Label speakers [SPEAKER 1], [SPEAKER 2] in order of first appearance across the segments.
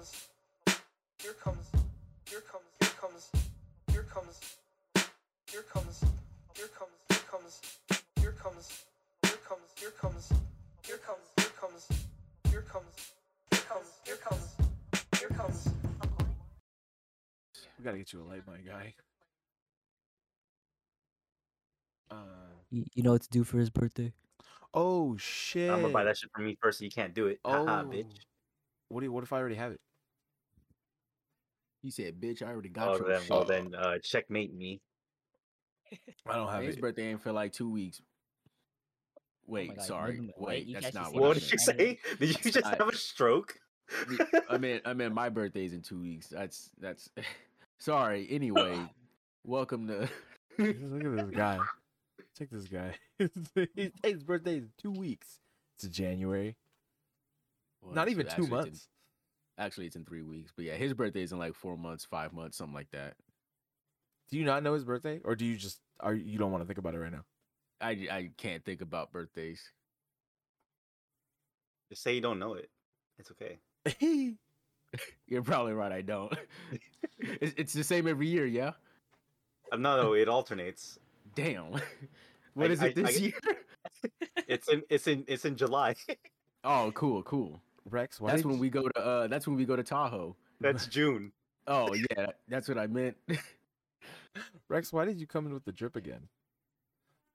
[SPEAKER 1] comes, here comes, here comes, here comes, here comes, here comes, here comes, here comes, here comes, here comes, here comes, here comes, here comes, here comes, here comes, here comes, here comes.
[SPEAKER 2] We gotta get you a light, my guy. Uh,
[SPEAKER 3] You, you know what to do for his birthday?
[SPEAKER 2] oh shit!
[SPEAKER 4] I'm gonna buy that shit for me first, so you can't do it. Haha,
[SPEAKER 2] Oh,
[SPEAKER 4] bitch.
[SPEAKER 2] What do you, What if I already have it?
[SPEAKER 5] He said, "Bitch, I already got
[SPEAKER 4] Oh,
[SPEAKER 5] your
[SPEAKER 4] then,
[SPEAKER 5] shit."
[SPEAKER 4] well then, uh, checkmate me.
[SPEAKER 2] I don't have
[SPEAKER 5] His
[SPEAKER 2] it.
[SPEAKER 5] birthday ain't for like two weeks. Wait,
[SPEAKER 3] Oh God,
[SPEAKER 5] sorry. Wait,
[SPEAKER 3] wait, you
[SPEAKER 5] that's not what,
[SPEAKER 4] What
[SPEAKER 5] I
[SPEAKER 4] did you say? Did you just
[SPEAKER 5] I-
[SPEAKER 4] have a stroke?
[SPEAKER 5] I mean, I mean, my birthday's in two weeks. That's that's. sorry. Anyway, welcome to.
[SPEAKER 2] Look at this guy. Check this guy. His his birthday is two weeks. It's January.
[SPEAKER 5] Well,
[SPEAKER 2] Not even two
[SPEAKER 5] actually in-
[SPEAKER 2] months.
[SPEAKER 5] Actually, it's in three weeks. But yeah, his birthday is in like four months, five months, something like that.
[SPEAKER 2] Do you not know his birthday, or do you just are you don't want to think about it right now?
[SPEAKER 5] I I can't think about birthdays.
[SPEAKER 4] Just say you don't know it. It's okay.
[SPEAKER 5] You're probably right. I don't. it's, it's the same every year. Yeah.
[SPEAKER 4] Uh, no, no, it alternates.
[SPEAKER 5] Damn. What
[SPEAKER 4] I-
[SPEAKER 5] is
[SPEAKER 4] I-
[SPEAKER 5] it this
[SPEAKER 4] I-
[SPEAKER 5] year?
[SPEAKER 4] It's in, it's in, it's in July.
[SPEAKER 5] Oh, cool, cool.
[SPEAKER 2] Rex, why
[SPEAKER 5] that's when
[SPEAKER 2] you-
[SPEAKER 5] we go to. Uh, that's when we go to Tahoe.
[SPEAKER 4] That's June.
[SPEAKER 5] Oh yeah, that's what I meant.
[SPEAKER 2] Rex, why did you come in with the drip again?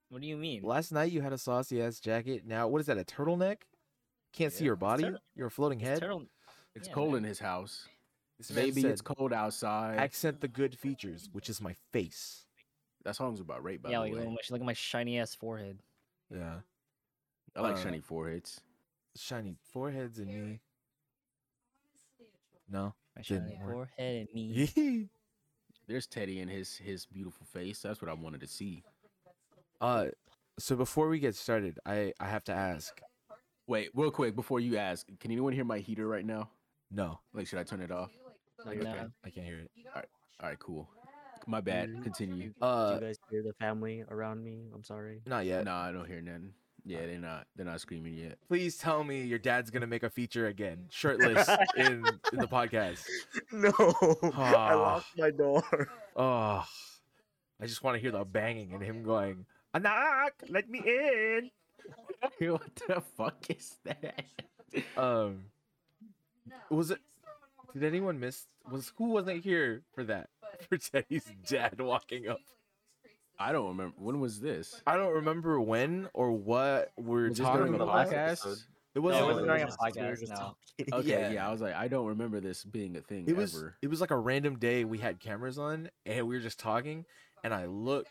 [SPEAKER 3] What do you mean?
[SPEAKER 2] Last night you had a saucy ass jacket. Now what is that? A turtleneck? Can't see your body.
[SPEAKER 3] turtle-
[SPEAKER 2] You're a floating
[SPEAKER 3] It's
[SPEAKER 2] head.
[SPEAKER 3] turtle-
[SPEAKER 5] It's
[SPEAKER 3] Yeah,
[SPEAKER 5] cold
[SPEAKER 3] man.
[SPEAKER 5] in his house.
[SPEAKER 2] This man
[SPEAKER 5] Maybe it's cold outside.
[SPEAKER 2] Accent the good features, which is my face.
[SPEAKER 5] that song's about rape, by
[SPEAKER 3] yeah,
[SPEAKER 5] the
[SPEAKER 3] like,
[SPEAKER 5] way.
[SPEAKER 3] look at my- look at my shiny ass forehead.
[SPEAKER 2] Yeah,
[SPEAKER 5] I like
[SPEAKER 2] uh,
[SPEAKER 5] shiny foreheads.
[SPEAKER 2] Shiny foreheads and me. No.
[SPEAKER 3] My shiny
[SPEAKER 2] work.
[SPEAKER 3] forehead and me.
[SPEAKER 5] There's Teddy and his his beautiful face. That's what I wanted to see.
[SPEAKER 2] uh, so before we get started, I I have to ask.
[SPEAKER 5] Wait, real quick before you ask, can anyone hear my heater right now?
[SPEAKER 2] No,
[SPEAKER 5] Like, should I turn it off?
[SPEAKER 3] Like,
[SPEAKER 5] Okay.
[SPEAKER 2] I can't hear it.
[SPEAKER 5] All right, all right, cool. My bad. Continue.
[SPEAKER 6] Uh, Do
[SPEAKER 2] Uh,
[SPEAKER 6] you guys hear the family around me? I'm sorry.
[SPEAKER 2] not yet.
[SPEAKER 5] No, I don't hear nothing. Yeah, they're not. They're not screaming yet.
[SPEAKER 2] Please tell me your dad's gonna make a feature again, shirtless in in the podcast.
[SPEAKER 6] No, I
[SPEAKER 2] Ah.
[SPEAKER 6] locked my door.
[SPEAKER 2] Oh, I just want to hear the banging and him going, "A knock, let me in."
[SPEAKER 5] what the fuck is that?
[SPEAKER 2] Um, was it? Did anyone miss? Was who wasn't here for that? For Teddy's dad walking up.
[SPEAKER 5] I don't remember. When was this?
[SPEAKER 2] I don't remember when or what we're
[SPEAKER 5] Was
[SPEAKER 2] talking
[SPEAKER 5] during the
[SPEAKER 2] about.
[SPEAKER 5] podcast?
[SPEAKER 4] episode.
[SPEAKER 2] It wasn't.
[SPEAKER 3] it
[SPEAKER 4] it
[SPEAKER 3] wasn't during a
[SPEAKER 4] was-
[SPEAKER 6] We were
[SPEAKER 3] podcast. No.
[SPEAKER 5] Okay,
[SPEAKER 2] Yeah.
[SPEAKER 5] yeah. I was like, I don't remember this being a thing
[SPEAKER 2] It was.
[SPEAKER 5] ever.
[SPEAKER 2] It was like a random day. We had cameras on and we were just talking, and I look.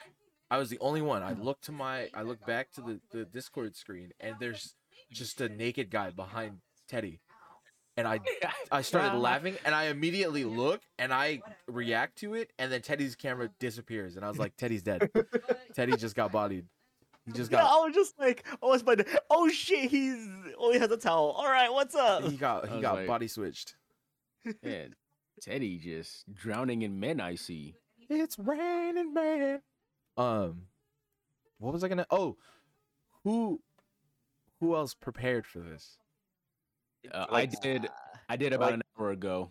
[SPEAKER 2] I was the only one. I looked to my. I look back to the the Discord screen, and there's just a naked guy behind Teddy, and I I started laughing and I immediately look and I react to it and then Teddy's camera disappears and I was like, Teddy's dead. Teddy just got bodied. He just
[SPEAKER 6] Yeah,
[SPEAKER 2] got
[SPEAKER 6] I was just like, oh, it's my. Oh shit, he's only has a towel. All right, what's up?
[SPEAKER 2] he got he got
[SPEAKER 5] like-
[SPEAKER 2] body switched.
[SPEAKER 5] Yeah, Teddy just drowning in men. I see.
[SPEAKER 2] It's raining man. Um what was I gonna oh who who else prepared for this?
[SPEAKER 5] Uh,
[SPEAKER 4] Like,
[SPEAKER 5] I did. I did about
[SPEAKER 4] like-
[SPEAKER 5] an hour ago.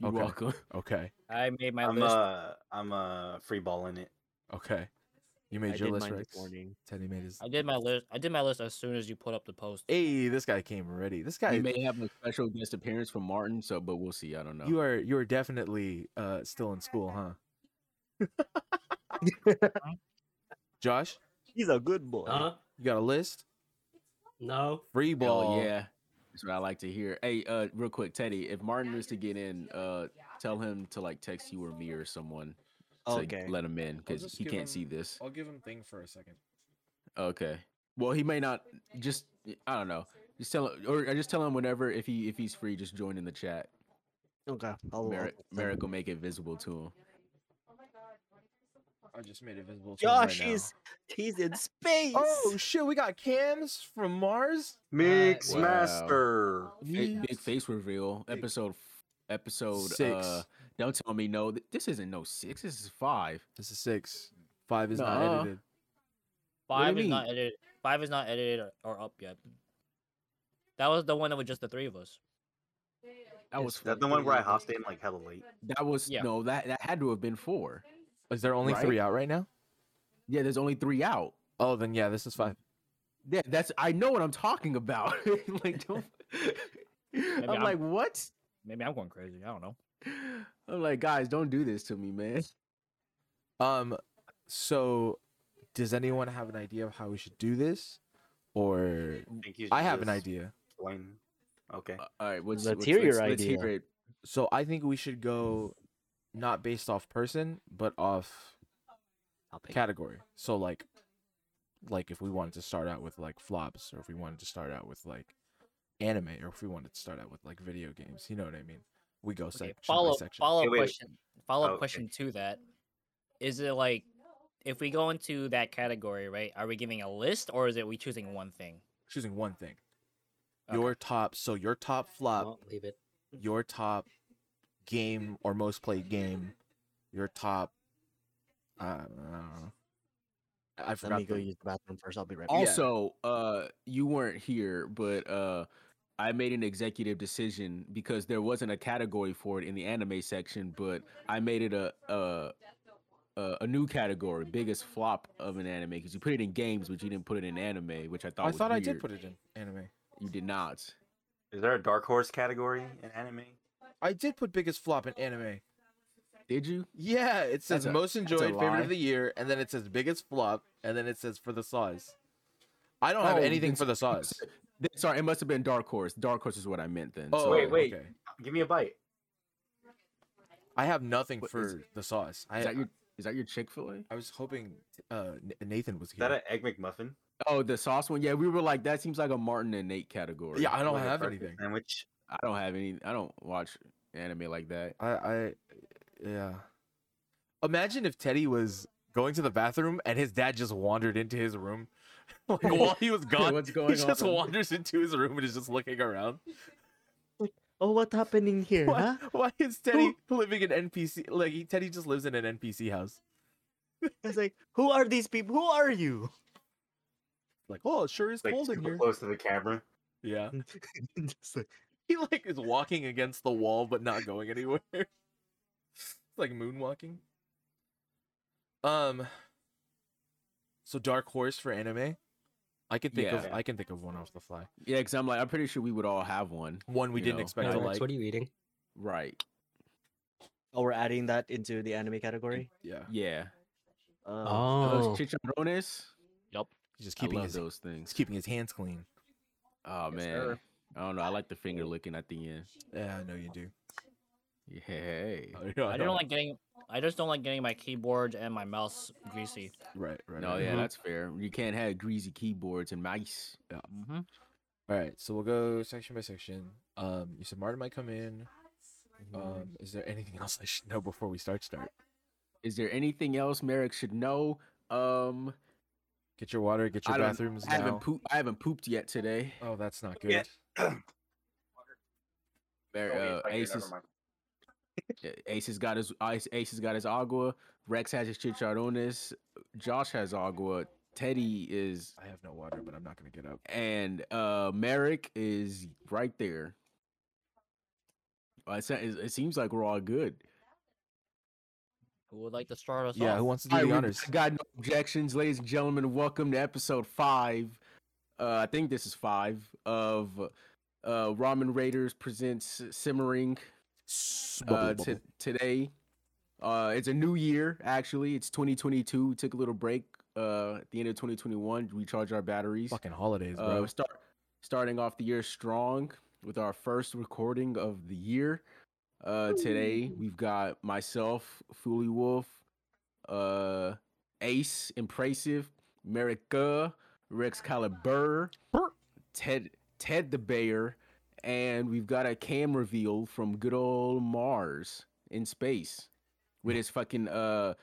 [SPEAKER 5] You're
[SPEAKER 2] Okay.
[SPEAKER 5] welcome.
[SPEAKER 2] Okay.
[SPEAKER 3] I made my
[SPEAKER 4] I'm
[SPEAKER 3] list.
[SPEAKER 4] uh, I'm uh, free balling it.
[SPEAKER 2] Okay. You
[SPEAKER 6] I
[SPEAKER 2] made your list,
[SPEAKER 6] right?
[SPEAKER 2] Rex.
[SPEAKER 6] morning.
[SPEAKER 2] Teddy made his
[SPEAKER 3] I did my list. I did my list as soon as you put up the post.
[SPEAKER 2] Hey, this guy came ready. This guy
[SPEAKER 5] We may have a special guest appearance from Martin, so but we'll see. I don't know.
[SPEAKER 2] you are you are definitely uh still in school, huh? Josh,
[SPEAKER 6] He's a good boy.
[SPEAKER 7] Huh?
[SPEAKER 2] you got a list?
[SPEAKER 7] No.
[SPEAKER 2] Free
[SPEAKER 5] Hell
[SPEAKER 2] ball.
[SPEAKER 5] yeah, that's what I like to hear. Hey, uh, real quick, Teddy, if Martin is to get in, uh, tell him to like text you or me or someone to
[SPEAKER 6] Okay.
[SPEAKER 5] let him in because he can't
[SPEAKER 2] him-
[SPEAKER 5] see this.
[SPEAKER 2] I'll give him thing for a second.
[SPEAKER 5] Okay. Well, he may not. Just I don't know. Just tell him, or I just tell him whenever if he if he's free, just join in the chat.
[SPEAKER 6] Okay. I'll,
[SPEAKER 5] Merrick,
[SPEAKER 6] I'll-
[SPEAKER 5] Merrick will make it visible to him.
[SPEAKER 2] I just made it visible. to him
[SPEAKER 6] Josh
[SPEAKER 2] right now.
[SPEAKER 6] is he's in space.
[SPEAKER 2] Oh shit, we got cams from Mars.
[SPEAKER 4] Mix
[SPEAKER 5] Wow.
[SPEAKER 4] master.
[SPEAKER 5] Big, big face reveal episode. Episode
[SPEAKER 2] Six.
[SPEAKER 5] Uh, don't tell me no. This isn't no six. This is five.
[SPEAKER 2] This is six. Five is not
[SPEAKER 5] Nuh-uh.
[SPEAKER 2] edited.
[SPEAKER 5] What do you
[SPEAKER 3] Five is not edited. Five is not edited or, or up yet. That was the one that was just the three of us.
[SPEAKER 5] That was
[SPEAKER 4] that the one where I hopped in like hella late?
[SPEAKER 5] That was
[SPEAKER 3] Yeah.
[SPEAKER 5] no, that that had to have been four.
[SPEAKER 2] Is there only
[SPEAKER 5] Right?
[SPEAKER 2] three out right now?
[SPEAKER 5] Yeah, there's only three out.
[SPEAKER 2] Oh, then yeah, this is five.
[SPEAKER 5] Yeah, that's I know what I'm talking about. like, don't. I'm,
[SPEAKER 3] I'm-
[SPEAKER 5] like, what?
[SPEAKER 3] Maybe I'm going crazy. I don't know.
[SPEAKER 5] I'm like, guys, don't do this to me, man.
[SPEAKER 2] Um, so does anyone have an idea of how we should do this, or
[SPEAKER 4] I,
[SPEAKER 2] I have an idea.
[SPEAKER 4] explain- Okay.
[SPEAKER 5] Uh, All right, what's,
[SPEAKER 6] Let's
[SPEAKER 5] what's-
[SPEAKER 6] hear your
[SPEAKER 5] let's
[SPEAKER 6] idea.
[SPEAKER 5] hear it.
[SPEAKER 2] So I think we should go not based off person, but off
[SPEAKER 6] Topic.
[SPEAKER 2] category. So like, like if we wanted to start out with like flops, or if we wanted to start out with like anime, or if we wanted to start out with like video games, you know what I mean? We go
[SPEAKER 3] Okay,
[SPEAKER 2] section
[SPEAKER 3] follow
[SPEAKER 2] by section.
[SPEAKER 3] follow
[SPEAKER 4] Hey,
[SPEAKER 3] up
[SPEAKER 4] wait.
[SPEAKER 3] question. Follow up
[SPEAKER 4] Oh, okay.
[SPEAKER 3] question to that. Is it like if we go into that category, right? Are we giving a list or is it we choosing one thing?
[SPEAKER 2] Choosing one thing.
[SPEAKER 3] Okay.
[SPEAKER 2] Your top. So your top flop.
[SPEAKER 7] Leave it.
[SPEAKER 2] your top game or most played game, your top. Uh, I don't know. I
[SPEAKER 6] Let
[SPEAKER 2] forgot.
[SPEAKER 6] me go
[SPEAKER 2] the-
[SPEAKER 6] use the bathroom first. I'll be right back.
[SPEAKER 5] Also, uh, you weren't here, but uh, I made an executive decision because there wasn't a category for it in the anime section, but I made it a a a, a new category, biggest flop of an anime, because you put it in games, but you didn't put it in anime, which I thought
[SPEAKER 2] I
[SPEAKER 5] was
[SPEAKER 2] thought I did put it in anime.
[SPEAKER 5] You did not.
[SPEAKER 4] Is there a dark horse category in anime?
[SPEAKER 2] I did put biggest flop in anime.
[SPEAKER 5] Did you?
[SPEAKER 2] Yeah, it says
[SPEAKER 5] That's a-
[SPEAKER 2] most
[SPEAKER 5] a
[SPEAKER 2] enjoyed, favorite
[SPEAKER 5] lie.
[SPEAKER 2] of the year, and then it says biggest flop, and then it says for the size. I don't have
[SPEAKER 5] Oh,
[SPEAKER 2] anything
[SPEAKER 5] then
[SPEAKER 2] for the
[SPEAKER 5] s-
[SPEAKER 2] size.
[SPEAKER 5] Then- Sorry, it must have been Dark Horse. Dark Horse is what I meant then.
[SPEAKER 2] Oh,
[SPEAKER 5] so-
[SPEAKER 4] wait, wait.
[SPEAKER 2] Okay.
[SPEAKER 4] Give me a bite.
[SPEAKER 2] I have nothing
[SPEAKER 5] What
[SPEAKER 2] for the sauce. I
[SPEAKER 5] Is that your is that your Chick Fil A?
[SPEAKER 2] I was hoping uh, N- Nathan was
[SPEAKER 4] Is that an egg McMuffin?
[SPEAKER 5] Oh, the sauce one. Yeah, we were like, that seems like a Martin and Nate category.
[SPEAKER 2] Yeah, I don't
[SPEAKER 4] Like a
[SPEAKER 2] have
[SPEAKER 4] breakfast
[SPEAKER 2] anything.
[SPEAKER 4] Sandwich.
[SPEAKER 5] I don't have any. I don't watch anime like that.
[SPEAKER 2] I, I, yeah. Imagine if Teddy was going to the bathroom and his dad just wandered into his room, like while he was gone.
[SPEAKER 5] What's going
[SPEAKER 2] he just
[SPEAKER 5] on?
[SPEAKER 2] wanders into his room and is just looking around.
[SPEAKER 6] Oh, what's happening here,
[SPEAKER 2] Why,
[SPEAKER 6] huh?
[SPEAKER 2] why is Teddy living in NPC? Like he, Teddy just lives in an NPC house.
[SPEAKER 6] It's like, who are these people? Who are you?
[SPEAKER 2] Like, oh, it sure is
[SPEAKER 4] Like
[SPEAKER 2] cold in here.
[SPEAKER 4] close to the camera.
[SPEAKER 2] Yeah,
[SPEAKER 6] Just like,
[SPEAKER 2] he like is walking against the wall but not going anywhere. it's like moonwalking. Um. So Dark Horse for anime. I can think of I can think of one off the fly.
[SPEAKER 5] Yeah, because I'm like, I'm pretty sure we would all have one.
[SPEAKER 2] One we didn't
[SPEAKER 5] know,
[SPEAKER 2] expect
[SPEAKER 5] no,
[SPEAKER 2] to like.
[SPEAKER 7] what are you eating?
[SPEAKER 5] Right.
[SPEAKER 6] oh, we're adding that into the anime category.
[SPEAKER 2] Yeah,
[SPEAKER 5] Yeah.
[SPEAKER 6] Uh,
[SPEAKER 7] Oh,
[SPEAKER 5] Those chicharrones. Yep.
[SPEAKER 2] he's just
[SPEAKER 5] I
[SPEAKER 2] keeping
[SPEAKER 5] love
[SPEAKER 2] his
[SPEAKER 5] those
[SPEAKER 2] he's
[SPEAKER 5] things.
[SPEAKER 2] keeping his hands clean.
[SPEAKER 5] Oh
[SPEAKER 4] Yes,
[SPEAKER 5] man.
[SPEAKER 4] sir.
[SPEAKER 5] I don't know. I like the finger licking at the end.
[SPEAKER 2] Yeah, I know you do.
[SPEAKER 5] Yeah. Hey.
[SPEAKER 2] I know,
[SPEAKER 3] I don't like getting. I just don't like getting my keyboard and my mouse greasy.
[SPEAKER 2] Right, right.
[SPEAKER 5] No,
[SPEAKER 2] right.
[SPEAKER 5] yeah,
[SPEAKER 6] Mhm.
[SPEAKER 5] that's fair. You can't have greasy keyboards and mice.
[SPEAKER 3] Mm-hmm.
[SPEAKER 2] All right, so we'll go section by section. Um, you said Martin might come in. Um, is there anything else I should know before we start? Start.
[SPEAKER 5] Is there anything else Merrick should know? Um,
[SPEAKER 2] Get your water. Get your
[SPEAKER 5] I don't-
[SPEAKER 2] bathrooms
[SPEAKER 5] I haven't
[SPEAKER 2] now.
[SPEAKER 5] poop. I haven't pooped yet today.
[SPEAKER 2] Oh, that's not good.
[SPEAKER 4] Yeah.
[SPEAKER 5] Mer-
[SPEAKER 4] Oh,
[SPEAKER 5] uh,
[SPEAKER 4] it's right here,
[SPEAKER 5] Ace
[SPEAKER 4] never
[SPEAKER 5] is-
[SPEAKER 4] mind.
[SPEAKER 5] Uh, Ace has got his Ace, Ace got his agua. Rex has his chicharrones. Josh has agua. Teddy is
[SPEAKER 2] I have no water, but I'm not gonna get up.
[SPEAKER 5] and uh Merrick is right there. Uh, It, it it seems like we're all good.
[SPEAKER 3] Who would like to start us
[SPEAKER 2] Yeah,
[SPEAKER 3] off?
[SPEAKER 2] who wants to do
[SPEAKER 5] All right,
[SPEAKER 2] the
[SPEAKER 5] we
[SPEAKER 2] honors?
[SPEAKER 5] got no objections, ladies and gentlemen. Welcome to episode five. Uh, I think this is five of uh, Ramen Raiders presents Simmering. uh, t- today. Uh, it's a new year, actually. It's 2022. We took a little break uh, at the end of 2021 to recharge our batteries.
[SPEAKER 2] Fucking holidays, bro.
[SPEAKER 5] Uh, start starting off the year strong with our first recording of the year. Uh, today we've got myself, Fooly Wolf, uh, Ace, Impressive, Merrick, Rexcalibur, Ted, Ted the Bear, and we've got a cam reveal from good old Mars in space with his fucking uh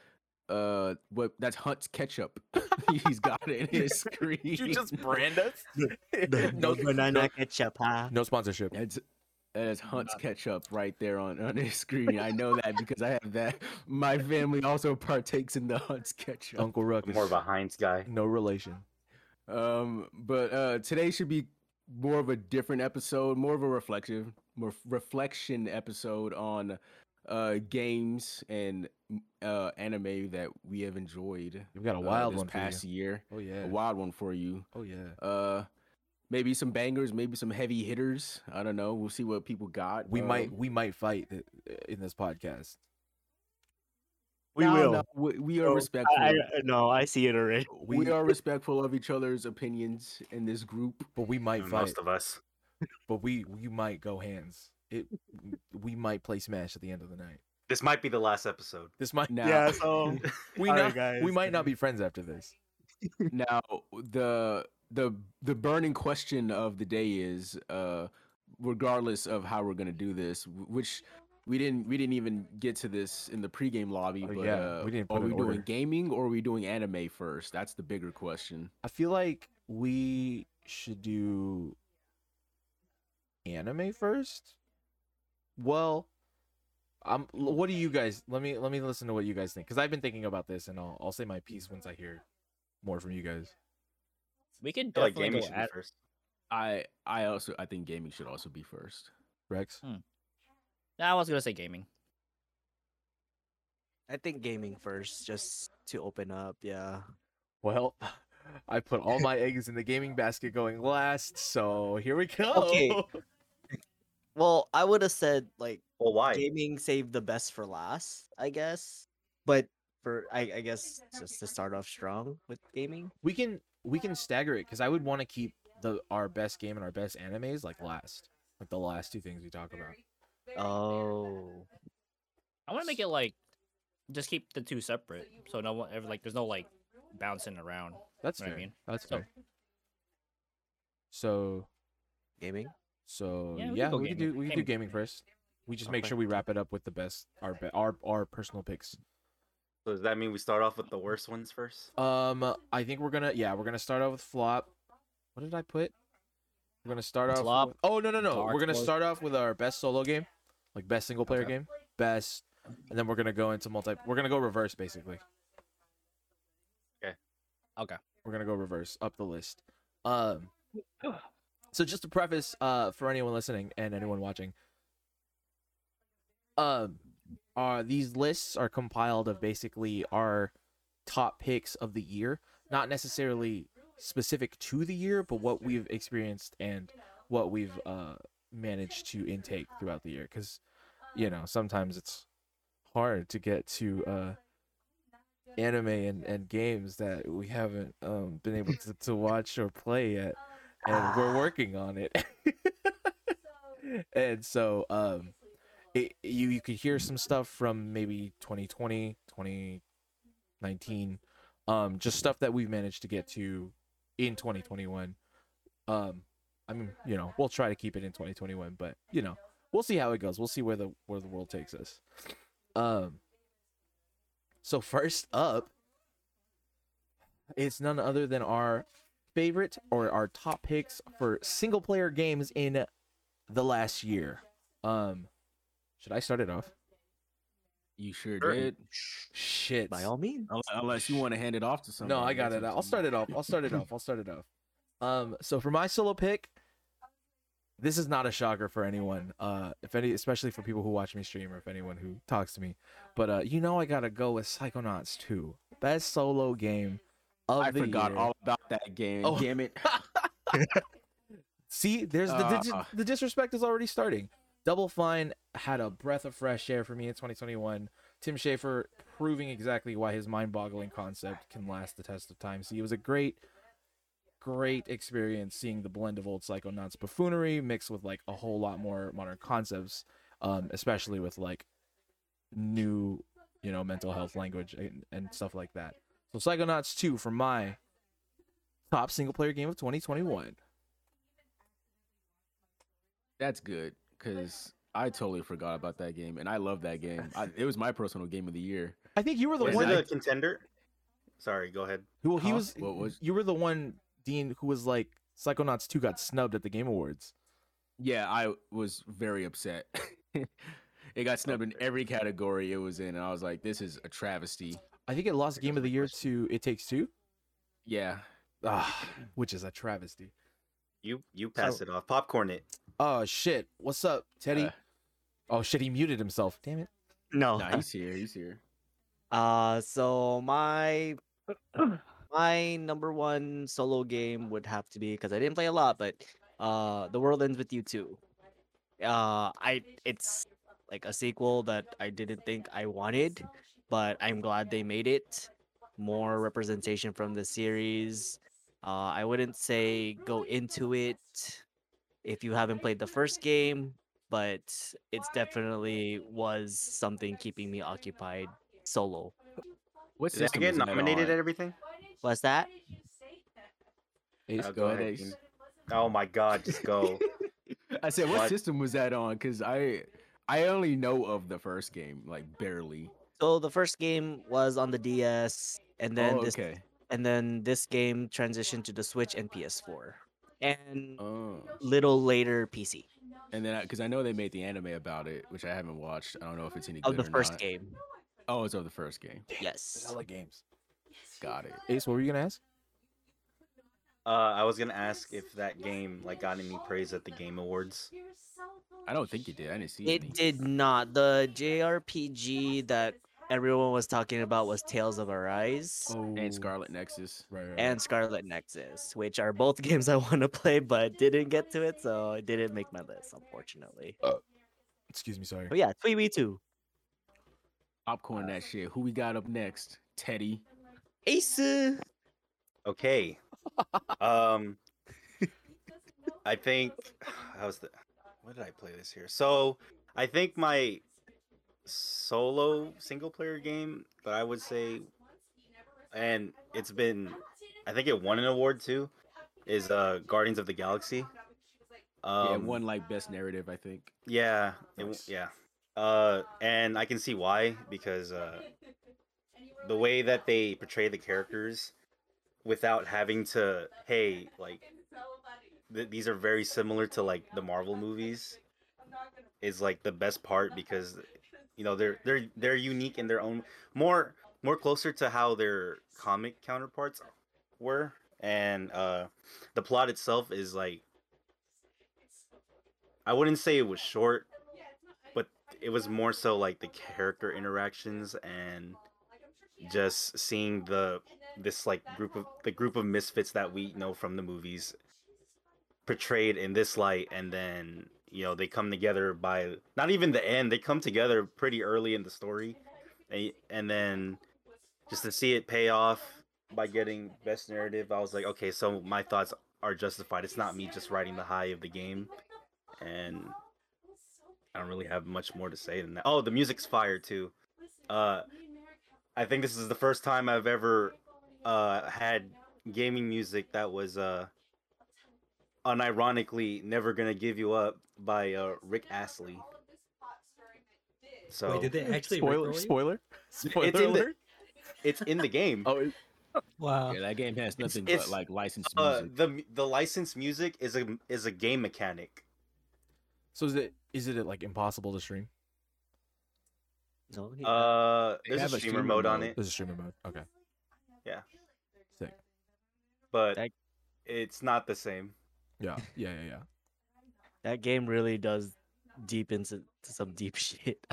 [SPEAKER 5] uh what that's Hunt's ketchup. He's got it in his screen.
[SPEAKER 2] you just brand us?
[SPEAKER 6] the,
[SPEAKER 2] no,
[SPEAKER 6] no banana
[SPEAKER 2] no,
[SPEAKER 6] ketchup, huh?
[SPEAKER 2] no sponsorship.
[SPEAKER 5] That's that's Hunt's ketchup right there on on his screen. I know that because I have that. My family also partakes in the Hunt's ketchup.
[SPEAKER 2] Uncle Ruck is
[SPEAKER 4] more of a Heinz guy.
[SPEAKER 2] no relation.
[SPEAKER 5] Um, but uh, today should be more of a different episode, more of a reflective, ref- reflection episode on uh games and uh anime that we have enjoyed.
[SPEAKER 2] We've got a
[SPEAKER 5] uh,
[SPEAKER 2] wild
[SPEAKER 5] this
[SPEAKER 2] one
[SPEAKER 5] past year.
[SPEAKER 2] Oh yeah.
[SPEAKER 5] A wild one for you.
[SPEAKER 2] Oh yeah.
[SPEAKER 5] Uh, maybe some bangers, maybe some heavy hitters. I don't know. We'll see what people got.
[SPEAKER 2] We might
[SPEAKER 5] Um,
[SPEAKER 2] we might fight in this podcast.
[SPEAKER 6] We
[SPEAKER 5] no,
[SPEAKER 6] will.
[SPEAKER 5] no, we, we are
[SPEAKER 6] No,
[SPEAKER 5] respectful.
[SPEAKER 6] I, I, no, I see it already.
[SPEAKER 5] we,
[SPEAKER 2] We-
[SPEAKER 5] are respectful of each other's opinions in this group.
[SPEAKER 2] But we might fight.
[SPEAKER 4] Most of us.
[SPEAKER 2] But we we might go hands. It we might play Smash at the end of the night.
[SPEAKER 4] This might be the last episode.
[SPEAKER 2] This might
[SPEAKER 5] Now,
[SPEAKER 6] Yeah, so
[SPEAKER 2] we not,
[SPEAKER 6] right, guys.
[SPEAKER 2] we might not be friends after this.
[SPEAKER 5] now the the the burning question of the day is, uh, regardless of how we're gonna do this, which we didn't we didn't even get to this in the pregame lobby.
[SPEAKER 2] Oh,
[SPEAKER 5] but
[SPEAKER 2] yeah,
[SPEAKER 5] uh,
[SPEAKER 2] we didn't
[SPEAKER 5] are we
[SPEAKER 2] an
[SPEAKER 5] doing
[SPEAKER 2] order.
[SPEAKER 5] gaming or are we doing anime first? That's the bigger question.
[SPEAKER 2] I feel like we should do anime first. Well, um, l- what do you guys? Let me let me listen to what you guys think because I've been thinking about this, and I'll I'll say my piece once I hear more from you guys.
[SPEAKER 3] We can
[SPEAKER 4] I feel like
[SPEAKER 3] definitely
[SPEAKER 4] gaming
[SPEAKER 3] go
[SPEAKER 4] should
[SPEAKER 3] at.
[SPEAKER 4] be first.
[SPEAKER 5] I I also I think gaming should also be first.
[SPEAKER 2] Rex,
[SPEAKER 3] Nah, I was gonna say gaming.
[SPEAKER 6] I think gaming first, just to open up. Yeah.
[SPEAKER 2] well, I put all my eggs in the gaming basket going last, so here we go.
[SPEAKER 6] Okay. Well, I would have said like
[SPEAKER 4] Well, why?
[SPEAKER 6] gaming saved the best for last, I guess. But for I, I guess just to start off strong with gaming.
[SPEAKER 2] we can we can stagger it because I would want to keep the our best game and our best animes like last, like the last two things we talk about.
[SPEAKER 6] Oh.
[SPEAKER 3] I want to make it like just keep the two separate, so no one ever like there's no like bouncing around.
[SPEAKER 2] That's
[SPEAKER 3] Know what I
[SPEAKER 2] fair.
[SPEAKER 3] mean?
[SPEAKER 2] That's
[SPEAKER 3] So-
[SPEAKER 2] fair. So
[SPEAKER 6] Gaming?
[SPEAKER 2] so
[SPEAKER 3] Yeah,
[SPEAKER 2] yeah,
[SPEAKER 3] we
[SPEAKER 2] we,
[SPEAKER 3] can go
[SPEAKER 2] can do we can do gaming first. We just make sure we wrap it up with the best our be- our our personal picks.
[SPEAKER 4] So does that mean we start off with the worst ones first?
[SPEAKER 2] Um, I think we're gonna yeah we're gonna start off with flop. What did I put? We're gonna start off.
[SPEAKER 3] Flop,
[SPEAKER 2] With, oh no no no!
[SPEAKER 3] Dark
[SPEAKER 2] We're gonna
[SPEAKER 3] Horse.
[SPEAKER 2] start off with our best solo game, like best single player
[SPEAKER 5] Okay.
[SPEAKER 2] game, best, and then we're gonna go into multi. We're gonna go reverse basically.
[SPEAKER 3] Okay. Okay.
[SPEAKER 2] We're gonna go reverse up the list. Um, so just to preface, uh, for anyone listening and anyone watching, um, uh, these lists are compiled of basically our top picks of the year, not necessarily specific to the year, but what we've experienced and what we've uh managed to intake throughout the year. Because you know sometimes it's hard to get to uh anime and, and games that we haven't um been able to, to watch or play yet and we're working on it and so um it, you you could hear some stuff from maybe 2020 2019 um just stuff that we've managed to get to in 2021 um i mean you know we'll try to keep it in 2021 but you know we'll see how it goes. We'll see where the where the world takes us. Um so first up it's none other than our favorite or our top picks for single player games in the last year. Um should i start it off?
[SPEAKER 5] You sure
[SPEAKER 4] Sure.
[SPEAKER 5] did.
[SPEAKER 2] shit.
[SPEAKER 6] By all means.
[SPEAKER 5] Unless you want to hand it off to someone.
[SPEAKER 2] no i got it. i'll start it off. I'll start it off. I'll start it off. Um so for my solo pick this is not a shocker for anyone uh if any especially for people who watch me stream or if anyone who talks to me but uh you know i gotta go with psychonauts 2 best solo game of the.
[SPEAKER 5] I
[SPEAKER 2] the
[SPEAKER 5] forgot
[SPEAKER 2] year.
[SPEAKER 5] all about that game.
[SPEAKER 2] Oh.
[SPEAKER 5] Damn it.
[SPEAKER 2] See, there's the dis-
[SPEAKER 5] Ah.
[SPEAKER 2] the disrespect is already starting. Double Fine had a breath of fresh air for me in 2021. Tim Schafer proving exactly why his mind-boggling concept can last the test of time. See, it was a great, great experience seeing the blend of old Psychonauts buffoonery mixed with like a whole lot more modern concepts, um, especially with like new, you know, mental health language and, and stuff like that. So Psychonauts 2 for my top single-player game of 2021.
[SPEAKER 5] That's good because I totally forgot about that game, and I love that game. I, it was my personal game of the year.
[SPEAKER 2] I think you were the
[SPEAKER 4] Is
[SPEAKER 2] one.
[SPEAKER 4] it a contender? Sorry, go ahead.
[SPEAKER 2] Well, he
[SPEAKER 5] Huh?
[SPEAKER 2] was.
[SPEAKER 5] What was-
[SPEAKER 2] You were the one, Dean, who was like Psychonauts two got snubbed at the Game Awards.
[SPEAKER 5] Yeah, I was very upset. it got snubbed in every category it was in, and I was like, "This is a travesty."
[SPEAKER 2] I think it lost Game of the Year to It Takes Two,
[SPEAKER 5] Yeah,
[SPEAKER 2] ah, which is a travesty.
[SPEAKER 4] You you pass
[SPEAKER 6] So-
[SPEAKER 4] it off. Popcorn it.
[SPEAKER 2] Oh shit! What's up, Teddy?
[SPEAKER 5] Uh,
[SPEAKER 2] oh shit! He muted himself. Damn it!
[SPEAKER 6] No.
[SPEAKER 5] Nah, he's here. He's here.
[SPEAKER 6] Uh, so my my number one solo game would have to be because I didn't play a lot, but uh, The World Ends with You too. Uh, I it's like a sequel that I didn't think I wanted, but I'm glad they made it. More representation from the series. Uh, I wouldn't say go into it if you haven't played the first game, but it's definitely was something keeping me occupied solo.
[SPEAKER 5] What
[SPEAKER 4] Did that
[SPEAKER 5] system
[SPEAKER 4] get nominated
[SPEAKER 5] at
[SPEAKER 4] and everything?
[SPEAKER 6] What's that?
[SPEAKER 5] Ace, go ahead, Ace.
[SPEAKER 4] Oh my god, just go.
[SPEAKER 5] I said, what,
[SPEAKER 4] What?
[SPEAKER 5] system was that on? Because I I only know of the first game, like barely.
[SPEAKER 6] So the first game was on the DS, and then
[SPEAKER 5] oh,
[SPEAKER 6] this
[SPEAKER 5] okay.
[SPEAKER 6] and then this game transitioned to the Switch and PS4, and
[SPEAKER 5] Oh.
[SPEAKER 6] little later PC
[SPEAKER 5] And then, because I know they made the anime about it, which I haven't watched. I don't know if it's any
[SPEAKER 6] of
[SPEAKER 5] good
[SPEAKER 6] the
[SPEAKER 5] or
[SPEAKER 6] first
[SPEAKER 5] not.
[SPEAKER 6] game.
[SPEAKER 5] Oh, it's of the first game.
[SPEAKER 6] Yes.
[SPEAKER 2] Hella games.
[SPEAKER 5] Got it.
[SPEAKER 2] Ace, what were you gonna ask?
[SPEAKER 4] Uh, I was gonna ask if that game like got any praise at the Game Awards.
[SPEAKER 5] I don't think it did. I didn't see
[SPEAKER 6] It
[SPEAKER 5] any.
[SPEAKER 6] did not. The JRPG that everyone was talking about was Tales of Arise
[SPEAKER 2] Oh,
[SPEAKER 5] And Scarlet Nexus.
[SPEAKER 2] Right, right.
[SPEAKER 6] and Scarlet Nexus, which are both games I want to play but didn't get to it, so it didn't make my list, unfortunately.
[SPEAKER 2] Excuse me, sorry.
[SPEAKER 6] But yeah, Twee 2.
[SPEAKER 5] Popcorn that shit. Who we got up next? Teddy.
[SPEAKER 6] Ace.
[SPEAKER 4] Okay. um, I think how's the what did I play this here? So I think my solo single player game that I would say, and it's been, I think it won an award too, is uh Guardians of the Galaxy. Um,
[SPEAKER 5] yeah, one like best narrative, I think.
[SPEAKER 4] Yeah, it, yeah. Uh, and I can see why because uh, the way that they portray the characters without having to, hey, like th- these are very similar to like the Marvel movies, is like the best part because you know they're they're they're unique in their own more more closer to how their comic counterparts were, and uh, the plot itself is like I wouldn't say it was short, but it was more so like the character interactions and just seeing the this like group of the group of misfits that we know from the movies portrayed in this light and then you know they come together by not even the end they come together pretty early in the story and, and then just to see it pay off by getting best narrative i was like okay so my thoughts are justified it's not me just riding the high of the game and I don't really have much more to say than that. Oh, the music's fire too. Uh, I think this is the first time I've ever uh had gaming music that was uh unironically "Never Gonna Give You Up" by uh Rick Astley. So
[SPEAKER 7] Wait, did they actually
[SPEAKER 2] spoiler, spoiler, spoiler
[SPEAKER 4] It's in the-
[SPEAKER 2] alert?
[SPEAKER 4] it's in the game.
[SPEAKER 2] Oh, it-
[SPEAKER 7] Wow.
[SPEAKER 5] Yeah, that game has nothing
[SPEAKER 4] it's-
[SPEAKER 5] but like licensed
[SPEAKER 4] uh,
[SPEAKER 5] music.
[SPEAKER 4] the the licensed music is a is a game mechanic.
[SPEAKER 2] so is it is it like impossible to stream?
[SPEAKER 6] No, he-
[SPEAKER 4] Uh, there's a
[SPEAKER 5] have a
[SPEAKER 4] streamer
[SPEAKER 5] streamer
[SPEAKER 4] mode on it.
[SPEAKER 2] There's a streamer mode. Okay.
[SPEAKER 4] Yeah.
[SPEAKER 2] Sick.
[SPEAKER 4] but
[SPEAKER 6] That-
[SPEAKER 4] it's not the same.
[SPEAKER 2] Yeah. Yeah. Yeah. Yeah.
[SPEAKER 6] that game really does deep into some deep shit.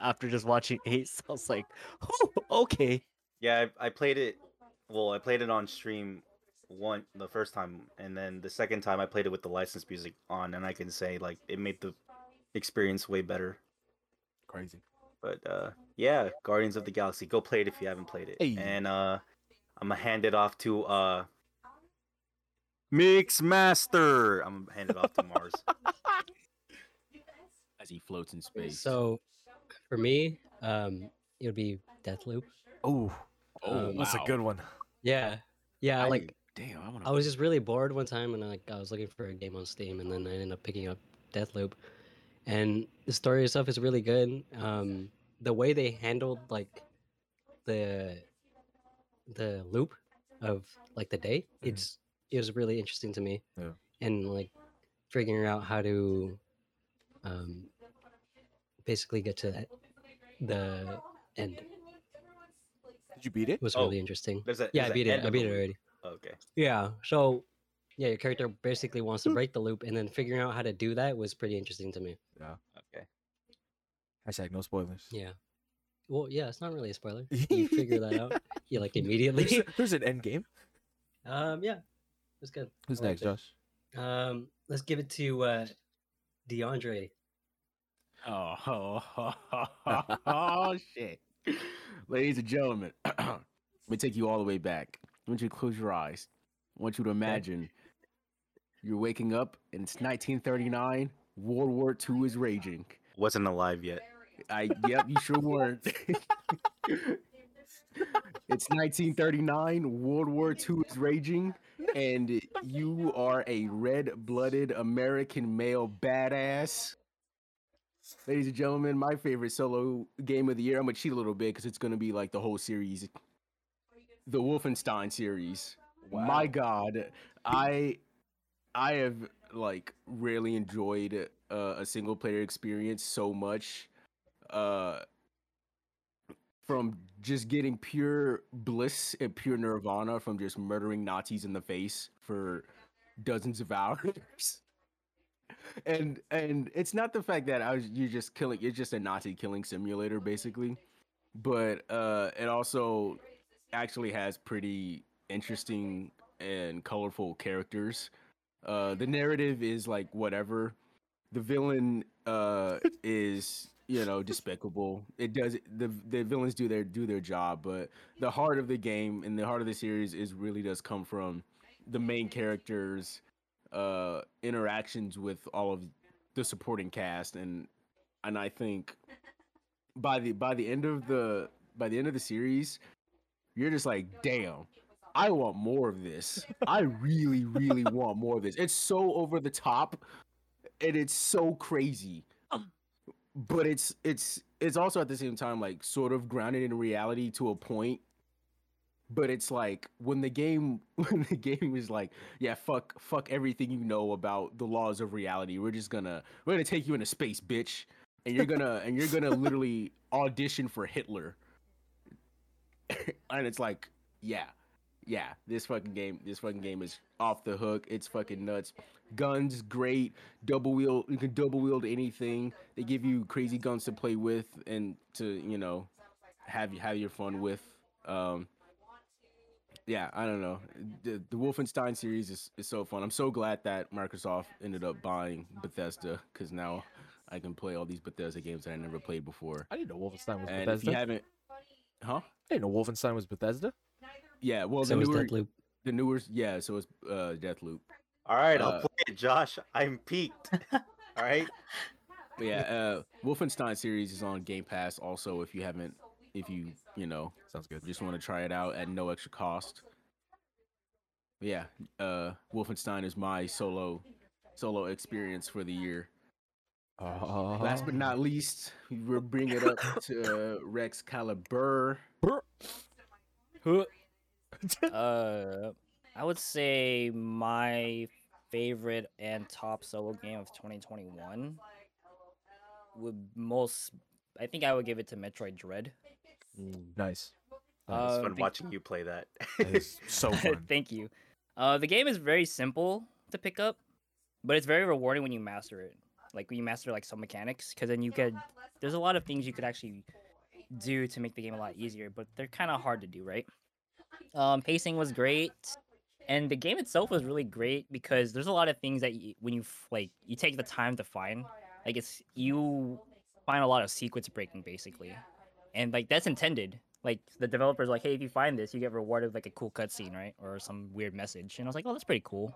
[SPEAKER 6] After just watching Ace, I was like, oh, okay.
[SPEAKER 4] Yeah, I, I played it. Well, I played it on stream one the first time, and then the second time I played it with the licensed music on, and I can say like it made the experience way better.
[SPEAKER 2] Crazy.
[SPEAKER 4] But uh, yeah, Guardians of the Galaxy, go play it if you haven't played it.
[SPEAKER 2] Hey.
[SPEAKER 4] And uh, I'm gonna hand it off to uh, Mix Master. I'm gonna hand it off to Mars.
[SPEAKER 5] as he floats in space.
[SPEAKER 7] So, for me, um, it would be Deathloop.
[SPEAKER 2] Oh,
[SPEAKER 5] oh,
[SPEAKER 2] that's a good one.
[SPEAKER 7] Yeah, yeah.
[SPEAKER 5] I-
[SPEAKER 7] like
[SPEAKER 5] damn, I want
[SPEAKER 7] I was just really bored one time, and like I was looking for a game on Steam, and then I ended up picking up Deathloop, and the story itself is really good. Um, the way they handled like the the loop of like the day,
[SPEAKER 2] Mhm.
[SPEAKER 7] it's it was really interesting to me.
[SPEAKER 2] Yeah.
[SPEAKER 7] And like figuring out how to um basically get to that, the end
[SPEAKER 2] Did you beat it?
[SPEAKER 7] it was
[SPEAKER 4] Oh,
[SPEAKER 7] really interesting.
[SPEAKER 4] There's a
[SPEAKER 7] Yeah,
[SPEAKER 4] there's
[SPEAKER 7] I
[SPEAKER 4] a
[SPEAKER 7] beat it.
[SPEAKER 4] end
[SPEAKER 7] I beat it
[SPEAKER 4] loop.
[SPEAKER 7] already.
[SPEAKER 4] Okay.
[SPEAKER 7] Yeah. So yeah, your character basically wants to break the loop, and then figuring out how to do that was pretty interesting to me.
[SPEAKER 4] Okay.
[SPEAKER 2] Hashtag no spoilers.
[SPEAKER 7] Yeah. Well, yeah, it's not really a spoiler. You figure that out, yeah, like immediately.
[SPEAKER 2] There's, there's an end game.
[SPEAKER 7] um, yeah, it's good.
[SPEAKER 2] Who's next,
[SPEAKER 7] it.
[SPEAKER 2] Josh?
[SPEAKER 7] Um, let's give it to uh, DeAndre.
[SPEAKER 5] Oh, oh, shit. Ladies and gentlemen, let me take you all the way back. I want you to close your eyes. I want you to imagine you're waking up and it's 1939. World War II is raging.
[SPEAKER 4] Wasn't alive yet.
[SPEAKER 5] I yep, you sure weren't. it's 1939. World War II is raging, and you are a red-blooded American male badass. Ladies and gentlemen, my favorite solo game of the year. I'm gonna cheat a little bit because it's gonna be like the whole series, the Wolfenstein series. My God, I I have like really enjoyed uh, a single player experience so much. Uh, from just getting pure bliss and pure nirvana from just murdering Nazis in the face for dozens of hours. and and it's not the fact that I was you're just killing it's just a Nazi killing simulator basically. But uh it also actually has pretty interesting and colorful characters. Uh the narrative is like whatever. The villain uh is you know despicable. It does the the villains do their do their job, but the heart of the game and the heart of the series is really does come from the main characters uh interactions with all of the supporting cast and and I think by the by the end of the by the end of the series you're just like damn I want more of this. I really really want more of this. It's so over the top and it's so crazy. But it's it's it's also at the same time like sort of grounded in reality to a point but it's like when the game when the game is like yeah fuck fuck everything you know about the laws of reality we're just gonna we're gonna take you into space bitch and you're gonna and you're gonna literally audition for hitler and it's like yeah yeah this fucking game this fucking game is off the hook it's fucking nuts guns great double wield you can double wield anything they give you crazy guns to play with and to you know have have your fun with um yeah, I don't know. The, the Wolfenstein series is, is so fun. I'm so glad that Microsoft ended up buying Bethesda because now I can play all these Bethesda games that I never played before.
[SPEAKER 2] I didn't know Wolfenstein was
[SPEAKER 5] And if
[SPEAKER 2] Bethesda.
[SPEAKER 5] you haven't, huh?
[SPEAKER 2] I didn't know Wolfenstein was Bethesda.
[SPEAKER 5] Yeah, well,
[SPEAKER 7] so
[SPEAKER 5] the
[SPEAKER 7] is
[SPEAKER 5] newer,
[SPEAKER 7] Deathloop.
[SPEAKER 5] the newer, yeah. So it's uh, Deathloop.
[SPEAKER 4] All right, I'll
[SPEAKER 5] Uh,
[SPEAKER 4] play it, Josh. I'm piqued. All right.
[SPEAKER 5] But yeah, uh, Wolfenstein series is on Game Pass. Also, if you haven't, if you you know
[SPEAKER 2] Sounds good.
[SPEAKER 5] just want to try it out at no extra cost. But yeah, uh, Wolfenstein is my solo solo experience for the year.
[SPEAKER 2] Uh,
[SPEAKER 5] Last but not least, we'll bring it up to Rexcalibur.
[SPEAKER 3] uh, I would say my favorite and top solo game of 2021 would most. I think I would give it to Metroid Dread.
[SPEAKER 2] nice.
[SPEAKER 4] It's
[SPEAKER 3] Uh,
[SPEAKER 4] fun
[SPEAKER 3] the-
[SPEAKER 4] watching you play that.
[SPEAKER 2] That is so fun.
[SPEAKER 3] Thank you. Uh, the game is very simple to pick up, but it's very rewarding when you master it. Like when you master like some mechanics, because then you could. There's a lot of things you could actually do to make the game a lot easier, but they're kind of hard to do, right? Um, pacing was great, and the game itself was really great because there's a lot of things that you, when you like you take the time to find, like it's you find a lot of sequence breaking basically, and like that's intended. Like the developers like hey if you find this you get rewarded with, like a cool cutscene right? Or some weird message. And i was like oh that's pretty cool.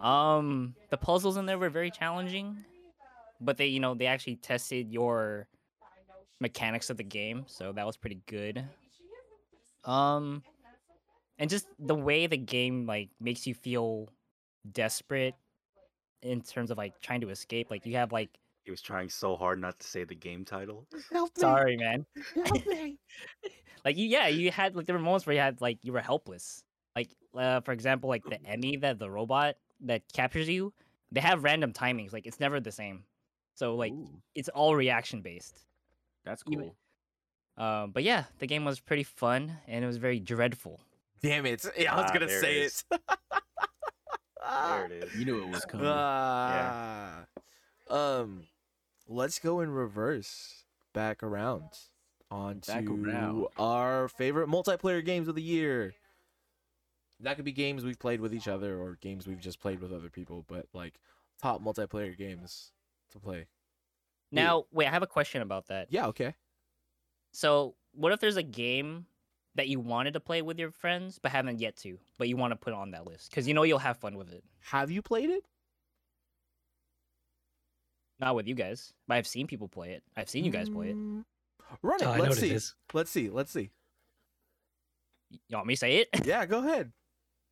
[SPEAKER 3] Um the puzzles in there were very challenging but they you know they actually tested your mechanics of the game so that was pretty good um and just the way the game like makes you feel desperate in terms of like trying to escape like you have like
[SPEAKER 4] he was trying so hard not to say the game title.
[SPEAKER 3] sorry man like you, yeah, you had like there were moments where you had like you were helpless. Like uh, for example, like the E.M.M.I. that the robot that captures you, they have random timings. Like it's never the same. So like
[SPEAKER 5] Ooh,
[SPEAKER 3] it's all reaction based.
[SPEAKER 5] that's
[SPEAKER 3] even-
[SPEAKER 5] cool.
[SPEAKER 3] Um, but yeah, the game was pretty fun and it was very dreadful.
[SPEAKER 2] Damn it! Yeah, I was
[SPEAKER 4] Ah,
[SPEAKER 2] gonna
[SPEAKER 4] there it
[SPEAKER 2] say
[SPEAKER 4] is.
[SPEAKER 2] it.
[SPEAKER 4] There it is.
[SPEAKER 5] You knew it was coming.
[SPEAKER 2] Ah. Um, let's go in reverse, back around, on
[SPEAKER 5] Back
[SPEAKER 2] to
[SPEAKER 5] around.
[SPEAKER 2] our favorite multiplayer games of the year. That could be games we've played with each other or games we've just played with other people, but like top multiplayer games to play.
[SPEAKER 3] Now, wait, I have a question about that.
[SPEAKER 2] Yeah, okay.
[SPEAKER 3] So, what if there's a game that you wanted to play with your friends but haven't yet to, but you want to put on that list because you know you'll have fun with it?
[SPEAKER 2] Have you played it?
[SPEAKER 3] Not with you guys, but I've seen people play it. I've seen you guys play it.
[SPEAKER 2] Mm, Run it.
[SPEAKER 7] Oh,
[SPEAKER 2] Let's
[SPEAKER 7] what it
[SPEAKER 2] see. Let's see. Let's see.
[SPEAKER 3] You want me to say it?
[SPEAKER 2] Yeah, go ahead.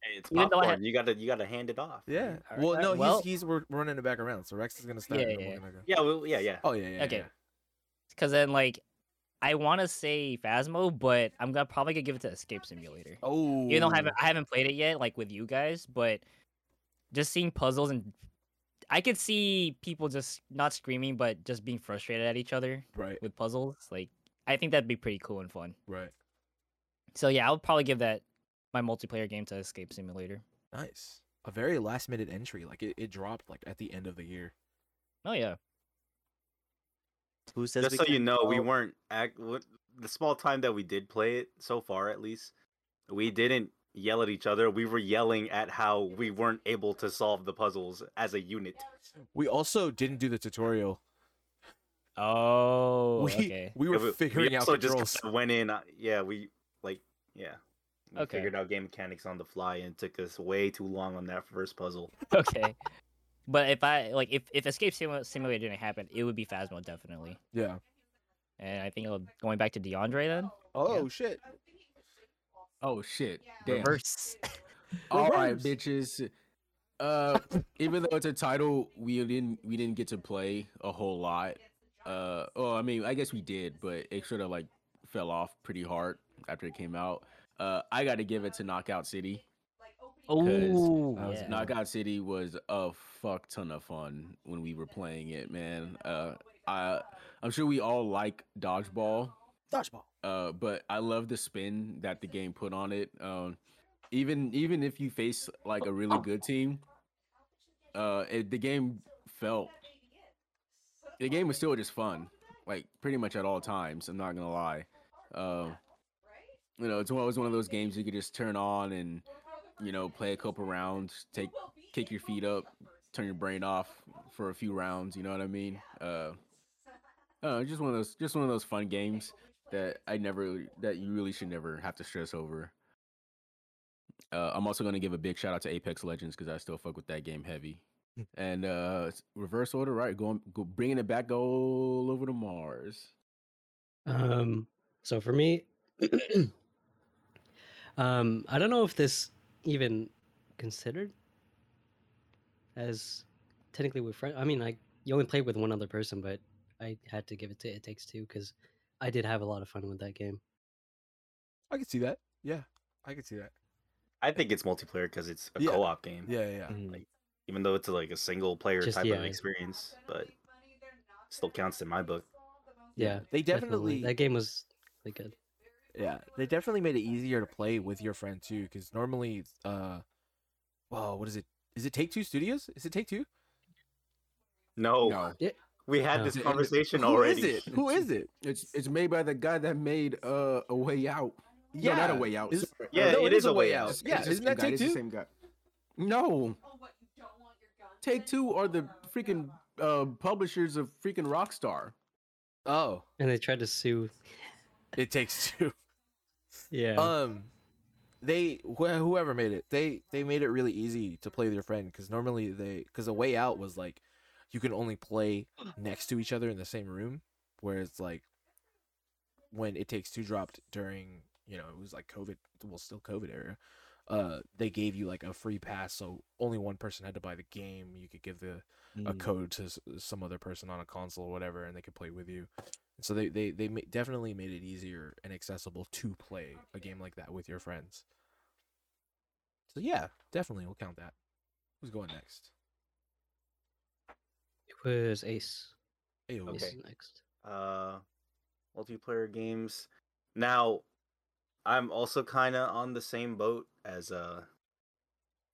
[SPEAKER 4] Hey, it's
[SPEAKER 3] Even though
[SPEAKER 4] popcorn. You gotta you gotta hand it off.
[SPEAKER 2] Yeah.
[SPEAKER 3] All right,
[SPEAKER 2] Well,
[SPEAKER 3] all right,
[SPEAKER 2] no,
[SPEAKER 3] well-
[SPEAKER 2] he's he's we're running it back around. So Rex is gonna start.
[SPEAKER 3] Yeah,
[SPEAKER 2] and then
[SPEAKER 3] yeah,
[SPEAKER 2] go.
[SPEAKER 4] Yeah, well, yeah, yeah.
[SPEAKER 2] Oh yeah, yeah.
[SPEAKER 3] Okay.
[SPEAKER 2] yeah.
[SPEAKER 3] Because then, like, I want to say Phasmo, but I'm gonna probably gonna give it to Escape Simulator.
[SPEAKER 2] Oh.
[SPEAKER 3] you though I haven't, oh. I haven't played it yet, like with you guys, but just seeing puzzles and I could see people just not screaming, but just being frustrated at each other
[SPEAKER 2] Right.
[SPEAKER 3] with puzzles. Like, I think that'd be pretty cool and fun.
[SPEAKER 2] Right.
[SPEAKER 3] So yeah, I would probably give that my multiplayer game to Escape Simulator.
[SPEAKER 2] Nice. A very last minute entry. Like it, it dropped like at the end of the year.
[SPEAKER 3] Oh yeah,
[SPEAKER 6] Who says
[SPEAKER 4] Just
[SPEAKER 6] we
[SPEAKER 4] so you
[SPEAKER 6] can't
[SPEAKER 4] know, we weren't act what- the small time that we did play it so far, at least. We didn't yell at each other. We were yelling at how we weren't able to solve the puzzles as a unit.
[SPEAKER 2] We also didn't do the tutorial.
[SPEAKER 3] Oh,
[SPEAKER 2] we
[SPEAKER 3] okay.
[SPEAKER 2] we
[SPEAKER 4] Yeah,
[SPEAKER 2] were figuring out
[SPEAKER 4] also
[SPEAKER 2] controls.
[SPEAKER 4] just kinda went in. uh, Yeah, we like yeah. We
[SPEAKER 3] Okay.
[SPEAKER 4] figured out game mechanics on the fly, and took us way too long on that first puzzle.
[SPEAKER 3] okay. But if I like, if if Escape Simu- Simulator didn't happen, it would be Phasmo definitely.
[SPEAKER 2] Yeah.
[SPEAKER 3] And I think it'll, going back to DeAndre then.
[SPEAKER 2] Oh shit.
[SPEAKER 5] Oh shit! Damn.
[SPEAKER 3] Reverse.
[SPEAKER 5] All right, bitches. Uh, even though it's a title we didn't we didn't get to play a whole lot. Uh, oh, I mean, I guess we did, but it sort of like fell off pretty hard after it came out. Uh, I got to give it to Knockout City.
[SPEAKER 3] Oh,
[SPEAKER 2] was
[SPEAKER 3] yeah.
[SPEAKER 5] Knockout City was a fuck ton of fun when we were playing it, man. Uh, I I'm sure we all like dodgeball,
[SPEAKER 2] Dodgeball.
[SPEAKER 5] uh, but I love the spin that the game put on it. Um, even even if you face like a really good team, uh, it, the game felt the game was still just fun, like pretty much at all times. I'm not gonna lie. Um, you know, it's always one of those games you could just turn on and you know play a couple rounds, take kick your feet up, turn your brain off for a few rounds. You know what I mean? Uh, uh, just one of those, just one of those fun games that I never, that you really should never have to stress over. Uh, I'm also gonna give a big shout out to Apex Legends because I still fuck with that game heavy. and uh, reverse order, right? Going, go, bringing it back all over to Mars.
[SPEAKER 7] Um, so for me, um, I don't know if this even considered as technically with friend. I mean, I you only played with one other person, but I had to give it to It Takes Two because I did have a lot of fun with that game.
[SPEAKER 2] I can see that. Yeah. I can see that.
[SPEAKER 4] I think it's multiplayer because it's a
[SPEAKER 2] Yeah.
[SPEAKER 4] co-op game.
[SPEAKER 2] Yeah, yeah.
[SPEAKER 6] Mhm.
[SPEAKER 4] Like even though it's like a single player
[SPEAKER 7] Just-
[SPEAKER 4] type
[SPEAKER 7] yeah.
[SPEAKER 4] of experience, but still counts in my book.
[SPEAKER 7] Yeah,
[SPEAKER 2] They definitely,
[SPEAKER 7] that game was really good.
[SPEAKER 2] Yeah, they definitely made it easier to play with your friend too. Because normally, uh, well, what is it? Is it Take Two Studios? Is it Take Two?
[SPEAKER 4] No,
[SPEAKER 5] No,
[SPEAKER 4] we had
[SPEAKER 7] No.
[SPEAKER 4] this
[SPEAKER 5] Is it-
[SPEAKER 4] conversation
[SPEAKER 2] Who
[SPEAKER 4] already.
[SPEAKER 2] is it? Who is it?
[SPEAKER 5] it's it's made by the guy that made uh, a Way Out. no, not a Way Out.
[SPEAKER 2] Is-
[SPEAKER 5] sorry.
[SPEAKER 4] Yeah,
[SPEAKER 2] no,
[SPEAKER 4] it is a Way Out.
[SPEAKER 5] It's-
[SPEAKER 2] Yeah,
[SPEAKER 5] it's the
[SPEAKER 2] isn't
[SPEAKER 5] same
[SPEAKER 2] that
[SPEAKER 5] guy,
[SPEAKER 2] Take
[SPEAKER 5] it's the
[SPEAKER 2] Two?
[SPEAKER 5] same guy. No, Take Two are the freaking uh, publishers of freaking Rockstar.
[SPEAKER 2] Oh,
[SPEAKER 7] And they tried to sue.
[SPEAKER 2] it takes two.
[SPEAKER 7] Yeah.
[SPEAKER 2] Um, they wh- whoever made it, they they made it really easy to play with your friend because normally they because the way out was like you can only play next to each other in the same room, whereas like when it takes two dropped during you know it was like COVID, well still COVID era. Uh, they gave you like a free pass, so only one person had to buy the game. You could give the a
[SPEAKER 6] Mm.
[SPEAKER 2] code to s- some other person on a console or whatever, and they could play with you. So they they they definitely made it easier and accessible to play a game like that with your friends. So yeah, definitely we'll count that. Who's going next?
[SPEAKER 7] it was Ace.
[SPEAKER 2] Ayo.
[SPEAKER 4] Okay.
[SPEAKER 7] is next.
[SPEAKER 4] uh multiplayer games now i'm also kind of on the same boat as uh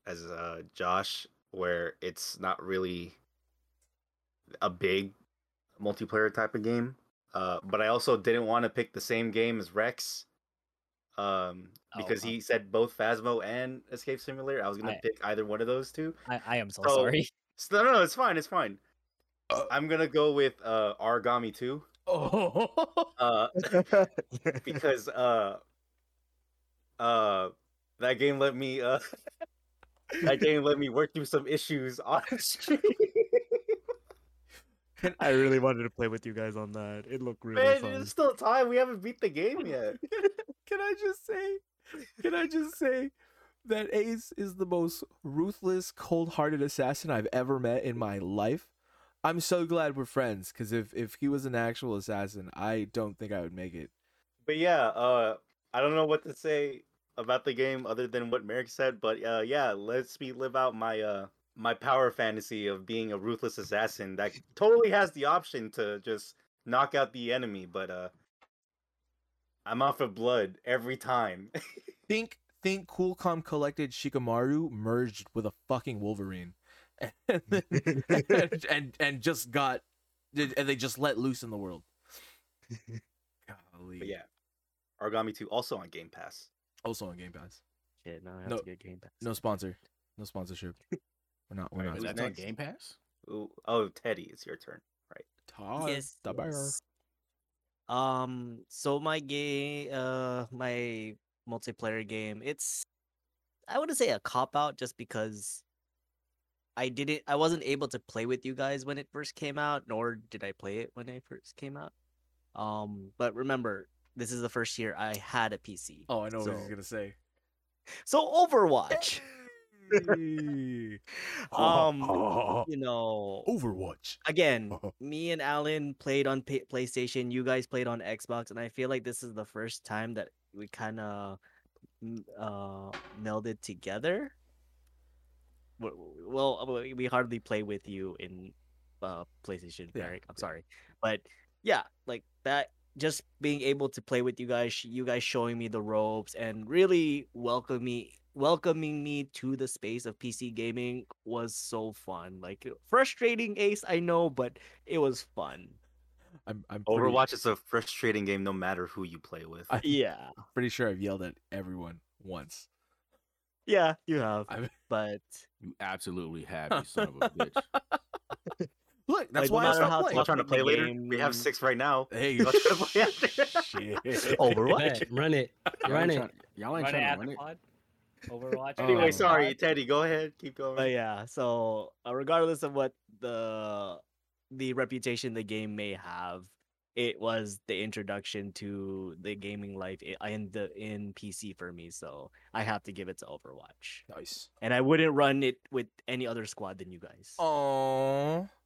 [SPEAKER 4] as uh, Josh, where it's not really a big multiplayer type of game. Uh, but I also didn't want to pick the same game as Rex, um,
[SPEAKER 6] Oh,
[SPEAKER 4] because
[SPEAKER 6] wow.
[SPEAKER 4] he said both Phasmo and Escape Simulator. I was gonna
[SPEAKER 6] I-
[SPEAKER 4] pick either one of those two.
[SPEAKER 6] I, I am so
[SPEAKER 4] So-
[SPEAKER 6] sorry.
[SPEAKER 4] So, no, no, it's fine. It's fine.
[SPEAKER 2] Uh.
[SPEAKER 4] I'm gonna go with uh, Origami 2.
[SPEAKER 2] Oh,
[SPEAKER 4] Uh, because uh uh that game let me uh that game let me work through some issues on stream.
[SPEAKER 6] I really wanted to play with you guys on that. It looked really
[SPEAKER 4] Man,
[SPEAKER 6] fun.
[SPEAKER 4] there's still time. We haven't beat the game yet.
[SPEAKER 2] can I just say? Can I just say that Ace is the most ruthless, cold-hearted assassin I've ever met in my life? I'm so glad we're friends because if if he was an actual assassin, I don't think I would make it.
[SPEAKER 4] But yeah, uh I don't know what to say about the game other than what Merrick said, but uh yeah, lets me live out my uh my power fantasy of being a ruthless assassin that totally has the option to just knock out the enemy, but uh I'm off of blood every time.
[SPEAKER 2] Think think Coolcom collected Shikamaru merged with a fucking Wolverine, and then- and, and and just got and they just let loose in the world. Golly.
[SPEAKER 4] but yeah. Origami 2 also on Game Pass.
[SPEAKER 2] Also on Game Pass.
[SPEAKER 6] Shit, now I have
[SPEAKER 2] No-
[SPEAKER 6] to get Game Pass.
[SPEAKER 2] No sponsor. No sponsorship. We're not. We're
[SPEAKER 4] Alright,
[SPEAKER 2] not.
[SPEAKER 4] who's
[SPEAKER 5] That's on? Game Pass.
[SPEAKER 4] Ooh, oh, Teddy, it's your turn. Right?
[SPEAKER 5] Todd.
[SPEAKER 6] Yes.
[SPEAKER 2] the bear.
[SPEAKER 6] yes. Um. So my game, uh, my multiplayer game, it's, I wouldn't say a cop out, just because I didn't, I wasn't able to play with you guys when it first came out, nor did I play it when it first came out. Um. But remember, this is the first year I had a PC.
[SPEAKER 2] Oh, I know what he's
[SPEAKER 6] So-
[SPEAKER 2] gonna say.
[SPEAKER 6] So Overwatch. Um. You know,
[SPEAKER 2] Overwatch.
[SPEAKER 6] again, me and Alan played on pa PlayStation. You guys played on Xbox, and I feel like this is the first time that we kind of uh melded together. Well, we- we hardly play with you in uh PlayStation,
[SPEAKER 2] Yeah,
[SPEAKER 6] Eric. I'm sorry, but yeah, like that. Just being able to play with you guys, you guys showing me the ropes, and really welcoming me, welcoming me to the space of PC gaming was so fun. Like uh, frustrating, Ace, I know, but it was fun.
[SPEAKER 2] I'm. I'm pretty,
[SPEAKER 4] Overwatch is a frustrating game no matter who you play with.
[SPEAKER 2] I-
[SPEAKER 6] Yeah,
[SPEAKER 2] Pretty sure I've yelled at everyone once.
[SPEAKER 6] yeah, you have,
[SPEAKER 2] I'm-
[SPEAKER 6] but
[SPEAKER 5] You absolutely have, you son of a bitch.
[SPEAKER 2] Look, that's
[SPEAKER 6] Like, no
[SPEAKER 2] why I
[SPEAKER 6] matter
[SPEAKER 2] stopped
[SPEAKER 6] how
[SPEAKER 2] playing.
[SPEAKER 4] Y'all trying to play later?
[SPEAKER 6] game-
[SPEAKER 4] We have six right now.
[SPEAKER 2] Hey,
[SPEAKER 4] Y'all trying to play after?
[SPEAKER 2] shit.
[SPEAKER 6] Overwatch.
[SPEAKER 7] Bet, run it,
[SPEAKER 5] Y'all
[SPEAKER 7] run
[SPEAKER 5] ain't
[SPEAKER 7] it.
[SPEAKER 5] y'all ain't
[SPEAKER 3] Run
[SPEAKER 5] trying
[SPEAKER 3] at
[SPEAKER 5] to
[SPEAKER 3] the
[SPEAKER 5] run it.
[SPEAKER 3] pod. Overwatch.
[SPEAKER 5] Oh.
[SPEAKER 4] Anyway,
[SPEAKER 5] Um,
[SPEAKER 4] sorry, Teddy. Go ahead. Keep going.
[SPEAKER 6] But yeah, so uh, regardless of what the the reputation the game may have, it was the introduction to the gaming life in the in PC for me. So I have to give it to Overwatch,
[SPEAKER 2] Nice.
[SPEAKER 6] and I wouldn't run it with any other squad than you guys.
[SPEAKER 2] Oh.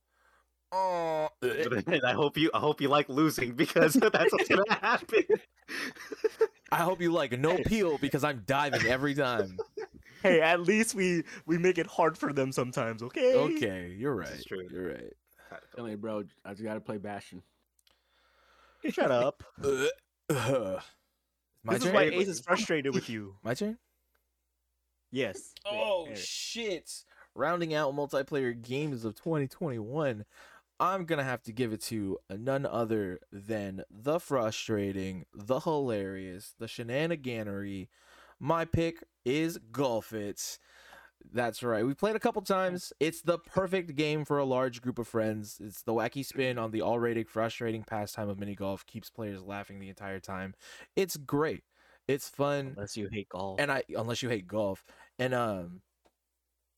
[SPEAKER 2] Oh.
[SPEAKER 4] And I hope you I hope you like losing because that's what's gonna happen.
[SPEAKER 2] I hope you like no peel because I'm diving every time.
[SPEAKER 6] Hey, at least we we make it hard for them sometimes, okay?
[SPEAKER 2] Okay, you're right.
[SPEAKER 4] true.
[SPEAKER 2] You're right.
[SPEAKER 5] Tell me, bro, I just gotta play Bastion.
[SPEAKER 6] Shut up.
[SPEAKER 2] Uh, uh. My
[SPEAKER 6] this
[SPEAKER 2] turn.
[SPEAKER 6] is why Ace is frustrated with you.
[SPEAKER 2] My turn.
[SPEAKER 6] Yes.
[SPEAKER 2] Oh
[SPEAKER 6] Eric.
[SPEAKER 2] shit! Rounding out multiplayer games of 2021, I'm gonna have to give it to none other than the frustrating, the hilarious, the shenaniganery. My pick is Golf It. That's right. We played a couple times. It's the perfect game for a large group of friends. It's the wacky spin on the already frustrating pastime of mini golf. Keeps players laughing the entire time. It's great. It's fun
[SPEAKER 6] Unless you hate golf.
[SPEAKER 2] and I unless you hate golf, and um,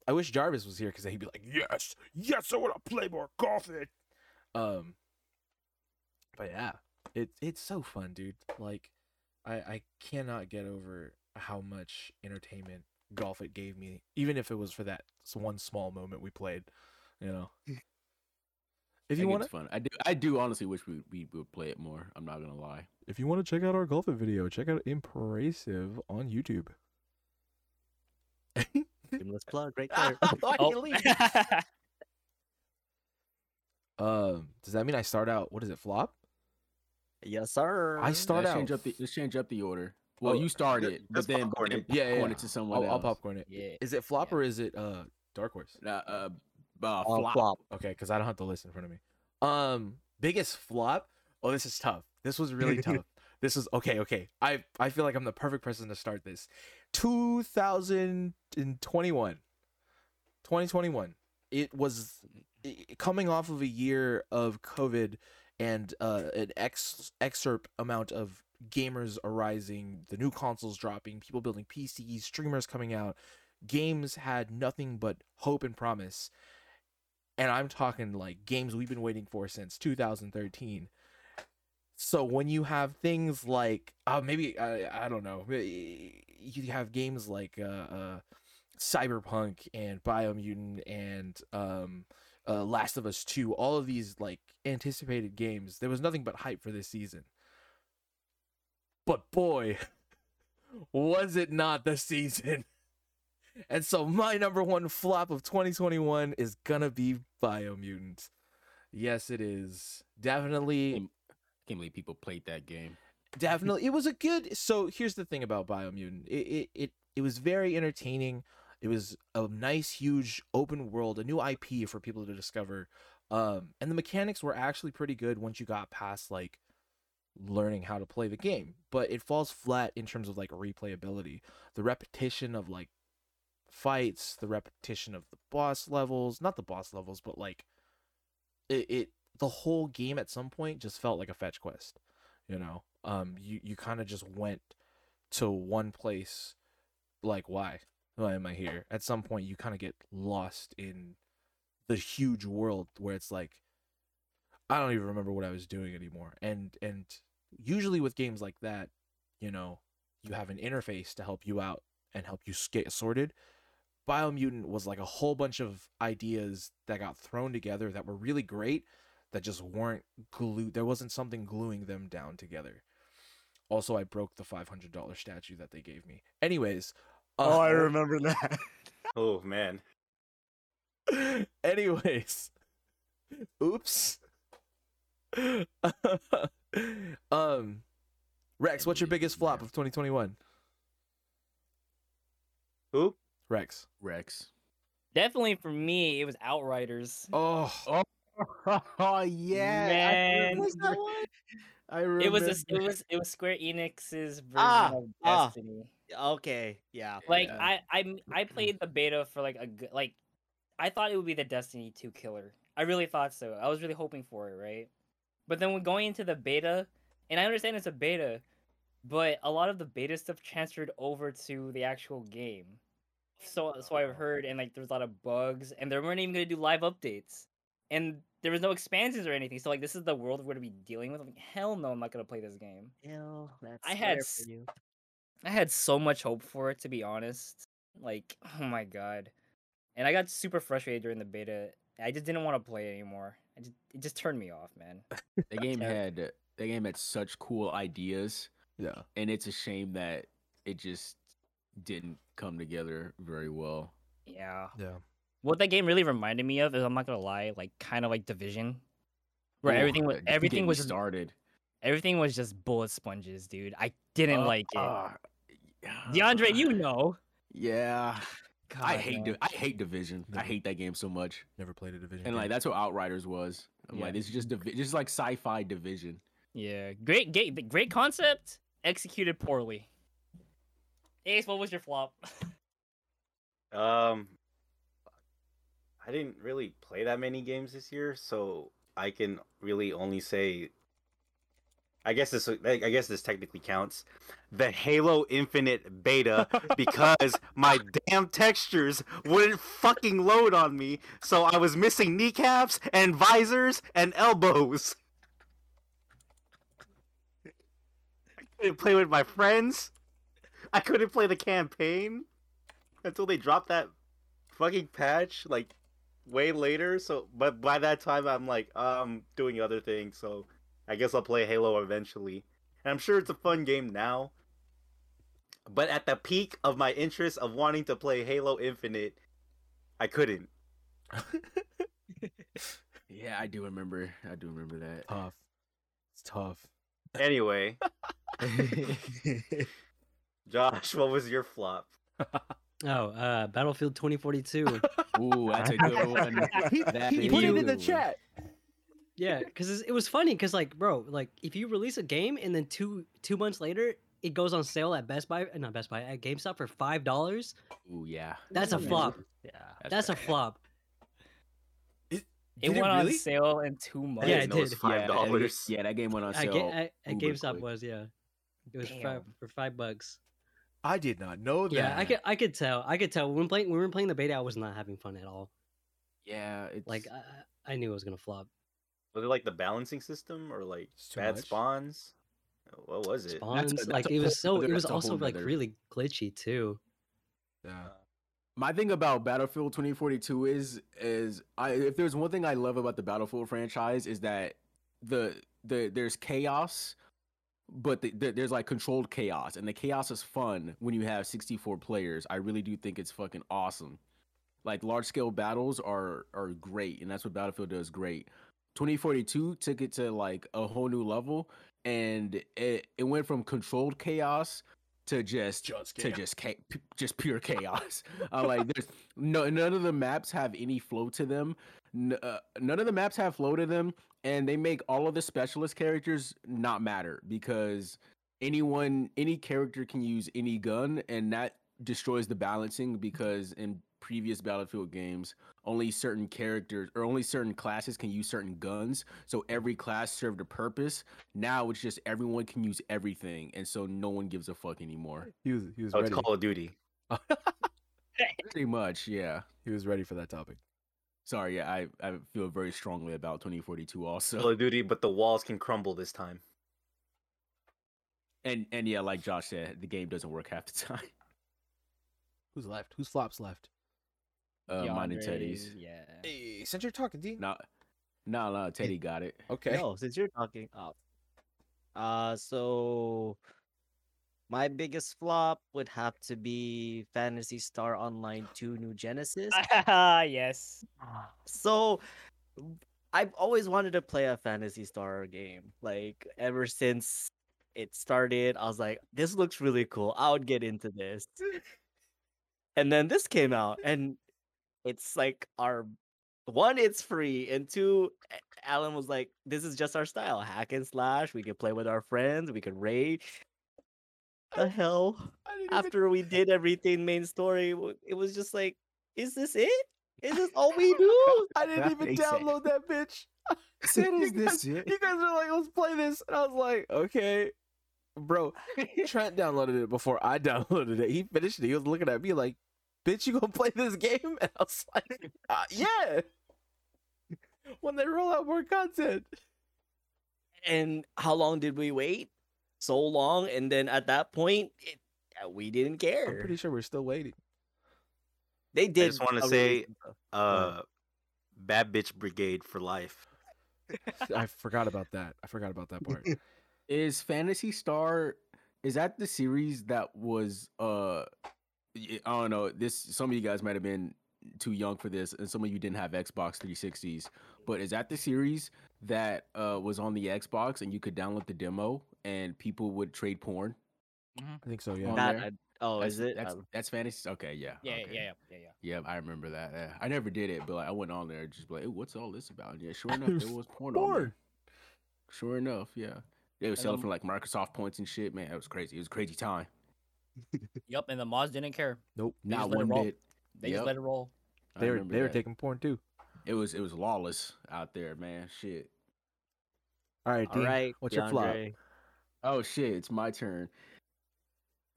[SPEAKER 2] I wish Jarvis was here because he'd be like, yes, yes, I want to play more golf. It. Um, but yeah, it it's so fun, dude. Like, I I cannot get over how much entertainment golf it gave me, even if it was for that one small moment we played. You know, if you
[SPEAKER 5] think
[SPEAKER 2] want
[SPEAKER 5] it's fun. I do. I do honestly wish we we would play it more. I'm not gonna lie.
[SPEAKER 2] if you want to check out our golf video, check out Impracesive on YouTube.
[SPEAKER 6] Shameless plug right there.
[SPEAKER 2] Why
[SPEAKER 3] Oh.
[SPEAKER 2] you leave? Um, does that mean I start out? What is it? Flop?
[SPEAKER 6] yes, sir.
[SPEAKER 2] I start
[SPEAKER 5] let's
[SPEAKER 2] out.
[SPEAKER 5] change up the let's change up the order. Well,
[SPEAKER 2] Oh,
[SPEAKER 5] you started, it, but
[SPEAKER 4] Just
[SPEAKER 5] then
[SPEAKER 4] popcorn it.
[SPEAKER 2] Yeah, yeah, yeah.
[SPEAKER 5] it to someone
[SPEAKER 2] I'll, I'll popcorn it.
[SPEAKER 3] Yeah.
[SPEAKER 2] Is it flop or is it uh dark horse?
[SPEAKER 5] Uh, uh, uh,
[SPEAKER 6] Uh,
[SPEAKER 5] flop.
[SPEAKER 6] flop.
[SPEAKER 2] Okay, because I don't have the list in front of me. Um, biggest flop. Oh, this is tough. This was really tough. This is okay. Okay, I I feel like I'm the perfect person to start this. 2021, 2021. It was coming off of a year of COVID and uh, an ex excerpt amount of gamers arising, the new consoles dropping, people building PCs, streamers coming out. Games had nothing but hope and promise and I'm talking like games we've been waiting for since 2013. So when you have things like, uh, maybe I I don't know, you have games like uh, uh, Cyberpunk and Biomutant and um, uh, Last of Us 2, all of these like anticipated games. There was nothing but hype for this season. But boy, was it not the season. And so my number one flop of 2021 is gonna be Biomutant. Yes, it is. Definitely
[SPEAKER 5] Can't believe people played that game.
[SPEAKER 2] definitely it was a good so here's the thing about biomutant it, it it it was very entertaining it was a nice huge open world a new ip for people to discover um and the mechanics were actually pretty good once you got past like learning how to play the game but it falls flat in terms of like replayability the repetition of like fights the repetition of the boss levels not the boss levels but like it, it the whole game at some point just felt like a fetch quest you know? Um you you kind of just went to one place like why? Why am i here? At some point you kind of get lost in the huge world where it's like i don't even remember what i was doing anymore. And and usually with games like that you know you have an interface to help you out and help you get sorted. Biomutant was like a whole bunch of ideas that got thrown together that were really great that just weren't glued there wasn't something gluing them down together also i broke the $500 statue that they gave me anyways
[SPEAKER 6] Oh, I
[SPEAKER 2] uh,
[SPEAKER 6] remember that.
[SPEAKER 4] Oh man.
[SPEAKER 2] anyways oops um rex what's your biggest flop of 2021
[SPEAKER 4] Who?
[SPEAKER 2] rex
[SPEAKER 5] Rex.
[SPEAKER 3] Definitely for me, it was Outriders.
[SPEAKER 2] oh
[SPEAKER 5] oh yeah,
[SPEAKER 3] Man.
[SPEAKER 5] I I remember.
[SPEAKER 3] It was a, it was it was Square Enix's version
[SPEAKER 6] Ah,
[SPEAKER 3] of
[SPEAKER 6] ah.
[SPEAKER 3] Destiny.
[SPEAKER 6] okay, yeah.
[SPEAKER 3] Like
[SPEAKER 5] Yeah.
[SPEAKER 3] I I I played the beta for like a good like I thought it would be the Destiny 2 killer. I really thought so. I was really hoping for it, right? But then when going into the beta, and I understand it's a beta, but a lot of the beta stuff transferred over to the actual game. So so I've heard and like there's a lot of bugs and they weren't even gonna do live updates. And there was no expansions or anything. So like this is the world we're gonna be dealing with. I'm like, hell no, I'm not gonna play this game.
[SPEAKER 6] Ew, that's
[SPEAKER 3] I had
[SPEAKER 6] for you.
[SPEAKER 3] I had so much hope for it to be honest. Like, oh my god. And I got super frustrated during the beta. I just didn't want to play it anymore. I just, it just turned me off, man.
[SPEAKER 5] the game had the game had such cool ideas,
[SPEAKER 2] yeah
[SPEAKER 5] and it's a shame that it just didn't come together very well.
[SPEAKER 3] Yeah.
[SPEAKER 2] yeah
[SPEAKER 3] What that game really reminded me of is I'm not gonna lie, like kind of like Division, where
[SPEAKER 5] Ooh,
[SPEAKER 3] everything was
[SPEAKER 5] don't get
[SPEAKER 3] everything was just,
[SPEAKER 5] started.
[SPEAKER 3] everything was just bullet sponges, dude. I didn't
[SPEAKER 5] Uh,
[SPEAKER 3] like it.
[SPEAKER 5] uh,
[SPEAKER 3] DeAndre, you know.
[SPEAKER 5] Yeah, I hate
[SPEAKER 3] man.
[SPEAKER 5] Di- I hate Division. I hate that game so much.
[SPEAKER 2] never played a division
[SPEAKER 5] And like that's what Outriders was. I'm
[SPEAKER 3] Yeah.
[SPEAKER 5] like, this is just divi- just like sci-fi Division.
[SPEAKER 3] Yeah, great, great, great concept, executed poorly. Ace, what was your flop?
[SPEAKER 4] Um, I didn't really play that many games this year, so I can really only say. I guess this. I guess this technically counts. The Halo Infinite beta because my damn textures wouldn't fucking load on me, so I was missing kneecaps and visors and elbows. I couldn't play with my friends. I couldn't play the campaign until they dropped that fucking patch like way later. So, but by that time, I'm like, um, doing other things. So, I guess I'll play Halo eventually. And I'm sure it's a fun game now. But at the peak of my interest of wanting to play Halo Infinite, I couldn't.
[SPEAKER 5] Yeah, I do remember. I do remember that.
[SPEAKER 2] tough it's tough
[SPEAKER 4] Anyway, Josh, what was your flop?
[SPEAKER 7] Oh, uh, Battlefield 2042.
[SPEAKER 5] Ooh, that's a good one.
[SPEAKER 2] he
[SPEAKER 5] That
[SPEAKER 2] he put it in the chat.
[SPEAKER 7] yeah, because it was funny. Because like, bro, like if you release a game and then two two months later it goes on sale at Best Buy, uh, not Best Buy, at GameStop for five dollars,
[SPEAKER 5] Ooh, yeah.
[SPEAKER 7] that's a flop.
[SPEAKER 6] Yeah.
[SPEAKER 7] That's a flop.
[SPEAKER 3] It
[SPEAKER 2] it
[SPEAKER 3] went on
[SPEAKER 2] really?
[SPEAKER 3] sale in two months.
[SPEAKER 7] Yeah,
[SPEAKER 4] I
[SPEAKER 7] it
[SPEAKER 4] didn't it was five
[SPEAKER 5] Yeah, and it-
[SPEAKER 4] dollars.
[SPEAKER 5] Yeah, that game went on sale.
[SPEAKER 7] Ga- at, at GameStop
[SPEAKER 5] quick.
[SPEAKER 7] was yeah. It was five, for five bucks.
[SPEAKER 2] I did not know that.
[SPEAKER 7] Yeah, I could I could tell. I could tell when playing when we were playing the beta, I was not having fun at all.
[SPEAKER 5] Yeah, it's
[SPEAKER 7] Like I, I I knew it was gonna flop.
[SPEAKER 4] Was it like the balancing system or like bad
[SPEAKER 2] much.
[SPEAKER 4] spawns? What was it?
[SPEAKER 7] Spawns
[SPEAKER 5] that's
[SPEAKER 7] like
[SPEAKER 5] a
[SPEAKER 7] it was
[SPEAKER 5] whole
[SPEAKER 7] so it was also like
[SPEAKER 5] nother-
[SPEAKER 7] really glitchy too.
[SPEAKER 2] Yeah. Uh.
[SPEAKER 5] my thing about Battlefield 2042 is is I if there's one thing I love about the Battlefield franchise is that the the there's chaos but the, the, there's like controlled chaos and the chaos is fun when you have 64 players. I really do think it's fucking awesome. Like large scale battles are are great and that's what Battlefield does great. 2042 took it to like a whole new level and it, it went from controlled chaos to just
[SPEAKER 2] Just
[SPEAKER 5] to just just pure chaos. uh, like there's no none of the maps have any flow to them. N- uh, none of the maps have flow to them, and they make all of the specialist characters not matter because anyone any character can use any gun, and that destroys the balancing because in previous Battlefield games, only certain characters or only certain classes can use certain guns. So every class served a purpose. Now it's just everyone can use everything, and so no one gives a fuck anymore.
[SPEAKER 2] He was he was
[SPEAKER 4] Oh, it's
[SPEAKER 2] ready.
[SPEAKER 4] Call of Duty.
[SPEAKER 5] Pretty much, yeah.
[SPEAKER 2] he was ready for that topic.
[SPEAKER 5] Sorry, yeah, I, I feel very strongly about 2042 also.
[SPEAKER 4] Call of Duty, but the walls can crumble this time.
[SPEAKER 5] And and yeah, like Josh said, the game doesn't work half the time.
[SPEAKER 2] Who's left? Who's flops left?
[SPEAKER 5] Uh, mine and Teddy's.
[SPEAKER 3] Yeah.
[SPEAKER 2] Hey, since you're talking, D.
[SPEAKER 5] No, no, no, Teddy got it.
[SPEAKER 2] Okay.
[SPEAKER 6] No, since you're talking up. Uh so my biggest flop would have to be Phantasy Star Online 2 New Genesis.
[SPEAKER 3] yes.
[SPEAKER 6] so I've always wanted to play a Fantasy Star game. Like ever since it started, I was like, this looks really cool. I would get into this. And then this came out and it's like our one, it's free, and two, Alan was like, "This is just our style, hack and slash. We can play with our friends. We can raid." The hell!
[SPEAKER 2] Didn't even-
[SPEAKER 6] After we did everything main story, it was just like, "Is this it? Is this all we do?"
[SPEAKER 2] I didn't even
[SPEAKER 5] They said-
[SPEAKER 2] download that bitch. I
[SPEAKER 5] said,
[SPEAKER 2] you
[SPEAKER 5] "Is this
[SPEAKER 2] guys-
[SPEAKER 5] it?"
[SPEAKER 2] You guys were like, let's play this. And I was like, okay. Bro, Trent downloaded it before I downloaded it. He finished it. He was looking at me like, bitch, you gonna play this game? And I was like, uh, yeah. When they roll out more content.
[SPEAKER 6] and how long did we wait? So long, and then at that point, it, uh, we didn't care.
[SPEAKER 2] I'm pretty sure we're still waiting.
[SPEAKER 6] They did.
[SPEAKER 4] I just wanna say,
[SPEAKER 6] release.
[SPEAKER 4] Uh, Bad Bitch Brigade for life.
[SPEAKER 2] I forgot about that. I forgot about that part.
[SPEAKER 5] Is Phantasy Star is that the series that was uh y- I don't know, this some of you guys might have been too young for this and some of you didn't have Xbox 360s, but is that the series that uh was on the Xbox and you could download the demo and people would trade porn?
[SPEAKER 2] I think so, yeah.
[SPEAKER 5] on
[SPEAKER 6] that. I- oh,
[SPEAKER 5] That's,
[SPEAKER 6] is it?
[SPEAKER 5] That's
[SPEAKER 6] Um,
[SPEAKER 5] that's fantasy. Okay, yeah.
[SPEAKER 3] Yeah,
[SPEAKER 5] okay.
[SPEAKER 3] yeah, yeah, yeah, yeah.
[SPEAKER 5] Yeah, I remember that. Yeah. I never did it, but like, I went on there just be like, "Hey, what's all this about? Yeah, sure enough,
[SPEAKER 2] There's
[SPEAKER 5] there was porn, on
[SPEAKER 2] porn.
[SPEAKER 5] there. Sure enough, yeah. They were selling
[SPEAKER 3] then-
[SPEAKER 5] for like Microsoft points and shit. Man, it was crazy. It was a crazy time.
[SPEAKER 3] yep. and the mods didn't care.
[SPEAKER 2] Nope.
[SPEAKER 3] They
[SPEAKER 5] Not one bit.
[SPEAKER 3] They
[SPEAKER 5] Yep.
[SPEAKER 3] just let it roll.
[SPEAKER 2] They were
[SPEAKER 5] remember
[SPEAKER 2] they were taking porn too.
[SPEAKER 5] It was it was lawless out there, man. Shit.
[SPEAKER 2] All right,
[SPEAKER 6] all
[SPEAKER 2] D.
[SPEAKER 6] right.
[SPEAKER 2] What's your flop?
[SPEAKER 5] Oh shit, it's my turn.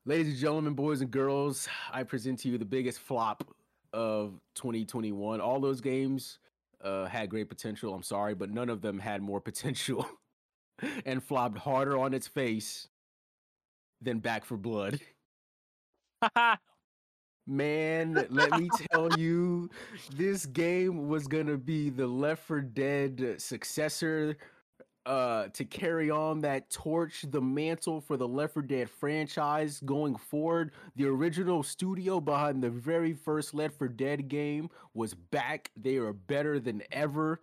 [SPEAKER 5] Ladies and gentlemen, boys and girls, I present to you the biggest flop of 2021. All those games uh, had great potential. I'm sorry, but none of them had more potential and flopped harder on its face than Back 4 Blood. Man, let me tell you, this game was gonna be the Left 4 Dead successor uh to carry on that torch, the mantle for the Left 4 Dead franchise going forward. The original studio behind the very first Left 4 Dead game was back. They are better than ever.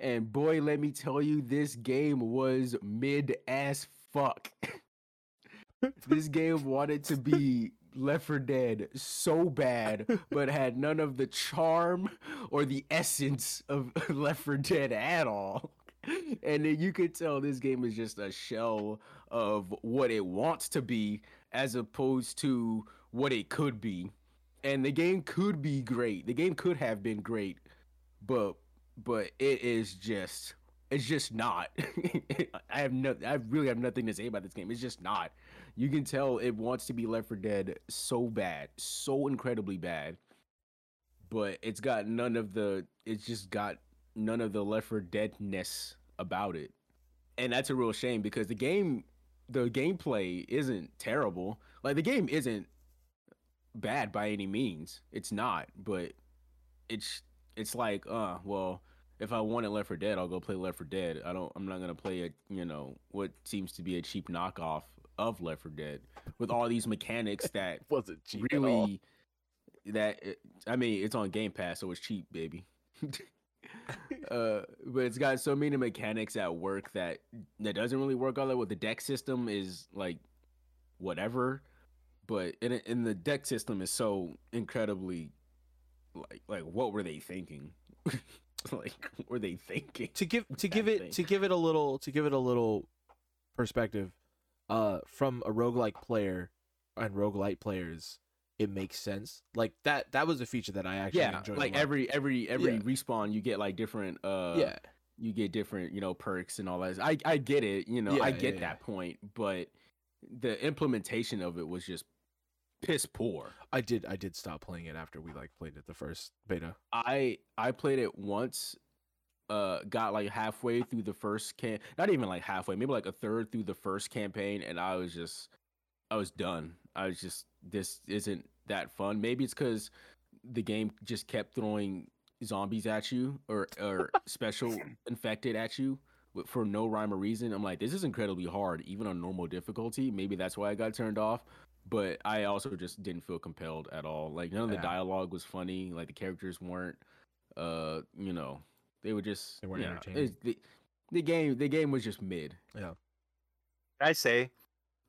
[SPEAKER 5] And boy, let me tell you, this game was mid as fuck. this game wanted to be Left 4 Dead so bad, but had none of the charm or the essence of Left 4 Dead at all. And then you could tell this game is just a shell of what it wants to be as opposed to what it could be. And the game could be great. The game could have been great, but but it is just it's just not. I have no I really have nothing to say about this game. It's just not. You can tell it wants to be Left 4 Dead so bad, so incredibly bad. But it's got none of the it's just got none of the Left 4 Deadness about it. And that's a real shame because the game the gameplay isn't terrible. Like the game isn't bad by any means. It's not, but it's it's like, uh, well, if I wanted Left 4 Dead, I'll go play Left 4 Dead. I don't. I'm not gonna play a you know what seems to be a cheap knockoff of Left 4 Dead with all these mechanics that
[SPEAKER 2] Wasn't cheap
[SPEAKER 5] really that I mean it's on Game Pass, so it's cheap, baby. uh, but it's got so many mechanics at work that that doesn't really work all that. With the deck system is like whatever, but in in the deck system is so incredibly like like what were they thinking? like what were they thinking?
[SPEAKER 2] to give to give it
[SPEAKER 5] thing.
[SPEAKER 2] to give it a little to give it a little perspective uh from a roguelike player and roguelite players it makes sense like that that was a feature that i actually
[SPEAKER 5] Yeah,
[SPEAKER 2] enjoyed
[SPEAKER 5] like every every every
[SPEAKER 2] Yeah.
[SPEAKER 5] respawn you get like different uh
[SPEAKER 2] yeah
[SPEAKER 5] you get different, you know, perks and all that. I I get it, you know,
[SPEAKER 2] Yeah,
[SPEAKER 5] I get that point, but the implementation of it was just piss poor.
[SPEAKER 2] i did i did stop playing it after we like played it the first beta
[SPEAKER 5] I I played it once, uh, got like halfway through the first can, not even like halfway, maybe like a third through the first campaign, and I was just, I was done. I was just, this isn't that fun. Maybe it's because the game just kept throwing zombies at you or or special infected at you for no rhyme or reason. I'm like, this is incredibly hard, even on normal difficulty. Maybe that's why I got turned off. But I also just didn't feel compelled at all. Like none of the
[SPEAKER 2] Yeah.
[SPEAKER 5] dialogue was funny. Like the characters weren't, uh, you know, they were just
[SPEAKER 2] They weren't
[SPEAKER 5] yeah,
[SPEAKER 2] entertaining.
[SPEAKER 5] The, the game, the game was just mid. Yeah.
[SPEAKER 4] I say,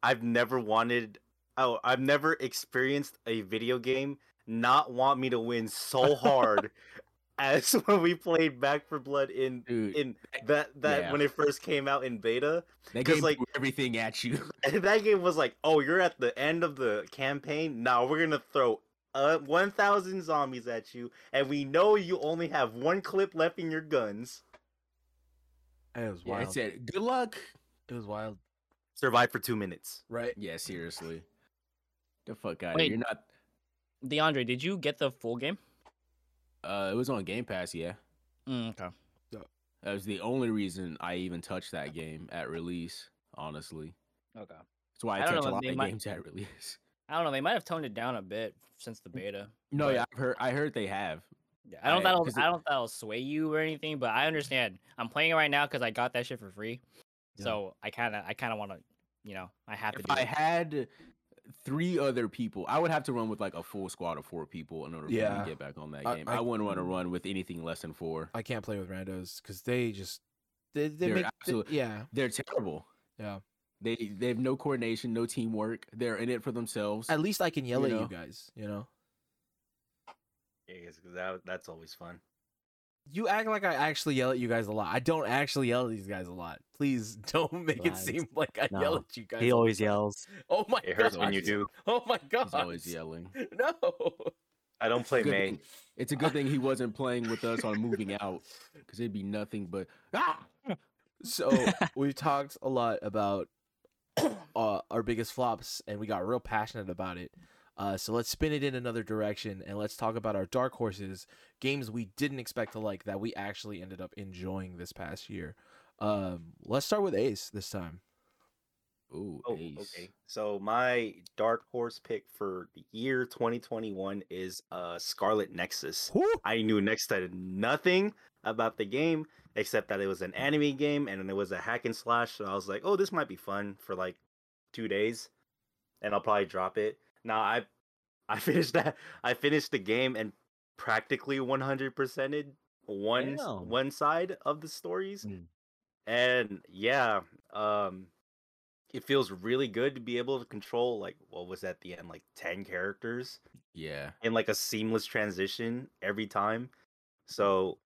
[SPEAKER 4] I've never wanted. Oh, I've never experienced a video game not want me to win so hard as when we played Back 4 Blood in
[SPEAKER 5] Dude,
[SPEAKER 4] in that that
[SPEAKER 5] Yeah.
[SPEAKER 4] when it first came out in beta.
[SPEAKER 5] that
[SPEAKER 4] 'cause,
[SPEAKER 5] game
[SPEAKER 4] like-
[SPEAKER 5] threw everything at you.
[SPEAKER 4] And that game was like, oh, you're at the end of the campaign. Now we're gonna throw uh 1,000 zombies at you, and we know you only have one clip left in your guns.
[SPEAKER 2] it was
[SPEAKER 5] yeah,
[SPEAKER 2] wild
[SPEAKER 5] it said, "Good luck."
[SPEAKER 2] it was wild
[SPEAKER 4] Survive for two minutes.
[SPEAKER 2] right
[SPEAKER 5] Yeah, seriously. The fuck out of
[SPEAKER 3] Wait.
[SPEAKER 5] here. You're not.
[SPEAKER 3] DeAndre, did you get the full game?
[SPEAKER 5] Uh, it was on Game Pass. Yeah.
[SPEAKER 3] Mm, okay.
[SPEAKER 5] That was the only reason I even touched that game at release. Honestly,
[SPEAKER 3] Okay.
[SPEAKER 5] that's why I,
[SPEAKER 3] I don't
[SPEAKER 5] touch a lot of
[SPEAKER 3] might-
[SPEAKER 5] games at release.
[SPEAKER 3] I don't know. They might have toned it down a bit since the beta.
[SPEAKER 5] No,
[SPEAKER 3] But-
[SPEAKER 5] yeah, I've heard. I heard they have.
[SPEAKER 3] Yeah, I don't.
[SPEAKER 5] I-
[SPEAKER 3] That'll.
[SPEAKER 5] 'cause
[SPEAKER 3] I don't that'll sway you or anything. But I understand. I'm playing it right now because I got that shit for free.
[SPEAKER 2] Yeah.
[SPEAKER 3] So I kind of. I kind of want to. You know. I have to.
[SPEAKER 5] If
[SPEAKER 3] Do
[SPEAKER 5] I
[SPEAKER 3] it.
[SPEAKER 5] had three other people, I would have to run with like a full squad of four people in order for me
[SPEAKER 2] Yeah.
[SPEAKER 5] to get back on that
[SPEAKER 2] I-
[SPEAKER 5] game.
[SPEAKER 2] I-
[SPEAKER 5] I, wouldn't want to run with anything less than four.
[SPEAKER 2] i can't play with randos because they just they, they
[SPEAKER 5] They're
[SPEAKER 2] make they- yeah
[SPEAKER 5] They're terrible.
[SPEAKER 2] yeah
[SPEAKER 5] They they have no coordination, no teamwork. They're in it for themselves.
[SPEAKER 2] at least i can yell
[SPEAKER 5] You
[SPEAKER 2] at
[SPEAKER 5] know?
[SPEAKER 2] you guys you know
[SPEAKER 4] Yeah, 'cause that that's always fun.
[SPEAKER 2] You act like I actually yell at you guys a lot. I don't actually yell at these guys a lot. Please don't make it seem like I yell at you guys.
[SPEAKER 6] He always yells.
[SPEAKER 2] Oh my god.
[SPEAKER 4] It hurts when you do.
[SPEAKER 2] Oh my god.
[SPEAKER 5] He's always yelling.
[SPEAKER 2] No.
[SPEAKER 4] I don't play
[SPEAKER 5] Good
[SPEAKER 4] May.
[SPEAKER 5] It's a good thing he wasn't playing with us on moving out, because it'd be nothing but ah.
[SPEAKER 2] So we've talked a lot about uh, our biggest flops, and we got real passionate about it. Uh, so let's spin it in another direction, and let's talk about our dark horses, games we didn't expect to like that we actually ended up enjoying this past year. Um, let's start with Ace this time.
[SPEAKER 5] Ooh,
[SPEAKER 4] Oh,
[SPEAKER 5] ace.
[SPEAKER 4] okay. So my dark horse pick for the year 2021 is uh Scarlet Nexus. I knew next to nothing about the game except that it was an anime game and it was a hack and slash. So I was like, oh, this might be fun for like two days, and I'll probably drop it. Now I, I finished that. I finished the game and practically 100%ed one
[SPEAKER 6] Damn.
[SPEAKER 4] one side of the stories,
[SPEAKER 6] Mm.
[SPEAKER 4] and yeah, um, it feels really good to be able to control like what was at the end like 10 characters
[SPEAKER 5] Yeah.
[SPEAKER 4] in like a seamless transition every time. So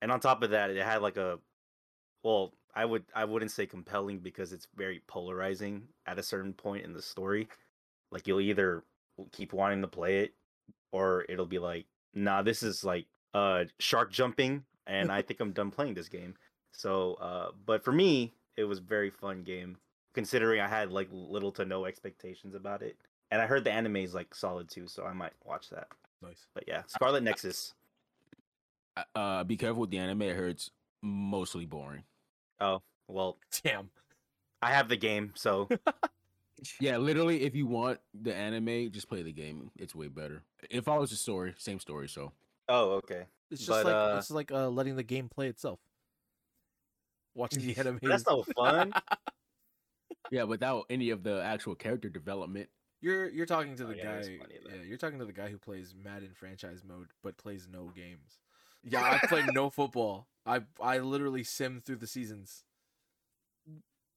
[SPEAKER 4] and on top of that it had like a well, I would I wouldn't say compelling because it's very polarizing at a certain point in the story. Like you'll either keep wanting to play it or it'll be like, nah, this is like uh shark jumping and I think I'm done playing this game. So uh but for me, it was a very fun game considering I had like little to no expectations about it. And I heard the anime is like solid too, so I might watch that.
[SPEAKER 2] Nice.
[SPEAKER 4] But yeah, Scarlet Nexus.
[SPEAKER 5] Uh, Uh, be careful with the anime. I heard it's mostly boring.
[SPEAKER 4] Oh, well,
[SPEAKER 2] Damn.
[SPEAKER 4] I have the game, so
[SPEAKER 5] Yeah, literally, if you want the anime, just play the game. It's way better. It follows the story, same story. So
[SPEAKER 4] oh, okay.
[SPEAKER 2] It's just
[SPEAKER 4] But,
[SPEAKER 2] like
[SPEAKER 4] uh,
[SPEAKER 2] it's like uh, letting the game play itself. Watching the anime.
[SPEAKER 4] That's no fun.
[SPEAKER 5] yeah, without any of the actual character development.
[SPEAKER 2] You're you're talking to
[SPEAKER 4] Oh,
[SPEAKER 2] the
[SPEAKER 4] yeah,
[SPEAKER 2] guy.
[SPEAKER 4] funny,
[SPEAKER 2] yeah, you're talking to the guy who plays Madden franchise mode but plays no games. Yeah, I play no football. I I literally sim through the seasons.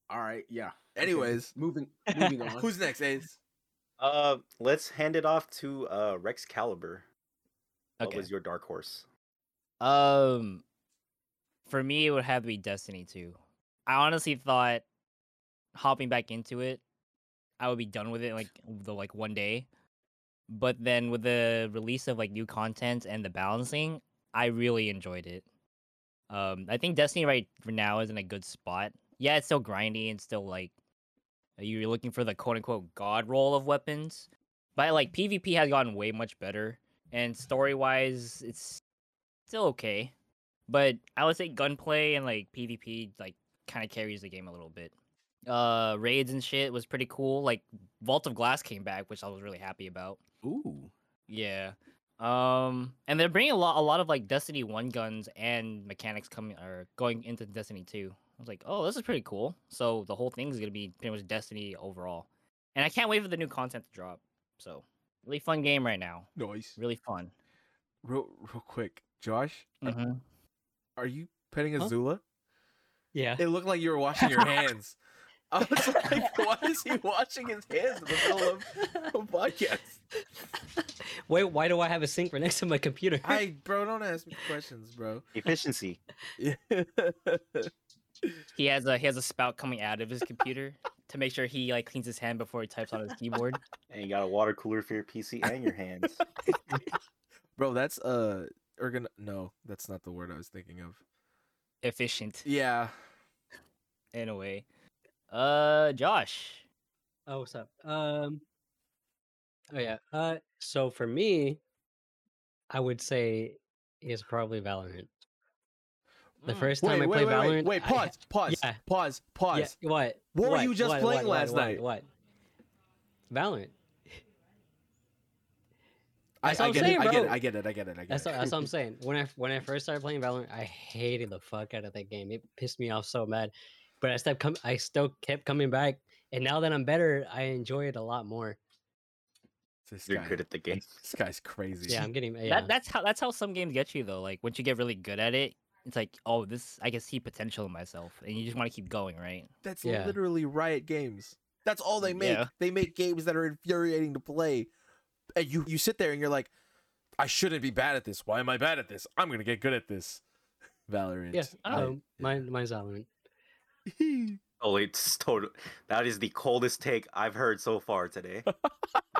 [SPEAKER 5] All right, yeah. Okay,
[SPEAKER 2] Anyways,
[SPEAKER 5] moving moving on.
[SPEAKER 2] who's next, Ace?
[SPEAKER 4] uh, let's hand it off to uh Rexcalibur. What
[SPEAKER 3] Okay.
[SPEAKER 4] was your dark horse?
[SPEAKER 3] Um, for me, it would have to be Destiny 2. I honestly thought hopping back into it, I would be done with it like the like one day. But then with the release of like new content and the balancing, I really enjoyed it. Um, I think Destiny right for now is in a good spot. Yeah, it's still grindy and still like uh, you're looking for the quote unquote god roll of weapons. But like PvP has gotten way much better, and story wise, it's still okay. But I would say gunplay and like PvP like kind of carries the game a little bit. Uh, raids and shit was pretty cool. Like Vault of Glass came back, which I was really happy about.
[SPEAKER 5] Ooh,
[SPEAKER 3] Yeah. Um, and they're bringing a lot, a lot of like Destiny One guns and mechanics coming or going into Destiny Two. I was like, oh, this is pretty cool. So the whole thing is gonna be pretty much Destiny overall, and I can't wait for the new content to drop. So really fun game right now.
[SPEAKER 2] Nice.
[SPEAKER 3] Really fun.
[SPEAKER 2] Real real quick, Josh,
[SPEAKER 3] Mm-hmm.
[SPEAKER 2] are you petting a
[SPEAKER 7] Huh? Yeah.
[SPEAKER 2] It looked like you were washing your hands. I was like, why is he washing his hands in the middle of a podcast?
[SPEAKER 7] Wait, why do I have a sink right next to my computer?
[SPEAKER 2] I bro, don't ask me questions, bro.
[SPEAKER 4] Efficiency.
[SPEAKER 3] He has a he has a spout coming out of his computer to make sure he like cleans his hand before he types on his keyboard.
[SPEAKER 4] And you got a water cooler for your PC and your hands.
[SPEAKER 2] bro, that's uh ergon no, that's not the word I was thinking of.
[SPEAKER 3] Efficient
[SPEAKER 2] Yeah.
[SPEAKER 3] in a way. Uh, Josh.
[SPEAKER 7] Oh, what's up? Um. Oh yeah. Uh. So for me, I would say is probably Valorant. The
[SPEAKER 3] Mm.
[SPEAKER 7] first time
[SPEAKER 2] Wait,
[SPEAKER 7] I
[SPEAKER 2] wait,
[SPEAKER 7] played
[SPEAKER 2] wait,
[SPEAKER 7] Valorant.
[SPEAKER 2] wait, wait,
[SPEAKER 7] I ha-
[SPEAKER 2] pause, pause,
[SPEAKER 7] yeah.
[SPEAKER 2] pause, pause.
[SPEAKER 7] Yeah, what?
[SPEAKER 2] What were you just
[SPEAKER 7] What?
[SPEAKER 2] playing
[SPEAKER 7] What?
[SPEAKER 2] last
[SPEAKER 7] What?
[SPEAKER 2] night?
[SPEAKER 7] What? Valorant.
[SPEAKER 2] I, I get
[SPEAKER 7] saying,
[SPEAKER 2] it, I get it,
[SPEAKER 7] bro.
[SPEAKER 2] I get it, I get it, I get
[SPEAKER 7] That's
[SPEAKER 2] it.
[SPEAKER 7] what, that's what I'm saying. When I when I first started playing Valorant, I hated the fuck out of that game. It pissed me off so bad. But I still come I still kept coming back, and now that I'm better, I enjoy it a lot more.
[SPEAKER 2] this
[SPEAKER 4] You're
[SPEAKER 2] guy,
[SPEAKER 4] good at the game.
[SPEAKER 2] this guy's crazy.
[SPEAKER 7] Yeah, I'm getting yeah.
[SPEAKER 3] That that's how that's how some games get you though. Like once you get really good at it, it's like, oh, this I can see potential in myself, and you just want to keep going, right?
[SPEAKER 2] That's
[SPEAKER 7] Yeah.
[SPEAKER 2] literally Riot Games. That's all they make.
[SPEAKER 3] Yeah.
[SPEAKER 2] They make games that are infuriating to play. And you you sit there and you're like, I shouldn't be bad at this. Why am I bad at this? I'm gonna get good at this. Valorant.
[SPEAKER 7] yeah.
[SPEAKER 3] Oh.
[SPEAKER 7] Um, mine mine's Valorant.
[SPEAKER 4] Oh, it's total. That is the coldest take I've heard so far today.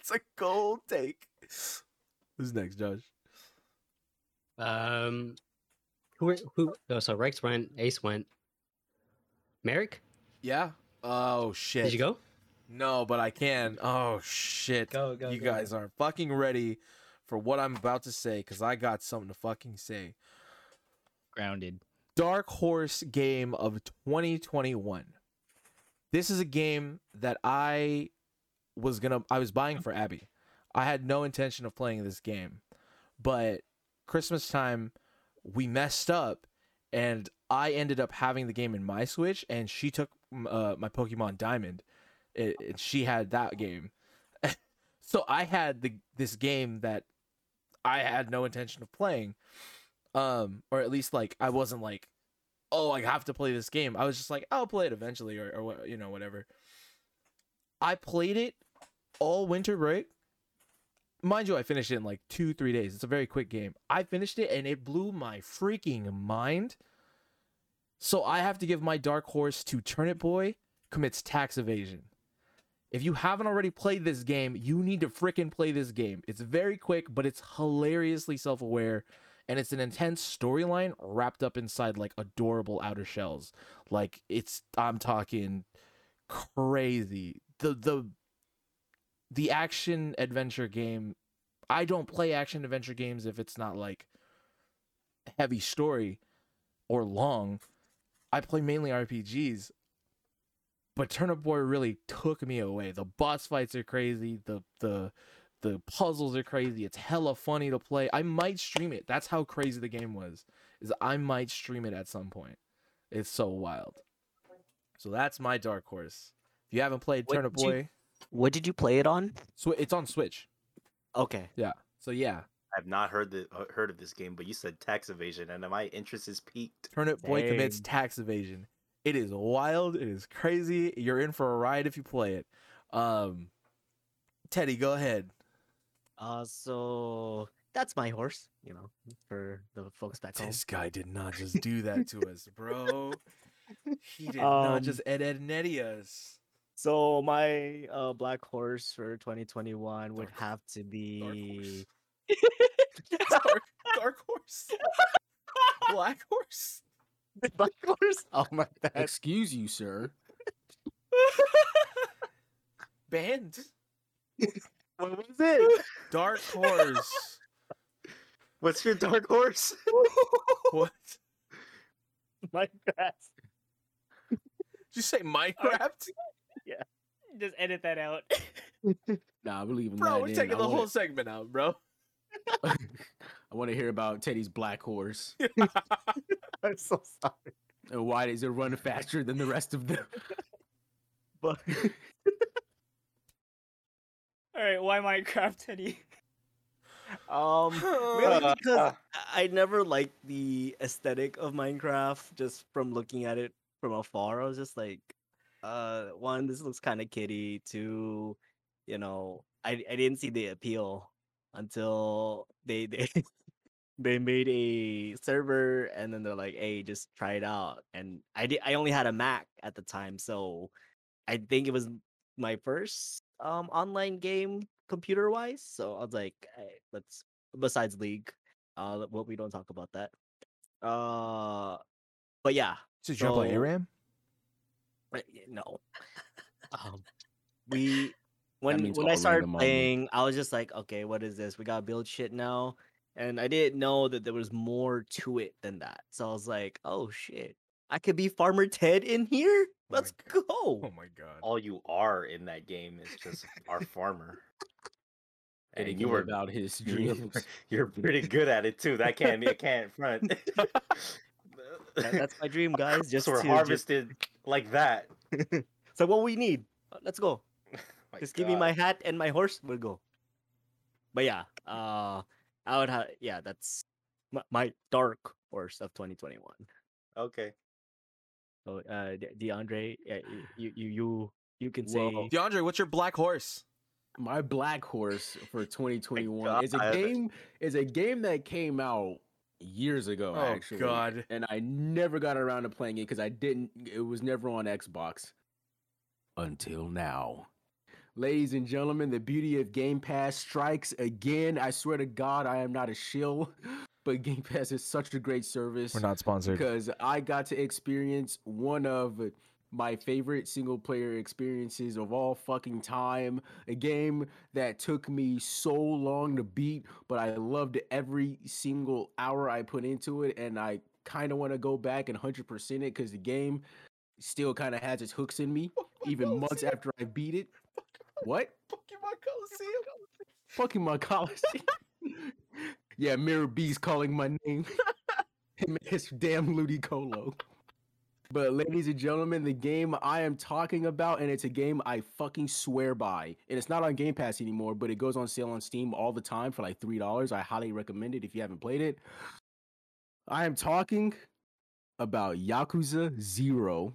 [SPEAKER 2] it's a cold take. Who's next, Josh?
[SPEAKER 7] Um, who who? Oh, so Rex went, Ace went. Merrick,
[SPEAKER 2] Yeah. Oh shit.
[SPEAKER 7] did you go?
[SPEAKER 2] No, but I can. Oh shit.
[SPEAKER 7] Go go.
[SPEAKER 2] you
[SPEAKER 7] go.
[SPEAKER 2] guys aren't fucking ready for what I'm about to say because I got something to fucking say.
[SPEAKER 3] Grounded.
[SPEAKER 2] Dark Horse game of 2021. This is a game that I was gonna I was buying for Abby. I had no intention of playing this game, but Christmas time we messed up, and I ended up having the game in my Switch, and she took uh, my Pokemon Diamond, and she had that game. so I had the this game that I had no intention of playing, um, or at least like I wasn't like oh, I have to play this game. I was just like, I'll play it eventually, or, or you know, whatever. I played it all winter break. Mind you, I finished it in like two, three days. It's a very quick game. I finished it and it blew my freaking mind. So I have to give my dark horse to Turnip Boy commits tax evasion. If you haven't already played this game, you need to freaking play this game. It's very quick, but it's hilariously self aware and it's an intense storyline wrapped up inside like adorable outer shells. Like it's I'm talking crazy. The the the action adventure game I don't play action adventure games if it's not like heavy story or long. I play mainly RPGs. But Turnip Boy really took me away. The boss fights are crazy. The the the puzzles are crazy. It's hella funny to play. I might stream it. That's how crazy the game was. Is I might stream it at some point. It's so wild. So that's my dark horse. If you haven't played Turnip
[SPEAKER 6] did you-
[SPEAKER 2] Boy,
[SPEAKER 6] What did you play it on?
[SPEAKER 2] so it's on Switch.
[SPEAKER 6] Okay.
[SPEAKER 2] Yeah. So yeah,
[SPEAKER 4] I've not heard the uh, heard of this game, but you said tax evasion, and my interest is piqued.
[SPEAKER 2] Turnip Boy commits tax evasion. It is wild. It is crazy. You're in for a ride if you play it. Um, Teddy, go ahead.
[SPEAKER 6] Uh, so that's my horse. You know, for the folks back home.
[SPEAKER 2] This guy did not just do that to us, bro. He did
[SPEAKER 6] Um,
[SPEAKER 2] not just Ed Ed Netty us.
[SPEAKER 6] So my uh black horse for 2021 would
[SPEAKER 2] Dark-
[SPEAKER 6] have to be.
[SPEAKER 2] Dark, dark horse. Black horse.
[SPEAKER 6] black horse. Oh my bad.
[SPEAKER 5] Excuse you, sir.
[SPEAKER 2] Band.
[SPEAKER 6] What was it?
[SPEAKER 2] Dark horse.
[SPEAKER 4] What's your dark horse?
[SPEAKER 2] what?
[SPEAKER 6] Minecraft.
[SPEAKER 2] Did you say Minecraft?
[SPEAKER 3] Just edit that out.
[SPEAKER 5] Nah, I believe in
[SPEAKER 2] Bro,
[SPEAKER 5] that.
[SPEAKER 2] we're
[SPEAKER 5] in.
[SPEAKER 2] taking
[SPEAKER 5] I
[SPEAKER 2] the
[SPEAKER 5] wanna-
[SPEAKER 2] whole segment out, bro.
[SPEAKER 5] I want to hear about Teddy's black horse
[SPEAKER 6] I'm so sorry.
[SPEAKER 5] and why does it run faster than the rest of them.
[SPEAKER 6] But
[SPEAKER 3] All right, why Minecraft, Teddy?
[SPEAKER 6] um, mainly
[SPEAKER 4] Uh,
[SPEAKER 6] because
[SPEAKER 4] uh.
[SPEAKER 6] I I never liked the aesthetic of Minecraft just from looking at it from afar. I was just like, uh, one, this looks kind of kitty. Two, you know, I I didn't see the appeal until they they they made a server and then they're like, hey, just try it out. And I did I only had a Mac at the time, so I think it was my first um online game computer wise. So I was like, hey, let's besides League, uh, what we don't talk about that. Uh, but yeah,
[SPEAKER 2] So you trying to play
[SPEAKER 6] So-
[SPEAKER 2] ARAM?
[SPEAKER 6] Y- no. um, we when when I started playing, I was just like, okay, what is this? We gotta build shit now, and I didn't know that there was more to it than that. So I was like, oh shit, I could be Farmer Ted in here. Let's
[SPEAKER 2] God.
[SPEAKER 6] go.
[SPEAKER 2] Oh my god.
[SPEAKER 4] All you are in that game is just our farmer.
[SPEAKER 5] And
[SPEAKER 4] And
[SPEAKER 5] you
[SPEAKER 4] you were
[SPEAKER 5] about his
[SPEAKER 4] you
[SPEAKER 5] dreams.
[SPEAKER 4] you're pretty good at it too. That can't be. I can't front.
[SPEAKER 6] That- that's my dream, guys. Just
[SPEAKER 4] so we're
[SPEAKER 6] to, just,
[SPEAKER 4] harvested like that.
[SPEAKER 6] so what we need. Uh, Let's go.
[SPEAKER 4] My
[SPEAKER 6] Just give me my hat and my horse. We'll go. But yeah, uh, I would have. Yeah, that's my, my dark horse of 2021.
[SPEAKER 4] Okay.
[SPEAKER 6] So, uh, De- DeAndre, yeah, you you you you can
[SPEAKER 5] Well,
[SPEAKER 6] say
[SPEAKER 2] DeAndre, what's your black horse?
[SPEAKER 5] My black horse for 2021 is a game is a game that came out years ago
[SPEAKER 2] Oh,
[SPEAKER 5] actually.
[SPEAKER 2] God.
[SPEAKER 5] And I never got around to playing it because I didn't it was never on Xbox. Until now. Ladies and gentlemen, the beauty of Game Pass strikes again. I swear to God, I am not a shill, but Game Pass is such a great service
[SPEAKER 2] We're not sponsored.
[SPEAKER 5] because I got to experience one of my favorite single player experiences of all fucking time. A game that took me so long to beat, but I loved every single hour I put into it, and I kind of want to go back and 100% it because the game still kind of has its hooks in me, even months after I beat it. What? Fucking my Coliseum. Fucking my Coliseum. Yeah, Mirror B's calling my name. Him and his damn Ludicolo. But ladies and gentlemen, the game I am talking about, and it's a game I fucking swear by. And it's not on Game Pass anymore, but it goes on sale on Steam all the time for like three dollars. I highly recommend it if you haven't played it. I am talking about Yakuza Zero.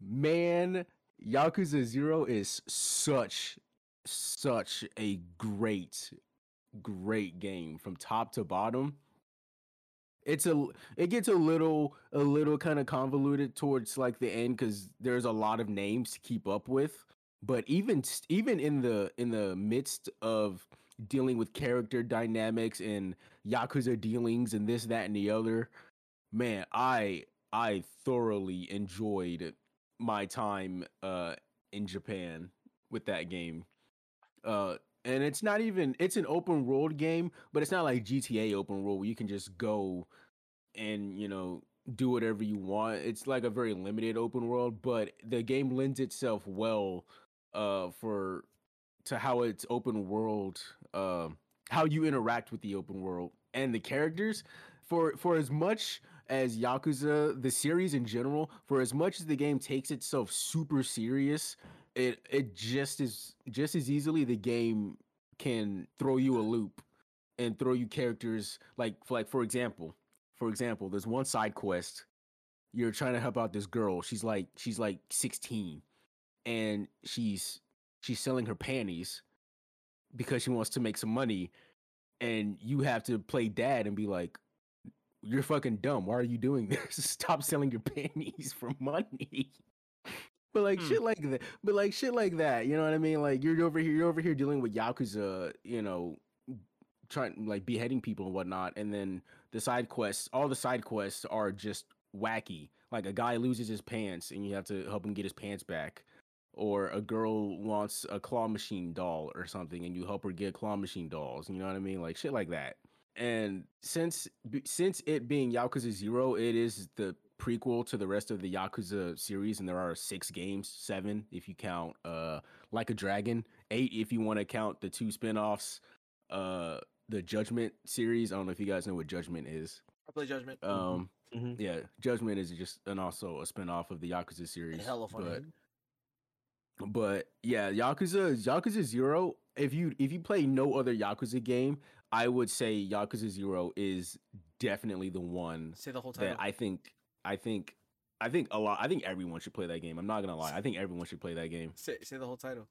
[SPEAKER 5] Man, Yakuza Zero is such such a great great game from top to bottom. It's a it gets a little a little kind of convoluted towards like the end cuz there's a lot of names to keep up with, but even even in the in the midst of dealing with character dynamics and yakuza dealings and this that and the other, man, I I thoroughly enjoyed my time uh in Japan with that game. Uh and it's not even it's an open world game, but it's not like GTA open world where you can just go and, you know, do whatever you want. It's like a very limited open world, but the game lends itself well uh for to how it's open world uh, how you interact with the open world and the characters for for as much as Yakuza, the series in general, for as much as the game takes itself super serious, it it just is just as easily the game can throw you a loop and throw you characters like for like for example, for example, there's one side quest. You're trying to help out this girl. She's like she's like 16 and she's she's selling her panties because she wants to make some money and you have to play dad and be like you're fucking dumb. Why are you doing this? Stop selling your panties for money. But like
[SPEAKER 3] Hmm.
[SPEAKER 5] shit like that. But like shit like that. You know what I mean? Like you're over here. You're over here dealing with yakuza. You know, trying like beheading people and whatnot. And then the side quests. All the side quests are just wacky. Like a guy loses his pants and you have to help him get his pants back. Or a girl wants a claw machine doll or something, and you help her get claw machine dolls. You know what I mean? Like shit like that and since since it being Yakuza Zero, it is the prequel to the rest of the Yakuza series, and there are six games, seven if you count uh Like a Dragon, eight if you want to count the two spin-offs, uh the Judgment series. I don't know if you guys know what Judgment is.
[SPEAKER 2] I play Judgment.
[SPEAKER 5] Um
[SPEAKER 6] Mhm.
[SPEAKER 5] yeah, Judgment is just and also a spin-off of the Yakuza series.
[SPEAKER 2] Hella funny.
[SPEAKER 5] But but yeah, Yakuza Yakuza Zero. If you if you play no other Yakuza game, I would say Yakuza Zero is definitely the one
[SPEAKER 2] Say the whole title.
[SPEAKER 5] that I think I think I think a lot. I think everyone should play that game. I'm not gonna lie. I think everyone should play that game.
[SPEAKER 2] Say, say the whole title.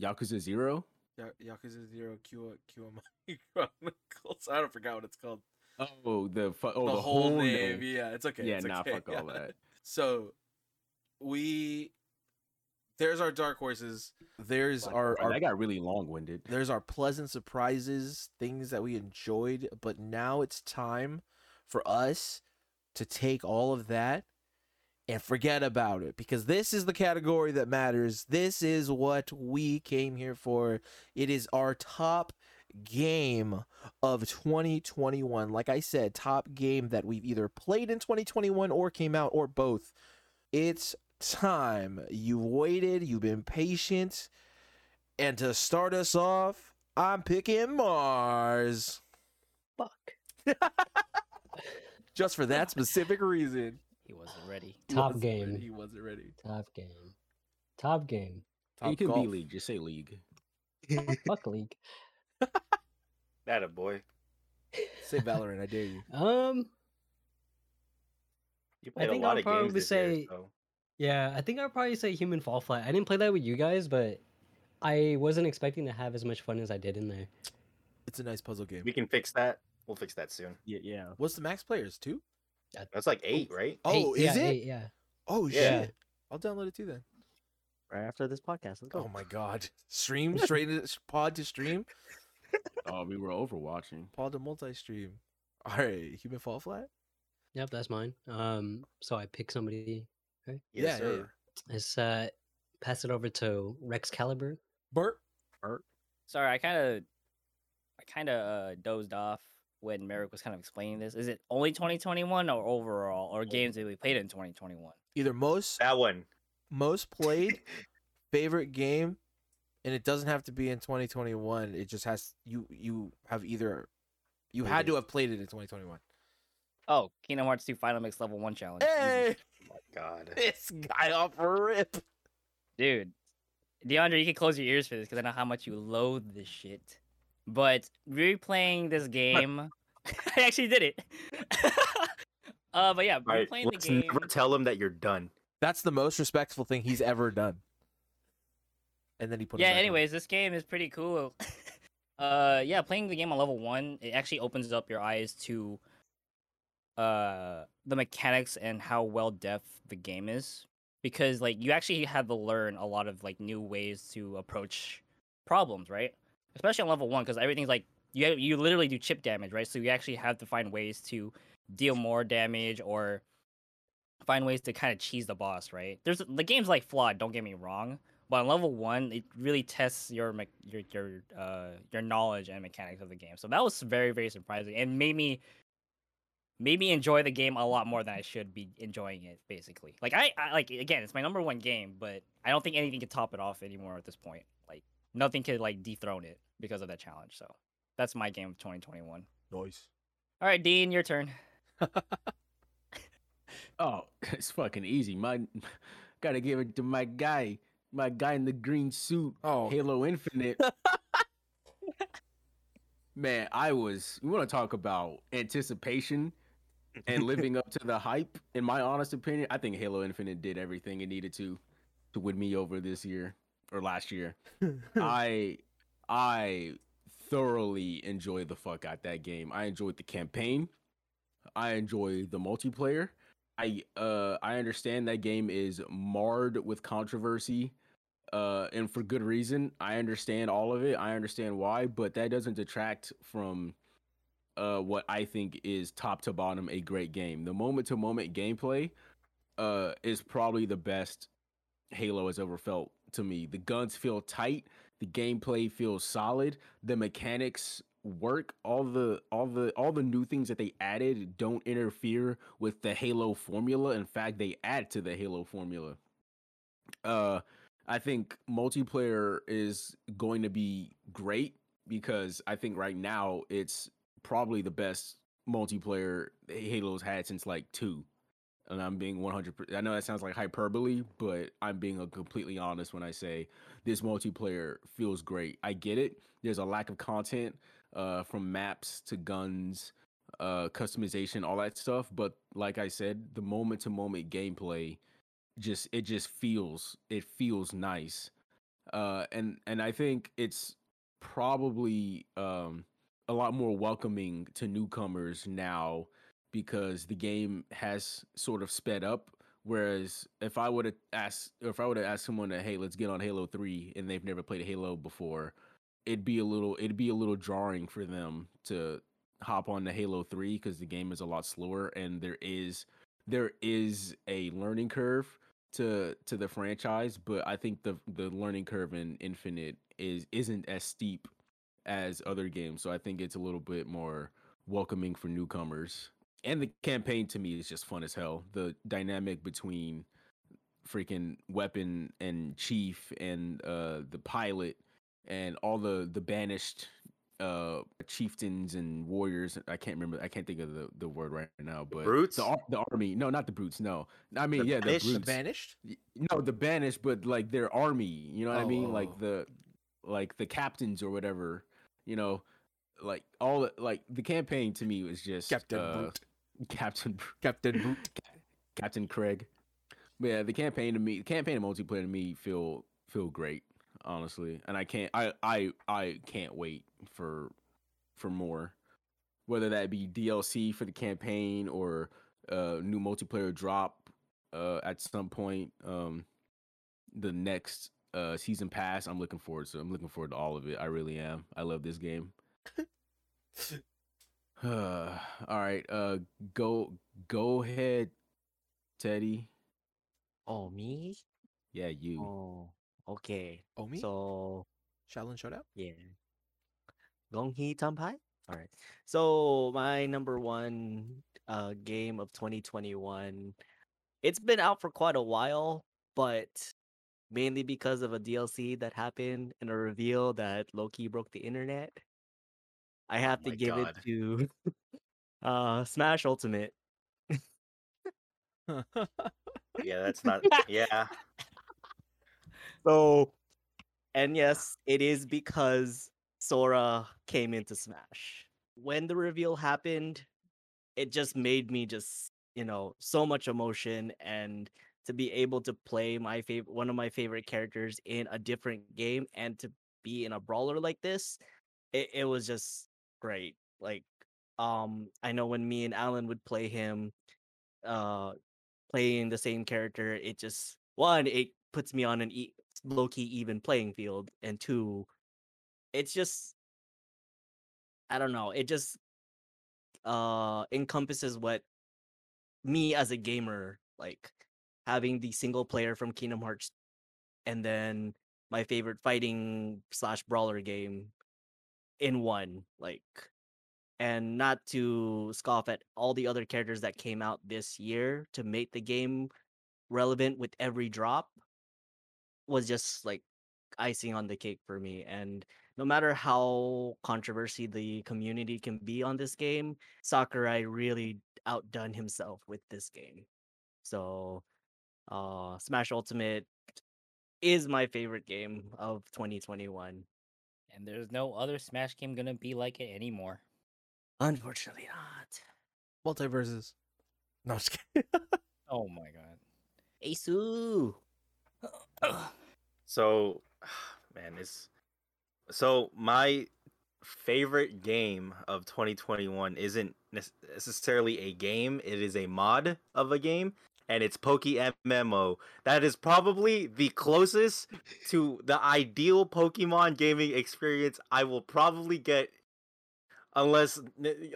[SPEAKER 5] Yakuza Zero.
[SPEAKER 2] Ya- Yakuza Zero Q QMI Chronicles. I don't forgot what it's called.
[SPEAKER 5] Oh, the fu- oh
[SPEAKER 2] the,
[SPEAKER 5] the,
[SPEAKER 2] whole name. Yeah, it's okay.
[SPEAKER 5] Yeah,
[SPEAKER 2] it's
[SPEAKER 5] nah,
[SPEAKER 2] okay,
[SPEAKER 5] fuck all
[SPEAKER 2] yeah.
[SPEAKER 5] that.
[SPEAKER 2] So we there's our dark horses. There's our,
[SPEAKER 5] Wow,
[SPEAKER 2] our
[SPEAKER 5] that got really long winded.
[SPEAKER 2] there's our pleasant surprises, things that we enjoyed, but now it's time for us to take all of that and forget about it because this is the category that matters. This is what we came here for. It is our top game of 2021. Like I said, top game that we've either played in 2021 or came out or both. It's time. You've waited, you've been patient. And to start us off, I'm picking Mars.
[SPEAKER 7] Fuck.
[SPEAKER 2] Just for that specific reason.
[SPEAKER 3] He wasn't ready.
[SPEAKER 2] He
[SPEAKER 7] Top
[SPEAKER 2] wasn't ready,
[SPEAKER 7] game.
[SPEAKER 2] He wasn't ready.
[SPEAKER 7] Top game. Top game.
[SPEAKER 5] you can
[SPEAKER 2] golf.
[SPEAKER 5] be league. Just say league.
[SPEAKER 7] Fuck league.
[SPEAKER 4] That a boy.
[SPEAKER 2] Say Valorant, I dare you.
[SPEAKER 7] Um.
[SPEAKER 4] You played a
[SPEAKER 7] think
[SPEAKER 4] lot
[SPEAKER 7] I'll
[SPEAKER 4] of games
[SPEAKER 7] probably
[SPEAKER 4] this year,
[SPEAKER 7] say-
[SPEAKER 4] so-
[SPEAKER 7] Yeah, I think I'd probably say Human Fall Flat. I didn't play that with you guys, but I wasn't expecting to have as much fun as I did in there.
[SPEAKER 2] It's a nice puzzle game.
[SPEAKER 4] we can fix that. We'll fix that soon.
[SPEAKER 5] Yeah, yeah.
[SPEAKER 2] What's the max players? Two?
[SPEAKER 4] That's like eight, right?
[SPEAKER 2] Oh,
[SPEAKER 7] Eight-
[SPEAKER 2] is
[SPEAKER 7] yeah,
[SPEAKER 2] it?
[SPEAKER 7] eight, yeah.
[SPEAKER 2] Oh
[SPEAKER 4] Yeah.
[SPEAKER 2] shit. I'll download it too then.
[SPEAKER 6] Right after this podcast. Let's go.
[SPEAKER 2] Oh my god. Stream straight to pod to stream.
[SPEAKER 5] Oh, we were overwatching.
[SPEAKER 2] Pod to multi stream. Alright, human fall flat?
[SPEAKER 7] Yep, that's mine. Um, so I pick somebody.
[SPEAKER 4] Yes,
[SPEAKER 2] Yeah, yeah,
[SPEAKER 4] sir.
[SPEAKER 7] Let's uh, pass it over to Rexcalibur.
[SPEAKER 2] Bert?
[SPEAKER 3] Sorry, I kind of, I kind of uh, dozed off when Merrick was kind of explaining this. Is it only 2021 or overall, or games that we played in 2021?
[SPEAKER 2] Either most
[SPEAKER 4] That one.
[SPEAKER 2] most played favorite game and it doesn't have to be in 2021 it just has you you have either you had to have played it in 2021
[SPEAKER 3] Oh, Kingdom Hearts 2 Final Mix Level One Challenge.
[SPEAKER 2] Hey
[SPEAKER 4] Oh my god.
[SPEAKER 2] this guy off a rip
[SPEAKER 3] dude, DeAndre, you can close your ears for this because I know how much you loathe this shit. But replaying this game, I actually did it. Uh, but yeah,
[SPEAKER 4] All
[SPEAKER 3] been
[SPEAKER 4] right,
[SPEAKER 3] playing the
[SPEAKER 4] let's
[SPEAKER 3] game.
[SPEAKER 4] never tell him that you're done.
[SPEAKER 2] That's the most respectful thing he's ever done. And then he put.
[SPEAKER 3] yeah.
[SPEAKER 2] back in.
[SPEAKER 3] Anyways, this game is pretty cool. uh, yeah, playing the game on level one, it actually opens up your eyes to uh the mechanics and how well depth the game is because like you actually have to learn a lot of like new ways to approach problems right especially on level one because everything's like you you literally do chip damage right so you actually have to find ways to deal more damage or find ways to kind of cheese the boss right there's the game's like flawed don't get me wrong but on level one it really tests your your your uh your knowledge and mechanics of the game so that was very very surprising and made me made me enjoy the game a lot more than I should be enjoying it. Basically, like I, I like again, it's my number one game, but I don't think anything can top it off anymore at this point. Like nothing could like dethrone it because of that challenge. So that's my game of 2021.
[SPEAKER 2] Nice.
[SPEAKER 3] All right, Dean, your turn.
[SPEAKER 5] Oh, it's fucking easy. My gotta give it to my guy, my guy in the green suit.
[SPEAKER 2] Oh.
[SPEAKER 5] Halo Infinite. Man, I was. We want to talk about anticipation and living up to the hype. In my honest opinion, I think Halo Infinite did everything it needed to to win me over this year or last year. I I thoroughly enjoyed the fuck out that game. I enjoyed the campaign. I enjoy the multiplayer. I uh I understand that game is marred with controversy uh and for good reason. I understand all of it. I understand why, but that doesn't detract from uh what I think is top to bottom a great game. The moment to moment gameplay uh is probably the best Halo has ever felt to me. The guns feel tight, the gameplay feels solid, the mechanics work. All the all the all the new things that they added don't interfere with the Halo formula. In fact, they add to the Halo formula. Uh I think multiplayer is going to be great because I think right now it's probably the best multiplayer Halo's had since like 2 and I'm being 100%. I know that sounds like hyperbole, but I'm being uh, completely honest when I say this multiplayer feels great. I get it. There's a lack of content, uh, from maps to guns, uh, customization, all that stuff. But like I said, the moment to moment gameplay, just it just feels it feels nice. Uh, and and I think it's probably um a lot more welcoming to newcomers now because the game has sort of sped up. Whereas if I would have asked, if I would have asked someone to, hey, let's get on Halo Three, and they've never played Halo before, it'd be a little, it'd be a little jarring for them to hop on to Halo Three because the game is a lot slower, and there is, there is a learning curve to to the franchise. But I think the the learning curve in Infinite is isn't as steep as other games, so I think it's a little bit more welcoming for newcomers and the campaign to me is just fun as hell. The dynamic between freaking weapon and chief and uh the pilot and all the the banished uh chieftains and warriors i can't remember i can't think of the, the word right now but
[SPEAKER 4] brutes?
[SPEAKER 5] the, the army no not the brutes no i mean
[SPEAKER 4] The
[SPEAKER 5] yeah the
[SPEAKER 4] banished?
[SPEAKER 2] The
[SPEAKER 5] brutes
[SPEAKER 2] banished.
[SPEAKER 5] No the banished but like their army you know what i mean
[SPEAKER 2] Oh,
[SPEAKER 5] like
[SPEAKER 2] oh.
[SPEAKER 5] the like the captains or whatever you know like all the- like the campaign to me was just
[SPEAKER 2] Captain
[SPEAKER 5] uh,
[SPEAKER 2] Brute.
[SPEAKER 5] Captain
[SPEAKER 2] Captain.
[SPEAKER 5] Captain Craig. But yeah, the campaign to me, the campaign and multiplayer to me feel feel great, honestly. And I can't, I I I can't wait for for more, whether that be DLC for the campaign or uh new multiplayer drop uh at some point. Um, the next uh season pass, I'm looking forward to. I'm looking forward to all of it. I really am. I love this game. all right, uh, go go ahead, Teddy.
[SPEAKER 6] Oh, me?
[SPEAKER 5] Yeah, you.
[SPEAKER 6] Oh, okay.
[SPEAKER 2] Oh me.
[SPEAKER 6] So,
[SPEAKER 2] Shaolin Showdown.
[SPEAKER 6] yeah. Gong Hee Tampai? All right. So, my number one uh, game of 2021, it's been out for quite a while, but mainly because of a DLC that happened and a reveal that low-key broke the internet. I have to give
[SPEAKER 4] God.
[SPEAKER 6] it to uh, Smash Ultimate.
[SPEAKER 4] Yeah, that's not. Yeah,
[SPEAKER 6] So, and yes, it is because Sora came into Smash. When the reveal happened, it just made me just you know so much emotion and to be able to play my favorite one of my favorite characters in a different game and to be in a brawler like this it, it was just great like um i know when me and alan would play him uh playing the same character it just one it puts me on an e- low-key even playing field and two it's just i don't know it just uh encompasses what me as a gamer like having the single player from Kingdom Hearts and then my favorite fighting slash brawler game in one like and not to scoff at all the other characters that came out this year to make the game relevant with every drop was just like icing on the cake for me and no matter how controversy the community can be on this game sakurai really outdone himself with this game. So uh smash ultimate is my favorite game of 2021
[SPEAKER 3] And there's no other Smash game gonna be like it anymore.
[SPEAKER 6] unfortunately not
[SPEAKER 2] Multiverses. No, I'm just kidding.
[SPEAKER 3] Oh my god.
[SPEAKER 6] asu
[SPEAKER 4] So, man, it's so my favorite game of 2021 isn't necessarily a game. It is a mod of a game, and it's PokeMMO. That is probably the closest to the ideal Pokemon gaming experience I will probably get. Unless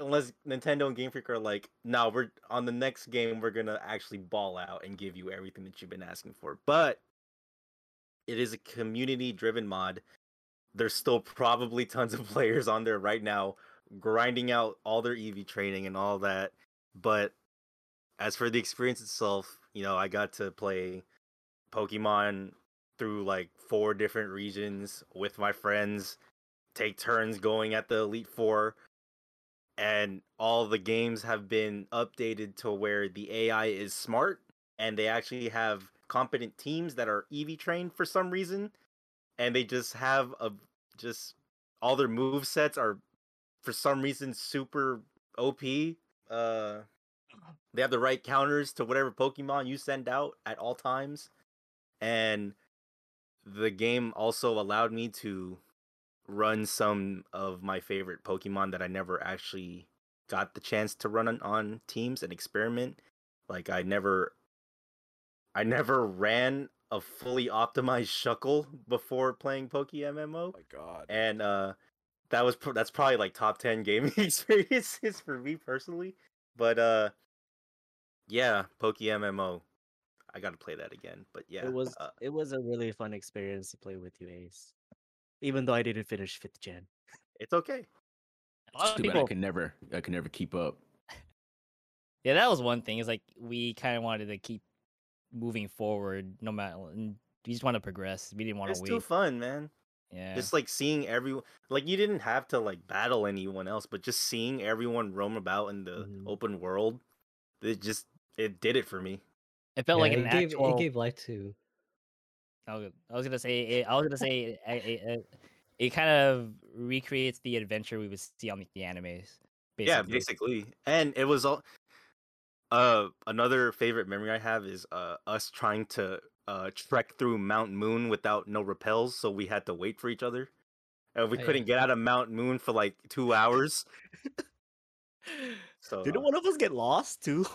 [SPEAKER 4] unless Nintendo and Game Freak are like, no, we're on the next game. We're gonna actually ball out and give you everything that you've been asking for. But it is a community driven mod. There's still probably tons of players on there right now grinding out all their EV training and all that. But as for the experience itself, you know, I got to play Pokemon through like four different regions with my friends, take turns going at the Elite Four. And all the games have been updated to where the AI is smart and they actually have competent teams that are EV trained for some reason, and they just have a just all their move sets are for some reason super OP. Uh, they have the right counters to whatever Pokemon you send out at all times, and the game also allowed me to run some of my favorite Pokemon that I never actually got the chance to run on, on teams and experiment. Like I never I never ran a fully optimized Shuckle before playing PokeMMO,
[SPEAKER 2] my god.
[SPEAKER 4] and uh, that was that's probably like top ten gaming experiences for me personally. But uh, yeah, PokeMMO, I got to play that again. But yeah,
[SPEAKER 6] it was
[SPEAKER 4] uh,
[SPEAKER 6] it was a really fun experience to play with you ace even though i didn't finish fifth gen
[SPEAKER 4] it's okay.
[SPEAKER 3] A lot of
[SPEAKER 5] Too bad I can never, I can never keep up.
[SPEAKER 3] yeah, that was one thing. Is like we kind of wanted to keep moving forward, no matter. We just want to progress. We didn't want to.
[SPEAKER 4] It's
[SPEAKER 3] to
[SPEAKER 4] too fun, man.
[SPEAKER 3] Yeah.
[SPEAKER 4] Just like seeing everyone, like you didn't have to like battle anyone else, but just seeing everyone roam about in the
[SPEAKER 6] Mhm.
[SPEAKER 4] open world, it just it did it for me.
[SPEAKER 3] it felt
[SPEAKER 7] Yeah,
[SPEAKER 3] like
[SPEAKER 7] it
[SPEAKER 3] an
[SPEAKER 7] gave,
[SPEAKER 3] actual.
[SPEAKER 7] it gave life to
[SPEAKER 3] I was, I was gonna say. It, I was gonna say. It, it, it, it kind of recreates the adventure we would see on the animes. Basically.
[SPEAKER 4] Yeah, basically. And it was all uh another favorite memory I have is uh us trying to uh trek through Mount Moon without no repels, so we had to wait for each other. And we
[SPEAKER 7] Oh,
[SPEAKER 4] couldn't get out of Mount Moon for like two hours. So
[SPEAKER 6] didn't
[SPEAKER 4] uh,
[SPEAKER 6] one of us get lost too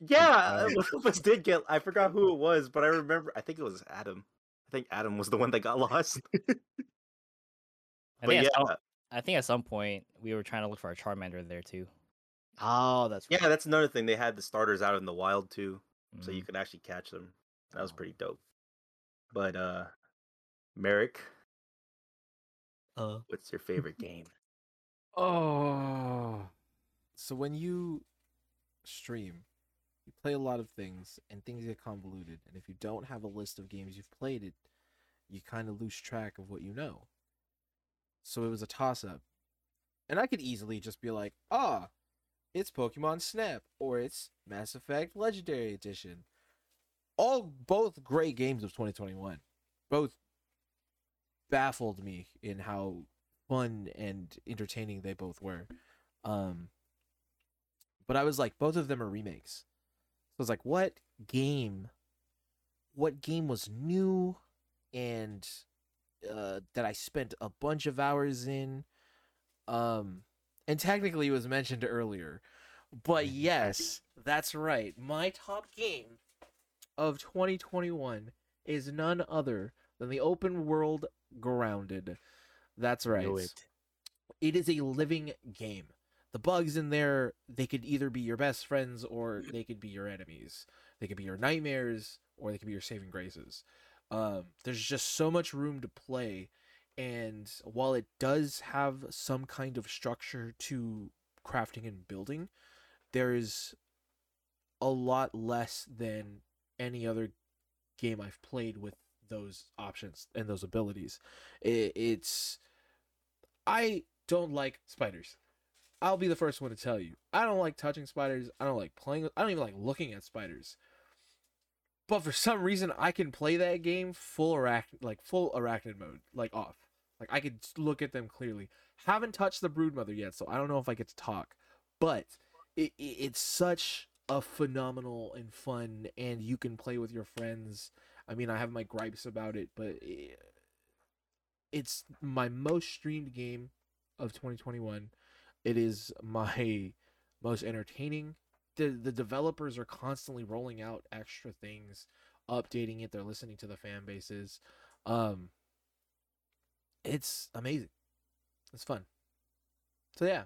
[SPEAKER 4] yeah, one of us did get I forgot who it was, but I remember I think it was Adam. I think Adam was the one that got lost. But
[SPEAKER 3] think,
[SPEAKER 4] yeah,
[SPEAKER 3] some, I think at some point we were trying to look for a Charmander there too.
[SPEAKER 6] oh that's
[SPEAKER 4] yeah, that's another thing. They had the starters out in the wild too. so you
[SPEAKER 3] Mhm.
[SPEAKER 4] could actually catch them. That was
[SPEAKER 3] Oh.
[SPEAKER 4] pretty dope. But uh Merrick,
[SPEAKER 6] uh
[SPEAKER 4] what's your favorite game?
[SPEAKER 2] Oh. So when you stream, you play a lot of things and things get convoluted. And if you don't have a list of games you've played it, you kind of lose track of what you know. So it was a toss up. And I could easily just be like, ah, it's Pokemon Snap or it's Mass Effect Legendary Edition. All both great games of 2021. Both baffled me in how fun and entertaining they both were. Um but I was like both of them are remakes. So I was like, what game? What game was new, and uh, that I spent a bunch of hours in? Um, and technically it was mentioned earlier, but yes, that's right. My top game of 2021 is none other than the open world Grounded. That's right.
[SPEAKER 6] It.
[SPEAKER 2] It is a living game. The bugs in there, they could either be your best friends or they could be your enemies. They could be your nightmares or they could be your saving graces. Um, there's just so much room to play, and while it does have some kind of structure to crafting and building, there is a lot less than any other game I've played with those options and those abilities. It, it's I don't like spiders. I'll be the first one to tell you. I don't like touching spiders. I don't like playing. I don't even like looking at spiders. But for some reason, I can play that game full arachnid, like full arachnid mode, like off. Like I could look at them clearly. Haven't touched the broodmother yet, so I don't know if I get to talk. But it, it, it's such a phenomenal and fun, and you can play with your friends. I mean, I have my gripes about it, but it, it's my most streamed game of 2021. It is my most entertaining. The the developers are constantly rolling out extra things, updating it. They're listening to the fan bases. Um it's amazing. It's fun. So yeah.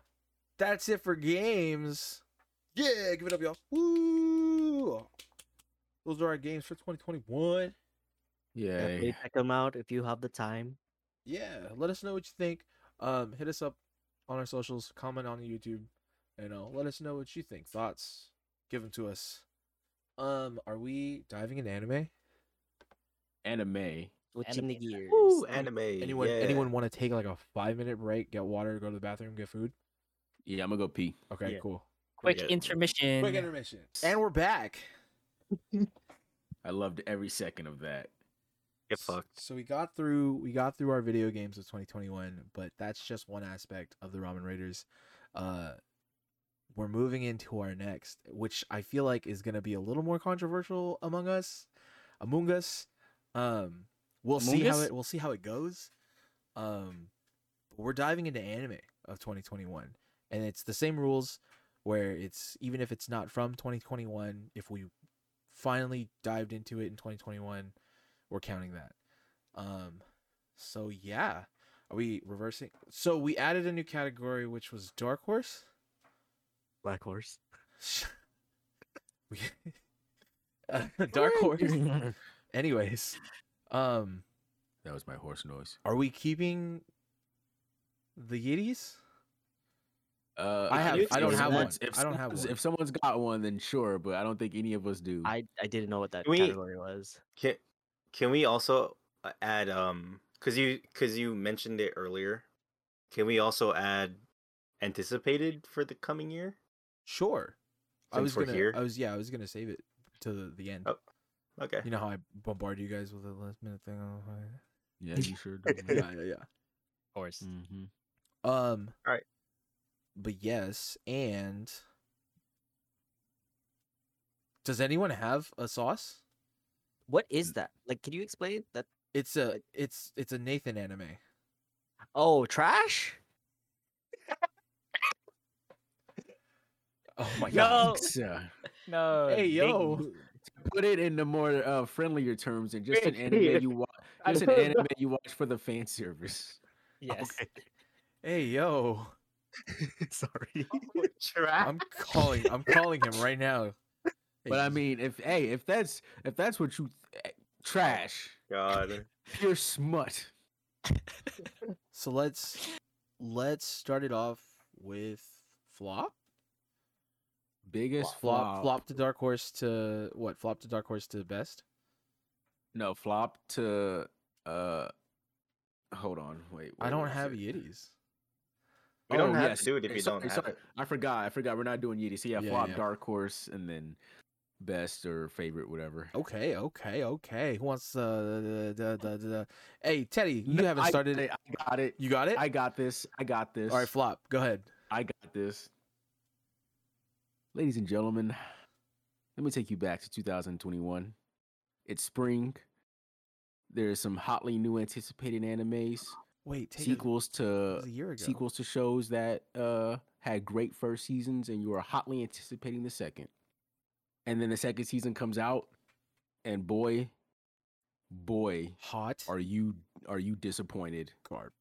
[SPEAKER 2] That's it for games. Yeah, give it up, y'all. Woo! Those are our games for 2021.
[SPEAKER 5] Yeah.
[SPEAKER 6] Definitely check them out if you have the time.
[SPEAKER 2] yeah let us know what you think um hit us up on our socials comment on youtube you know let us know what you think thoughts give them to us um are we diving in anime
[SPEAKER 5] Anime.
[SPEAKER 6] Switching the
[SPEAKER 3] Anime.
[SPEAKER 6] gears.
[SPEAKER 4] Woo, anime.
[SPEAKER 2] anyone
[SPEAKER 4] yeah.
[SPEAKER 2] anyone want to take like a five minute break get water go to the bathroom get food
[SPEAKER 5] Yeah, I'm gonna go pee.
[SPEAKER 2] okay
[SPEAKER 6] Yeah.
[SPEAKER 2] cool
[SPEAKER 3] Quick
[SPEAKER 4] Yeah.
[SPEAKER 3] intermission.
[SPEAKER 2] quick intermission and we're back
[SPEAKER 5] I loved every second of that.
[SPEAKER 4] Get fucked.
[SPEAKER 2] So we got through we got through our video games of 2021, but that's just one aspect of the Ramen Raiders. Uh we're moving into our next, which I feel like is going to be a little more controversial among us, among us. Um we'll see
[SPEAKER 3] Among
[SPEAKER 2] how it we'll see how it goes. Um but we're diving into anime of 2021 and it's the same rules where it's even if it's not from 2021, if we finally dived into it in 2021, we're counting that. Um, so yeah, are we reversing? So we added a new category, which was Dark Horse.
[SPEAKER 6] Black Horse.
[SPEAKER 2] we, uh, Dark Horse. Anyways, um,
[SPEAKER 5] That was my horse noise.
[SPEAKER 2] are we keeping the Yetis?
[SPEAKER 5] Uh,
[SPEAKER 2] I have- I don't
[SPEAKER 6] have
[SPEAKER 2] one.
[SPEAKER 5] If
[SPEAKER 2] I don't have one.
[SPEAKER 5] If someone's got one, then sure, but I don't think any of us do.
[SPEAKER 6] I I didn't know what that
[SPEAKER 4] Can we-
[SPEAKER 6] category was.
[SPEAKER 4] Can can we also uh, add um because you because you mentioned it earlier? Can we also add anticipated for the coming year?
[SPEAKER 2] Sure. I was gonna.
[SPEAKER 4] here?
[SPEAKER 2] I was yeah. I was gonna save it to the, the end.
[SPEAKER 4] Oh. Okay.
[SPEAKER 2] You know how I bombard you guys with a last minute thing. on fire?
[SPEAKER 5] yeah, you sure do.
[SPEAKER 2] yeah, yeah, yeah.
[SPEAKER 3] Of course.
[SPEAKER 5] Mm-hmm.
[SPEAKER 2] Um.
[SPEAKER 4] Alright.
[SPEAKER 2] But yes, and does anyone have a sauce?
[SPEAKER 6] What is that? Like, can you explain that?
[SPEAKER 2] It's a it's it's a Nathan anime.
[SPEAKER 6] Oh, trash.
[SPEAKER 2] Oh my
[SPEAKER 3] No.
[SPEAKER 2] god!
[SPEAKER 5] Yeah.
[SPEAKER 3] No.
[SPEAKER 2] Hey
[SPEAKER 3] big-
[SPEAKER 2] yo,
[SPEAKER 5] Put it in the more uh, friendlier terms and just an anime you watch. Just an anime you watch for the fan service.
[SPEAKER 3] Yes.
[SPEAKER 2] hey yo!
[SPEAKER 6] Sorry.
[SPEAKER 2] I'm calling. I'm calling him right now.
[SPEAKER 5] But I mean, if hey, if that's if that's what you eh, trash,
[SPEAKER 4] God.
[SPEAKER 5] pure smut.
[SPEAKER 2] so let's let's start it off with flop.
[SPEAKER 5] Biggest
[SPEAKER 2] Flop,
[SPEAKER 5] flop.
[SPEAKER 2] flop to Dark Horse to what? Flop to Dark Horse to best.
[SPEAKER 5] No, flop to uh. Hold on, wait.
[SPEAKER 2] I don't have
[SPEAKER 5] it?
[SPEAKER 2] Yetis.
[SPEAKER 4] We don't
[SPEAKER 5] Oh,
[SPEAKER 4] have
[SPEAKER 5] yes.
[SPEAKER 4] to do it if
[SPEAKER 5] Eh,
[SPEAKER 4] you
[SPEAKER 5] sorry,
[SPEAKER 4] don't have
[SPEAKER 5] sorry.
[SPEAKER 4] it.
[SPEAKER 5] I forgot. I forgot. We're not doing Yeti. So yeah,
[SPEAKER 2] Yeah,
[SPEAKER 5] flop,
[SPEAKER 2] yeah.
[SPEAKER 5] dark horse, and then best or favorite, whatever.
[SPEAKER 2] Okay, okay, okay. Who wants uh, the, the, the, the, the Hey, Teddy, you
[SPEAKER 5] No,
[SPEAKER 2] haven't started.
[SPEAKER 5] got it. I got it.
[SPEAKER 2] You got it.
[SPEAKER 5] I got this. I got this.
[SPEAKER 2] All right, flop. Go ahead.
[SPEAKER 5] I got this. Ladies and gentlemen, Let me take you back to 2021. It's spring. There's some hotly new anticipated animes,
[SPEAKER 2] Wait, take
[SPEAKER 5] sequels
[SPEAKER 2] It
[SPEAKER 5] to
[SPEAKER 2] a year ago.
[SPEAKER 5] sequels to shows that uh had great first seasons and you are hotly anticipating the second. And then the second season comes out and boy boy
[SPEAKER 2] Hot.
[SPEAKER 5] are you are you disappointed.
[SPEAKER 2] Garb.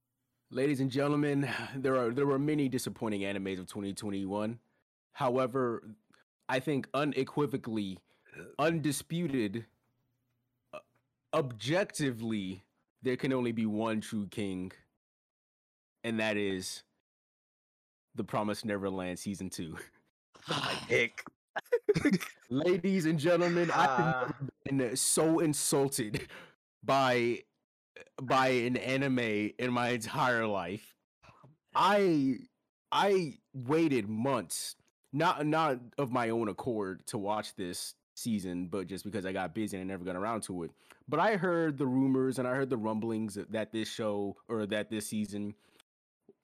[SPEAKER 5] Ladies and gentlemen, there are there were many disappointing animes of 2021. However, I think unequivocally, undisputed, uh, objectively, there can only be one true king, and that is The Promised Neverland season 2.
[SPEAKER 4] My pick.
[SPEAKER 5] Ladies and gentlemen, I've
[SPEAKER 4] Ah.
[SPEAKER 5] been so insulted by by an anime in my entire life. I I waited months, not not of my own accord, to watch this season, but just because I got busy and I never got around to it. But I heard the rumors and I heard the rumblings that this show or that this season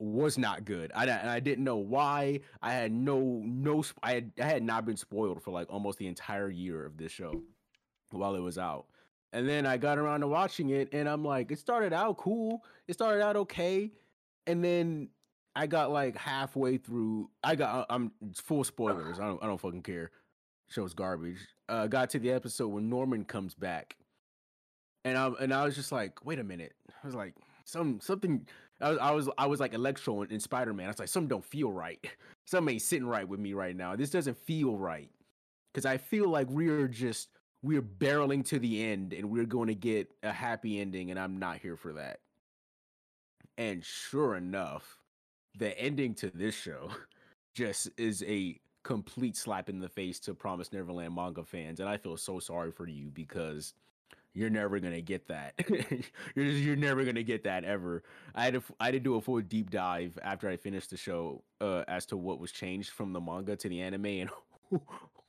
[SPEAKER 5] was not good. I and I didn't know why. I had no no I had I had not been spoiled for like almost the entire year of this show while it was out. And then I got around to watching it and I'm like it started out cool. It started out okay. And then I got like halfway through I got I'm full spoilers. I don't I don't fucking care. Show's garbage. Uh got to the episode when Norman comes back. And I and I was just like, wait a minute. I was like, some something I was I was I was like Electro in, in Spider Man. I was like, something don't feel right. Something ain't sitting right with me right now. This doesn't feel right. Cause I feel like we're just we're barreling to the end and we're going to get a happy ending, and I'm not here for that. And sure enough, the ending to this show just is a complete slap in the face to Promise Neverland manga fans, and I feel so sorry for you because you're never gonna get that. you're just, you're never gonna get that ever. I had to I had to do a full deep dive after I finished the show uh, as to what was changed from the manga to the anime, and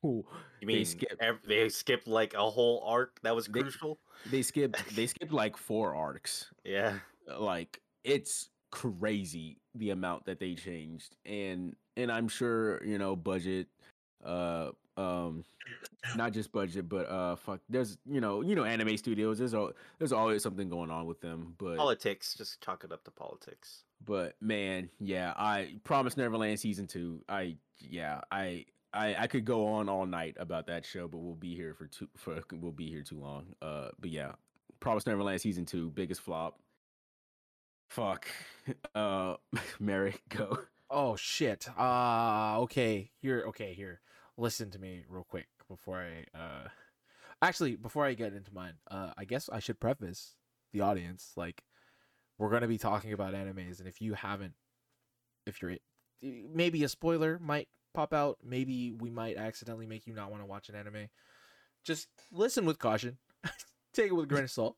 [SPEAKER 4] You mean
[SPEAKER 5] They
[SPEAKER 4] mean
[SPEAKER 5] skip-
[SPEAKER 4] ev- they skipped like a whole arc that was
[SPEAKER 5] They-
[SPEAKER 4] crucial?
[SPEAKER 5] they skipped they skipped like four arcs.
[SPEAKER 4] Yeah.
[SPEAKER 5] like it's crazy the amount that they changed and and i'm sure you know budget uh um not just budget but uh fuck there's you know you know anime studios there's al- there's always something going on with them but
[SPEAKER 4] Politics. Just chalk it up to politics.
[SPEAKER 5] but man yeah i promise neverland season two i yeah i I, I could go on all night about that show, but we'll be here for too for we'll be here too long. Uh, but yeah, Promise Neverland season two, biggest flop. Fuck. Uh, Merrick, go.
[SPEAKER 2] Oh shit. Uh okay. Here okay, here. Listen to me real quick before I uh actually before I get into mine. Uh I guess I should preface the audience like we're going to be talking about animes and if you haven't if you're maybe a spoiler might pop out, maybe we might accidentally make you not want to watch an anime. Just listen with caution. Take it with a grain of salt.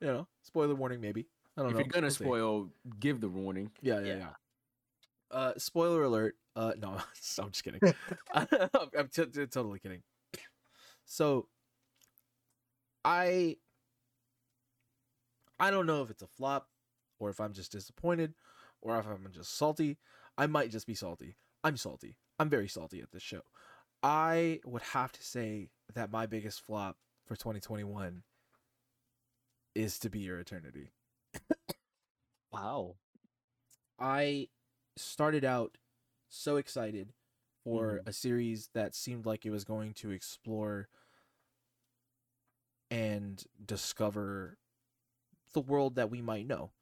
[SPEAKER 2] You know, spoiler warning maybe. I don't
[SPEAKER 5] If
[SPEAKER 2] know.
[SPEAKER 5] If you're gonna
[SPEAKER 2] We'll see.
[SPEAKER 5] spoil, give the warning.
[SPEAKER 2] Yeah, yeah,
[SPEAKER 4] Yeah.
[SPEAKER 2] yeah. Uh, spoiler alert. Uh, no, I'm just kidding. I'm t- t- totally kidding. So, I, I don't know if it's a flop, or if I'm just disappointed, or if I'm just salty. I might just be salty. I'm salty. I'm very salty at this show. I would have to say that my biggest flop for 2021 is to be your eternity.
[SPEAKER 6] Wow.
[SPEAKER 2] I started out so excited for
[SPEAKER 6] Mhm.
[SPEAKER 2] a series that seemed like it was going to explore and discover the world that we might know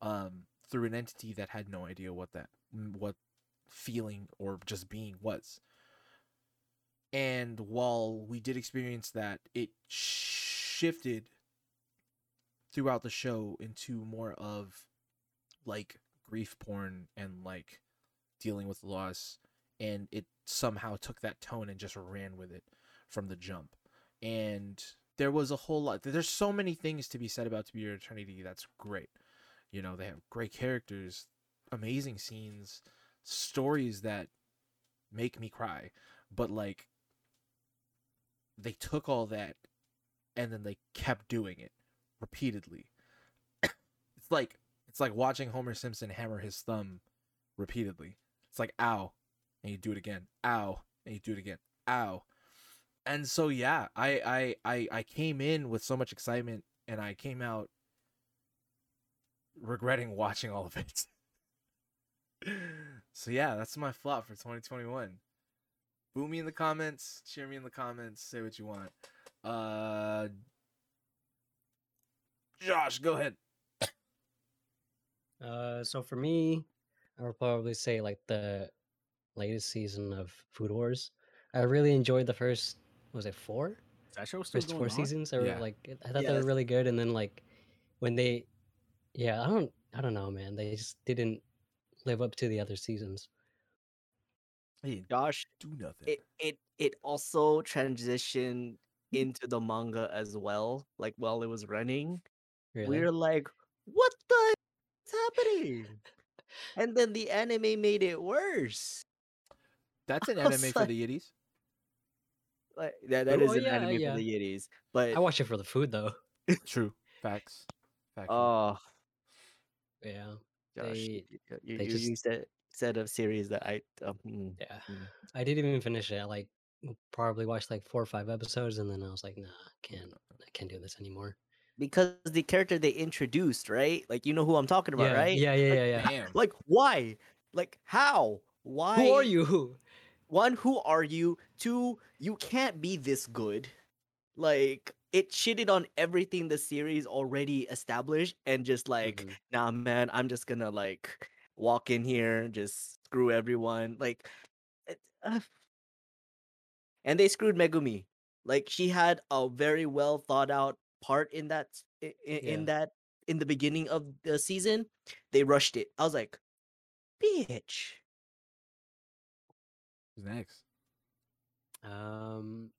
[SPEAKER 2] um, through an entity that had no idea what that what feeling or just being was. And while we did experience that, it shifted throughout the show into more of like grief porn and like dealing with loss and it somehow took that tone and just ran with it from the jump. And there was a whole lot there's so many things to be said about to be your eternity that's great. You know they have great characters amazing scenes stories that make me cry but like they took all that and then they kept doing it repeatedly. It's like it's like watching Homer Simpson hammer his thumb repeatedly. It's like ow, and you do it again, ow, and you do it again, ow. and so yeah, I, I I I came in with so much excitement, and I came out regretting watching all of it. so yeah, that's my flop for 2021. Boo me in the comments, cheer me in the comments, say what you want. Uh, Josh, go ahead.
[SPEAKER 7] Uh, so for me, I would probably say like the latest season of Food Wars. I really enjoyed the first. Was it four?
[SPEAKER 5] Is that show still
[SPEAKER 7] First
[SPEAKER 5] going
[SPEAKER 7] four
[SPEAKER 5] on?
[SPEAKER 7] seasons. They were
[SPEAKER 2] Yeah.
[SPEAKER 7] like I thought they were really good, and then like when they, yeah, I don't, I don't know, man. They just didn't live up to the other seasons.
[SPEAKER 2] Hey,
[SPEAKER 6] Josh,
[SPEAKER 2] do nothing.
[SPEAKER 6] it it it also transitioned into the manga as well. Like while it was running,
[SPEAKER 7] Really.
[SPEAKER 6] we are like, "What happening?" and then the anime made it worse.
[SPEAKER 2] That's an anime for the Yiddies.
[SPEAKER 6] Like that, that
[SPEAKER 7] Oh,
[SPEAKER 6] is an
[SPEAKER 7] yeah,
[SPEAKER 6] anime
[SPEAKER 7] yeah.
[SPEAKER 6] for the Yiddies. But
[SPEAKER 7] I watch it for the food though.
[SPEAKER 2] True. Facts. Facts.
[SPEAKER 6] oh,
[SPEAKER 7] Yeah,
[SPEAKER 6] Josh,
[SPEAKER 7] They-
[SPEAKER 6] you,
[SPEAKER 7] they
[SPEAKER 6] you
[SPEAKER 7] just-
[SPEAKER 6] you said said of series that I um, mm,
[SPEAKER 7] yeah.
[SPEAKER 6] Mm.
[SPEAKER 7] I didn't even finish it. I like probably watched like four or five episodes, and then I was like, nah, I can't, I can't do this anymore.
[SPEAKER 6] Because the character they introduced, right? Like you know who I'm talking about,
[SPEAKER 7] yeah,
[SPEAKER 6] right?
[SPEAKER 7] yeah, yeah, yeah, yeah.
[SPEAKER 2] Damn.
[SPEAKER 6] Like why? Like how? Why?
[SPEAKER 7] Who are you?
[SPEAKER 6] one, who are you? Two, you can't be this good. Like it shitted on everything the series already established and just like,
[SPEAKER 7] Mhm.
[SPEAKER 6] nah man, I'm just gonna like walk in here, just screw everyone. Like it, uh, and they screwed Megumi. Like she had a very well thought out part in that s- i- i- in
[SPEAKER 7] Yeah.
[SPEAKER 6] that in the beginning of the season. They rushed it. I was like, bitch.
[SPEAKER 2] Who's next?
[SPEAKER 7] Um,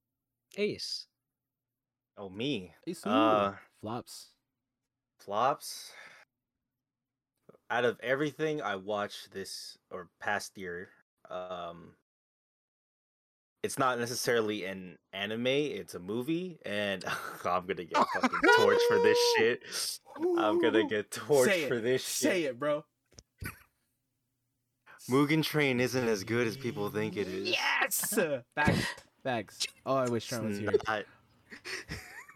[SPEAKER 7] Ace.
[SPEAKER 4] Oh me.
[SPEAKER 2] Ace,
[SPEAKER 4] Uh,
[SPEAKER 2] flops.
[SPEAKER 4] flops. Out of everything I watched this or past year, um, it's not necessarily an anime. It's a movie, and I'm gonna get fucking torched for this shit. I'm gonna get torched for this shit.
[SPEAKER 2] Say it, bro.
[SPEAKER 4] Mugen Train isn't as good as people think it is.
[SPEAKER 2] Yes. Facts. Facts. Oh, I wish Sean was here.
[SPEAKER 4] not.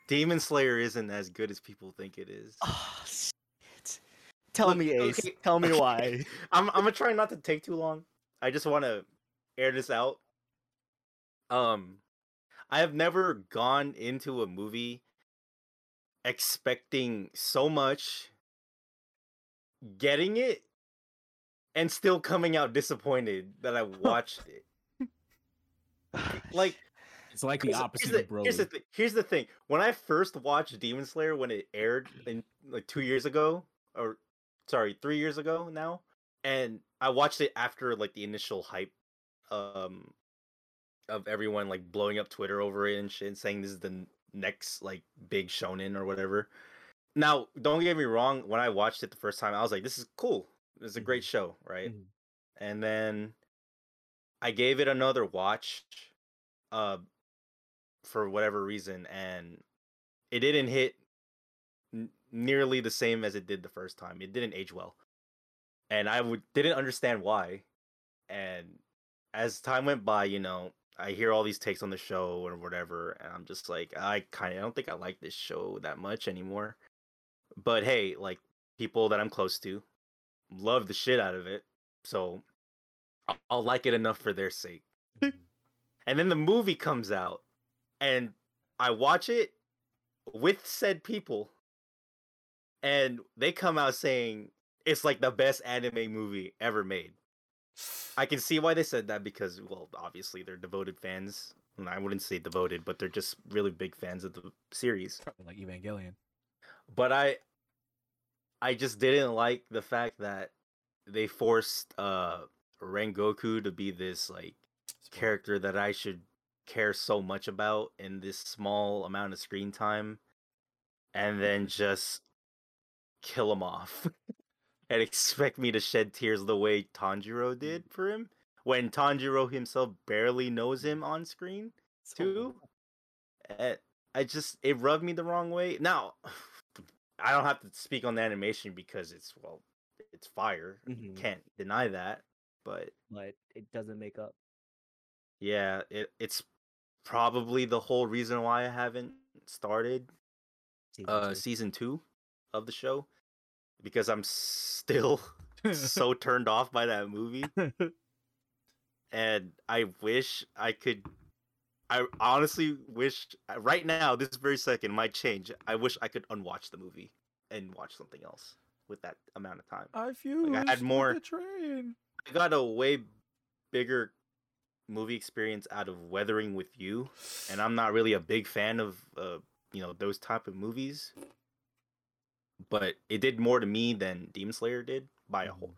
[SPEAKER 4] Demon Slayer isn't as good as people think it is.
[SPEAKER 6] Oh, shit. Tell
[SPEAKER 4] Look,
[SPEAKER 6] me, Ace.
[SPEAKER 4] okay,
[SPEAKER 6] Tell me why.
[SPEAKER 4] I'm I'm gonna try not to take too long. I just want to air this out. Um, I have never gone into a movie expecting so much, getting it, and still coming out disappointed that I watched it. Like
[SPEAKER 5] It's like the opposite
[SPEAKER 4] here's
[SPEAKER 5] of
[SPEAKER 4] the,
[SPEAKER 5] Broly.
[SPEAKER 4] here's the thing. Here's the thing. When I first watched Demon Slayer when it aired in like two years ago, or sorry, three years ago now, and I watched it after like the initial hype, um, of everyone like blowing up Twitter over it and shit, and saying this is the next like big shonen or whatever. Now, don't get me wrong. When I watched it the first time, I was like, "This is cool. This is a great show, right?"
[SPEAKER 6] Mhm.
[SPEAKER 4] And then I gave it another watch, uh, for whatever reason, and it didn't hit n- nearly the same as it did the first time. It didn't age well, and I didn't understand why. And as time went by, you know, I hear all these takes on the show or whatever, and I'm just like, I kind of I don't think I like this show that much anymore. But hey, like people that I'm close to love the shit out of it, so I'll, I'll like it enough for their sake. and then the movie comes out, and I watch it with said people, and they come out saying it's like the best anime movie ever made. I can see why they said that because, well, obviously they're devoted fans. And I wouldn't say devoted, but they're just really big fans of the series.
[SPEAKER 2] Probably like Evangelion.
[SPEAKER 4] But I, I just didn't like the fact that they forced uh Rengoku to be this like character that I should care so much about in this small amount of screen time, and then just kill him off and expect me to shed tears the way Tanjiro did for him when Tanjiro himself barely knows him on screen too. Eh, I just it rubbed me the wrong way. Now, I don't have to speak on the animation because it's well, it's fire.
[SPEAKER 6] Mhm.
[SPEAKER 4] Can't deny that. But
[SPEAKER 6] But it doesn't make up.
[SPEAKER 4] yeah, it it's probably the whole reason why I haven't started
[SPEAKER 6] Season
[SPEAKER 4] uh
[SPEAKER 6] two.
[SPEAKER 4] season 2 of the show because I'm still so turned off by that movie and I wish I could I honestly wish uh, right now this very second might change. I wish I could unwatch the movie and watch something else with that amount of time.
[SPEAKER 2] I feel
[SPEAKER 4] Like, I had more-
[SPEAKER 2] the train.
[SPEAKER 4] I got a way bigger movie experience out of Weathering with You, and I'm not really a big fan of uh, you know those type of movies. But it did more to me than Demon Slayer did by a whole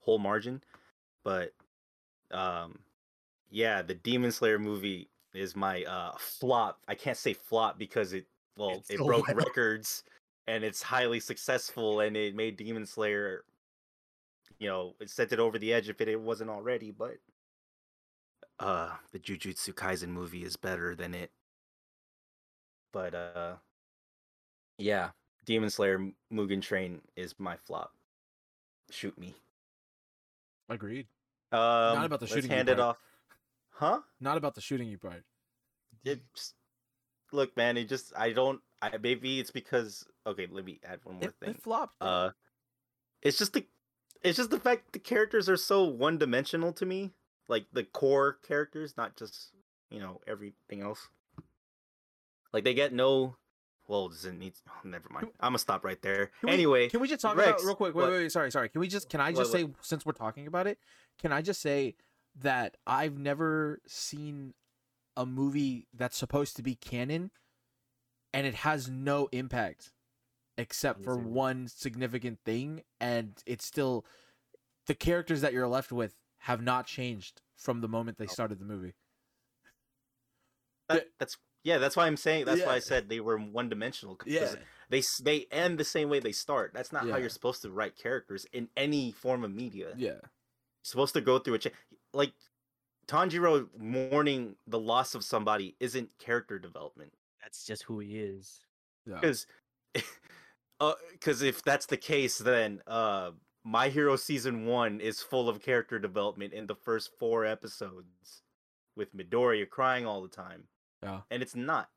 [SPEAKER 4] whole margin. But um, yeah, the Demon Slayer movie is my uh flop. I can't say flop because it well
[SPEAKER 6] It's
[SPEAKER 4] it
[SPEAKER 6] so
[SPEAKER 4] broke records and it's highly successful and it made Demon Slayer you know, it sent it over the edge if it, it wasn't already, but uh the Jujutsu Kaisen movie is better than it. But uh yeah, Demon Slayer Mugen Train is my flop. Shoot me.
[SPEAKER 2] Agreed.
[SPEAKER 4] Um
[SPEAKER 2] about the shooting
[SPEAKER 4] hand it off. Huh?
[SPEAKER 2] Not about the shooting you part.
[SPEAKER 4] It just, look, man, it just I don't I maybe it's because okay, let me add one more
[SPEAKER 2] It,
[SPEAKER 4] thing.
[SPEAKER 2] it flopped.
[SPEAKER 4] uh it's just the it's just the fact the characters are so one dimensional to me like the core characters not just you know everything else like they get no well does it need oh, never mind i'm gonna stop right there
[SPEAKER 2] Can we-
[SPEAKER 4] anyway
[SPEAKER 2] can we just talk
[SPEAKER 4] Rex,
[SPEAKER 2] about real quick? Wait,
[SPEAKER 4] what?
[SPEAKER 2] wait, wait, sorry, sorry. Can we just? Can I just
[SPEAKER 4] what?
[SPEAKER 2] say, since we're talking about it, can I just say that I've never seen a movie that's supposed to be canon, and it has no impact, except for one significant thing, and it's still the characters that you're left with have not changed from the moment they oh. started the movie.
[SPEAKER 4] that, that's yeah that's why i'm saying that's why i said they were one dimensional
[SPEAKER 2] Yeah.
[SPEAKER 4] they they end the same way they start that's not how you're supposed to write characters in any form of media
[SPEAKER 2] Yeah.
[SPEAKER 4] supposed to go through a cha- like Tanjiro mourning the loss of somebody isn't character development
[SPEAKER 6] That's just who he is.
[SPEAKER 2] Yeah.
[SPEAKER 4] because because if that's the case then uh my hero season one is full of character development in the first four episodes with midoriya crying all the time
[SPEAKER 2] Yeah.
[SPEAKER 4] and it's not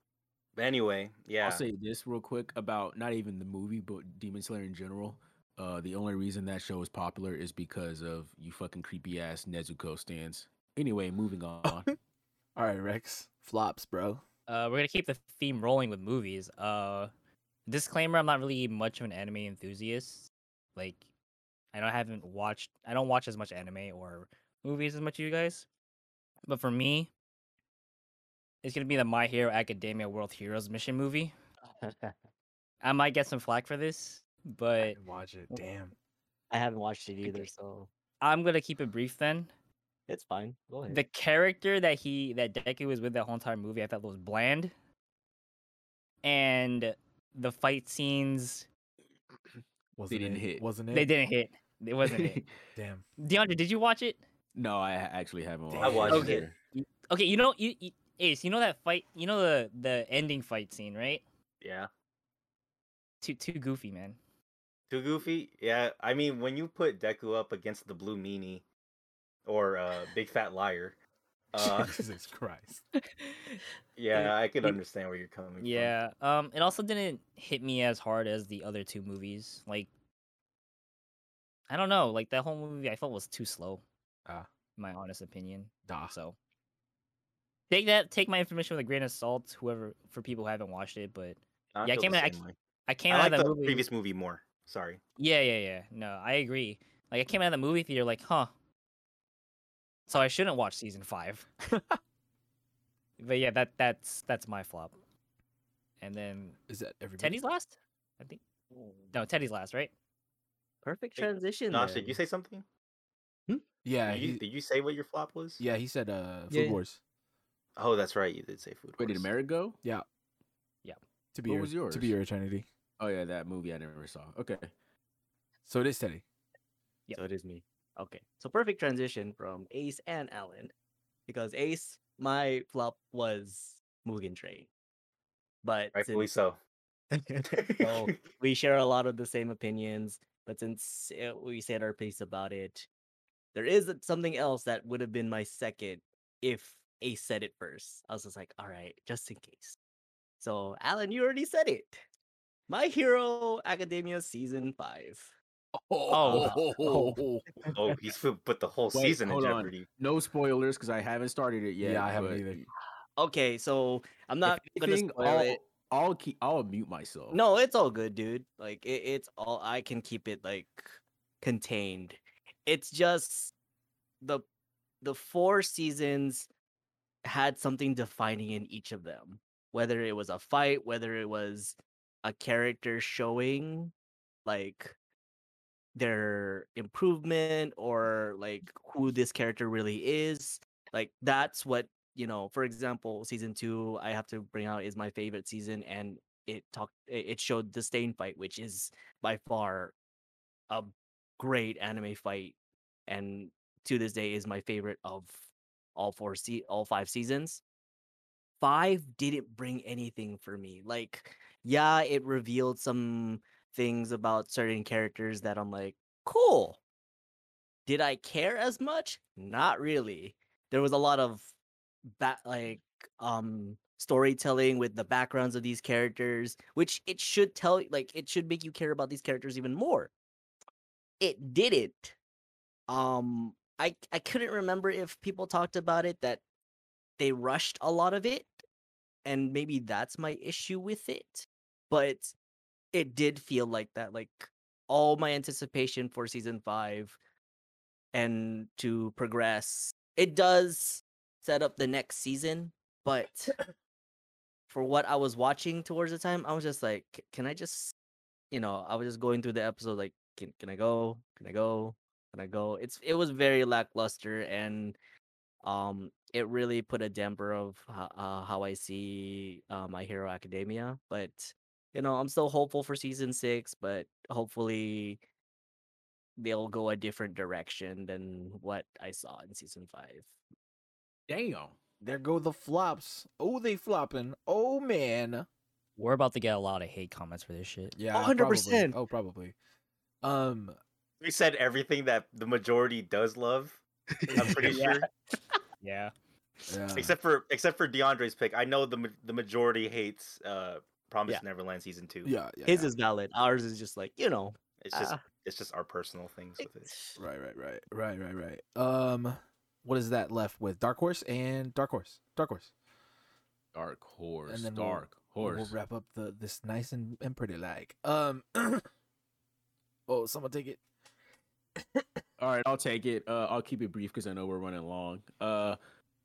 [SPEAKER 4] but anyway yeah
[SPEAKER 5] I'll say this real quick about not even the movie, but Demon Slayer in general. Uh, the only reason that show is popular is because of you fucking creepy ass Nezuko stands. Anyway, moving on.
[SPEAKER 2] All right, Rex. Flops, bro.
[SPEAKER 3] Uh, we're gonna keep the theme rolling with movies. Uh, disclaimer: I'm not really much of an anime enthusiast. Like, I don't I haven't watched. I don't watch as much anime or movies as much as you guys. But for me, it's gonna be the My Hero Academia World Heroes mission movie. I might get some flack for this,
[SPEAKER 2] I
[SPEAKER 3] but
[SPEAKER 2] didn't watch it. Damn.
[SPEAKER 6] I haven't watched it either, so
[SPEAKER 3] I'm gonna keep it brief then.
[SPEAKER 6] it's fine. Go ahead.
[SPEAKER 3] The character that he that Deku was with the whole entire movie, I thought was bland. And the fight scenes,
[SPEAKER 2] Wasn't
[SPEAKER 5] didn't
[SPEAKER 2] it?
[SPEAKER 5] hit.
[SPEAKER 2] Wasn't it?
[SPEAKER 3] they didn't hit. It wasn't it.
[SPEAKER 2] Damn.
[SPEAKER 3] DeAndre, did you watch it?
[SPEAKER 5] no, I actually haven't
[SPEAKER 2] I
[SPEAKER 5] watched.
[SPEAKER 4] watched
[SPEAKER 5] it.
[SPEAKER 4] it.
[SPEAKER 3] Okay, you know you, you Ace, you know that fight, you know the the ending fight scene, right?
[SPEAKER 4] yeah
[SPEAKER 3] Too too goofy, man.
[SPEAKER 4] too goofy yeah i mean when you put deku up against the blue meanie or uh big fat liar uh
[SPEAKER 2] Jesus Christ.
[SPEAKER 4] yeah i can understand where you're coming from
[SPEAKER 3] yeah. Um it also didn't hit me as hard as the other two movies. Like I don't know, like that whole movie I felt was too slow.
[SPEAKER 2] Ah.
[SPEAKER 3] in my honest opinion.
[SPEAKER 2] Nah.
[SPEAKER 3] So take that take my information with a grain of salt, whoever for people who haven't watched it, but
[SPEAKER 4] I
[SPEAKER 3] yeah, I came
[SPEAKER 4] the
[SPEAKER 3] in- I. I came
[SPEAKER 4] I
[SPEAKER 3] out
[SPEAKER 4] like
[SPEAKER 3] of
[SPEAKER 4] the
[SPEAKER 3] movie.
[SPEAKER 4] previous movie more sorry
[SPEAKER 3] Yeah, yeah, yeah. No, I agree. Like I came out of the movie theater like, huh. So I shouldn't watch season five. but yeah, that that's that's my flop. And then
[SPEAKER 2] Is that everybody?
[SPEAKER 3] Teddy's last? I think no, Teddy's last, right?
[SPEAKER 6] Perfect transition.
[SPEAKER 4] Josh,
[SPEAKER 6] then.
[SPEAKER 4] did you say something Hmm?
[SPEAKER 2] Yeah.
[SPEAKER 4] did, you,
[SPEAKER 2] He,
[SPEAKER 4] did you say what your flop was
[SPEAKER 2] yeah. He said uh, Food
[SPEAKER 6] Yeah, yeah.
[SPEAKER 2] Wars.
[SPEAKER 4] Oh that's right you did say food
[SPEAKER 5] Wait, did
[SPEAKER 4] Wars.
[SPEAKER 5] America go? Yeah. Yeah.
[SPEAKER 2] To be
[SPEAKER 5] What
[SPEAKER 2] your,
[SPEAKER 5] was
[SPEAKER 2] To be your eternity.
[SPEAKER 5] Oh yeah, that movie I never saw. Okay.
[SPEAKER 2] So it is Teddy.
[SPEAKER 3] Yep.
[SPEAKER 6] So it is me. Okay. So perfect transition from Ace and Alan. Because Ace, my flop was Mugen Train. But
[SPEAKER 4] rightfully
[SPEAKER 6] since-
[SPEAKER 4] so
[SPEAKER 6] so we share a lot of the same opinions, but since uh, we said our piece about it, there is something else that would have been my second if Ace said it first. I was just like, all right, just in case. So, Alan, you already said it. My Hero Academia season five.
[SPEAKER 3] Oh.
[SPEAKER 4] Oh, oh. oh he's put the whole
[SPEAKER 5] Wait,
[SPEAKER 4] season in
[SPEAKER 5] hold on.
[SPEAKER 4] jeopardy.
[SPEAKER 5] No spoilers because I haven't started it yet.
[SPEAKER 2] Yeah, I haven't
[SPEAKER 5] but
[SPEAKER 2] either.
[SPEAKER 6] Okay, so I'm
[SPEAKER 5] if
[SPEAKER 6] not gonna
[SPEAKER 5] anything,
[SPEAKER 6] spoil
[SPEAKER 5] I'll,
[SPEAKER 6] it.
[SPEAKER 5] I'll keep. I'll mute myself.
[SPEAKER 6] No, it's all good, dude. Like it, it's all I can keep it like contained. It's just the the four seasons had something defining in each of them. Whether it was a fight, whether it was a character showing like their improvement or like who this character really is. Like that's what you know. For example, season two, I have to bring out is my favorite season, and it talked. It it showed the Stain fight, which is by far a great anime fight, and to this day is my favorite of all four se- all five seasons. Five didn't bring anything for me. Like, yeah, it revealed some things about certain characters that I'm like, cool. Did I care as much? Not really. There was a lot of ba- like um storytelling with the backgrounds of these characters, which it should tell like it should make you care about these characters even more. It didn't. Um I I couldn't remember if people talked about it that they rushed a lot of it and maybe that's my issue with it. But it did feel like that like all my anticipation for season 5 and to progress it does set up the next season but for what i was watching towards the time i was just like can i just you know i was just going through the episode like can, can i go can i go can i go it's it was very lackluster and um it really put a damper of uh, how i see uh, my hero academia but you know, I'm still hopeful for season six, but hopefully they'll go a different direction than what I saw in season five.
[SPEAKER 5] Damn.
[SPEAKER 2] There go the flops. Oh, they flopping. Oh man.
[SPEAKER 3] We're about to get a lot of hate comments for this shit.
[SPEAKER 2] Yeah,
[SPEAKER 6] 100%.
[SPEAKER 2] probably. Oh, probably. Um,
[SPEAKER 4] We said everything that the majority does love. I'm pretty
[SPEAKER 3] Yeah.
[SPEAKER 4] sure,
[SPEAKER 3] Yeah.
[SPEAKER 2] yeah.
[SPEAKER 4] except for except for DeAndre's pick. I know the the majority hates uh Promise
[SPEAKER 6] Yeah.
[SPEAKER 4] Neverland season two.
[SPEAKER 2] yeah, yeah.
[SPEAKER 6] His
[SPEAKER 2] yeah.
[SPEAKER 6] is valid. Ours is just like, you know,
[SPEAKER 4] It's just
[SPEAKER 6] ah,
[SPEAKER 4] it's just our personal things with it.
[SPEAKER 2] Right, right, right, right, right, right. Um, what is that left with Dark Horse and Dark Horse? Dark Horse.
[SPEAKER 5] Dark horse.
[SPEAKER 2] And then
[SPEAKER 5] dark
[SPEAKER 2] We'll-
[SPEAKER 5] horse.
[SPEAKER 2] We'll wrap up the this nice and, and pretty like. Um. oh, someone take it.
[SPEAKER 5] All right, I'll take it. Uh, I'll keep it brief because I know we're running long. Uh,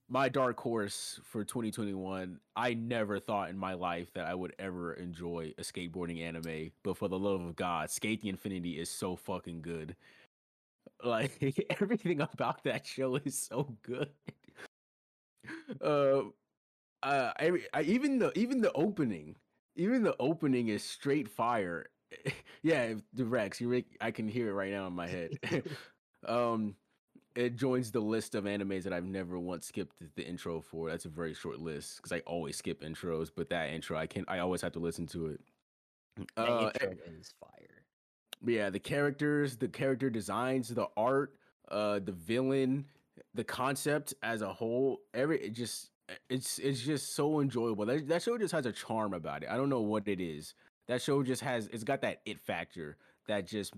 [SPEAKER 5] my dark horse for 2021. I never thought in my life that I would ever enjoy a skateboarding anime, but for the love of God, Skate the Infinity is so fucking good. Like everything about that show is so good. Uh, uh, every, I, even the even the opening, even the opening is straight fire. Yeah, the Rex, you re- I can hear it right now in my head. um, it joins the list of animes that I've never once skipped the, intro for. That's a very short list because I always skip intros, but that intro I can I always have to listen to it.
[SPEAKER 3] The
[SPEAKER 5] Uh,
[SPEAKER 3] intro is fire.
[SPEAKER 5] yeah, the characters, the character designs, the art, uh, the villain, the concept as a whole, every it just it's it's just so enjoyable. That that show just has a charm about it. I don't know what it is. That show just has it's got that it factor that just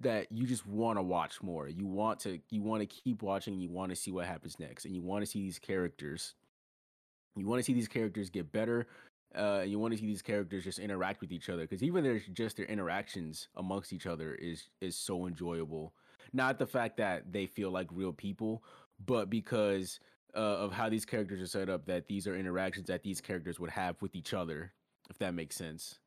[SPEAKER 5] that you just want to watch more. You want to you want to keep watching. You want to see what happens next, and you want to see these characters. You want to see these characters get better. Uh, you want to see these characters just interact with each other because even their just their interactions amongst each other is is so enjoyable. Not the fact that they feel like real people, but because uh, of how these characters are set up, that these are interactions that these characters would have with each other, if that makes sense.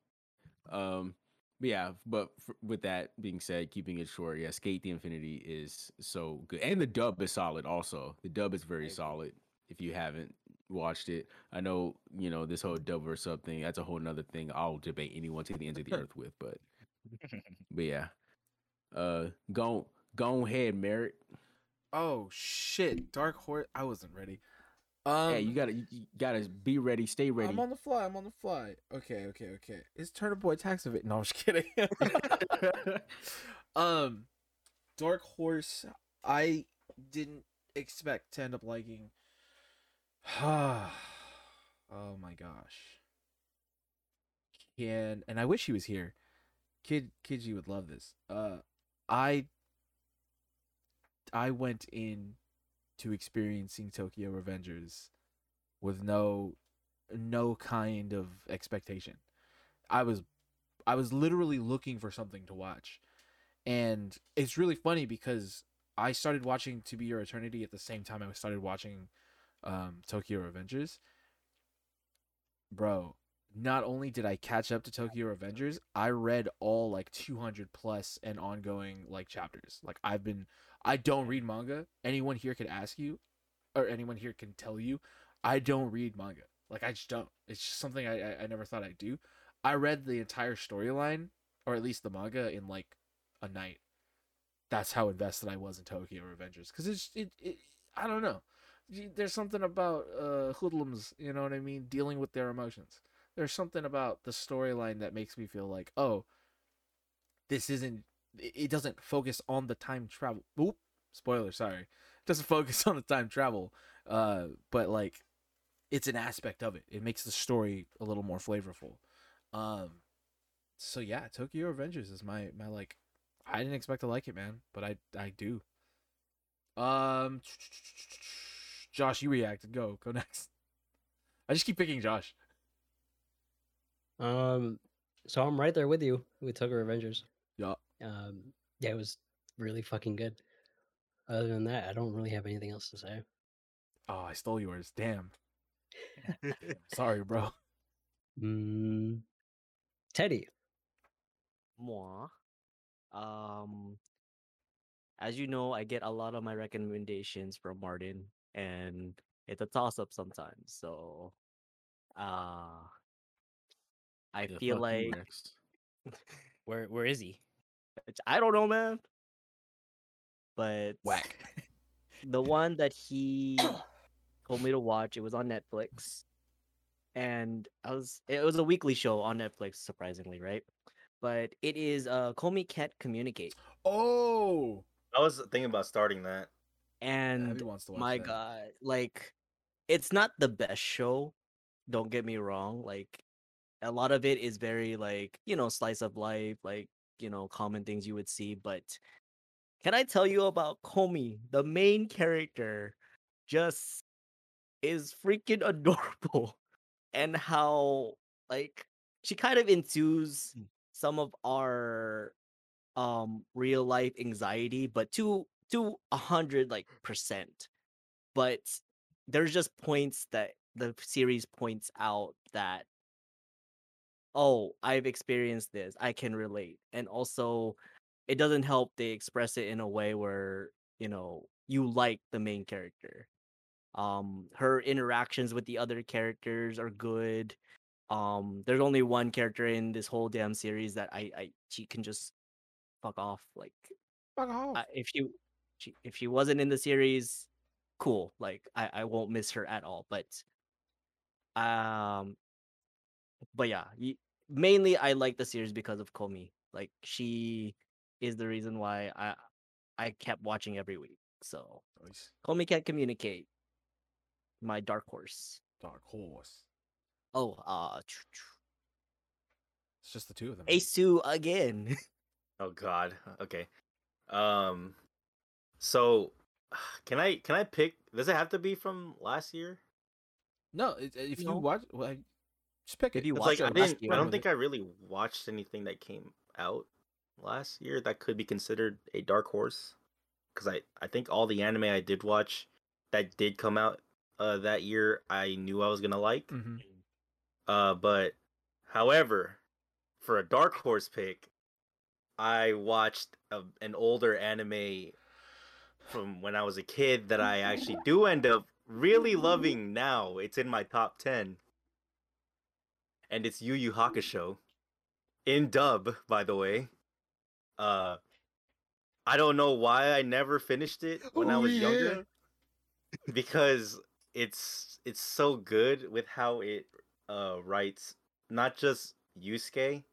[SPEAKER 5] Um, but yeah, but f- with that being said, keeping it short, yeah, Skate the Infinity is so good, and the dub is solid. Also, the dub is very solid. If you haven't watched it, I know you know this whole dub or something. That's a whole nother thing. I'll debate anyone to the ends of the earth with, but but yeah, uh, go go ahead, Merrick.
[SPEAKER 2] Oh shit, Dark Horse. I wasn't ready. Um,
[SPEAKER 5] hey, you gotta you, gotta be ready, stay ready.
[SPEAKER 2] I'm on the fly. I'm on the fly. Okay, okay, okay. Is Turner Boy Taxivate? No, I'm just kidding. um, Dark Horse. I didn't expect to end up liking. oh my gosh. Can and I wish he was here. Kid Kid would love this. Uh I I went in to experiencing Tokyo Revengers with no no kind of expectation. I was I was literally looking for something to watch. And it's really funny because I started watching To Be Your Eternity at the same time I started watching um, Tokyo Revengers. Bro, not only did I catch up to Tokyo Revengers, I read all like 200 plus and ongoing like chapters. Like I've been I don't read manga. Anyone here could ask you or anyone here can tell you I don't read manga. Like I just don't. It's just something I I, I never thought I'd do. I read the entire storyline or at least the manga in like a night. That's how invested I was in Tokyo Revengers cuz it's it, it I don't know. There's something about uh hoodlums, you know what I mean, dealing with their emotions there's something about the storyline that makes me feel like, oh, this isn't. It doesn't focus on the time travel. Oop, spoiler. Sorry, it doesn't focus on the time travel. Uh, but like, it's an aspect of it. It makes the story a little more flavorful. Um, so yeah, Tokyo Revengers is my my like. I didn't expect to like it, man, but I I do. Um, Josh, you reacted. Go go next. I just keep picking Josh.
[SPEAKER 7] Um, so I'm right there with you with Tokyo Revengers.
[SPEAKER 2] Yeah.
[SPEAKER 7] Um, yeah, it was really fucking good. Other than that, I don't really have anything else to say.
[SPEAKER 2] Oh, I stole yours. Damn. Sorry, bro.
[SPEAKER 7] Mm, Teddy.
[SPEAKER 6] Moi. Um, as you know, I get a lot of my recommendations from Martin, and it's a toss up sometimes. So, uh, I
[SPEAKER 5] Yeah,
[SPEAKER 6] feel like
[SPEAKER 5] next.
[SPEAKER 3] Where where is he?
[SPEAKER 6] Which I don't know, man. But
[SPEAKER 2] Whack.
[SPEAKER 6] the one that he told me to watch, it was on Netflix. And I was it was a weekly show on Netflix, surprisingly, right? But it is uh Komi Can't Communicate.
[SPEAKER 2] Oh,
[SPEAKER 4] I was thinking about starting that.
[SPEAKER 6] And
[SPEAKER 2] Abby wants to watch
[SPEAKER 6] my
[SPEAKER 2] that.
[SPEAKER 6] god, like it's not the best show, don't get me wrong. Like a lot of it is very like, you know, slice of life, like, you know, common things you would see, but can I tell you about Komi, the main character, just is freaking adorable, and how like she kind of ensues some of our um real life anxiety, but to to a hundred like percent. But there's just points that the series points out that oh, I've experienced this. I can relate. And also it doesn't help they express it in a way where, you know, you like the main character. Um her interactions with the other characters are good. Um there's only one character in this whole damn series that I I she can just fuck off like
[SPEAKER 2] Fuck off.
[SPEAKER 6] I, if she, she if she wasn't in the series cool like I I won't miss her at all but um but yeah mainly I like the series because of Komi like she is the reason why I I kept watching every week so
[SPEAKER 2] Nice.
[SPEAKER 6] Komi can't communicate my dark horse
[SPEAKER 2] Dark horse.
[SPEAKER 6] oh uh tr- tr-
[SPEAKER 2] It's just the two of them.
[SPEAKER 6] Asu again
[SPEAKER 4] Oh God. Okay. Um. So, can I can I pick? Does it have to be from last year?
[SPEAKER 2] No, if you
[SPEAKER 6] No.
[SPEAKER 2] watch, well, I- just pick
[SPEAKER 6] If
[SPEAKER 2] it.
[SPEAKER 6] you
[SPEAKER 4] It's
[SPEAKER 6] watched
[SPEAKER 4] like I didn't. I don't think. I really watched anything that came out last year that could be considered a dark horse. Because I I think all the anime I did watch that did come out uh that year I knew I was gonna like.
[SPEAKER 2] Mhm.
[SPEAKER 4] Uh, but however, for a dark horse pick, I watched a, an older anime from when I was a kid that I actually do end up really loving now. It's in my top 10. And it's Yu Yu Hakusho in dub, by the way. Uh I don't know why I never finished it when I
[SPEAKER 2] Oh,
[SPEAKER 4] was
[SPEAKER 2] yeah.
[SPEAKER 4] younger because it's it's so good with how it uh writes not just Yusuke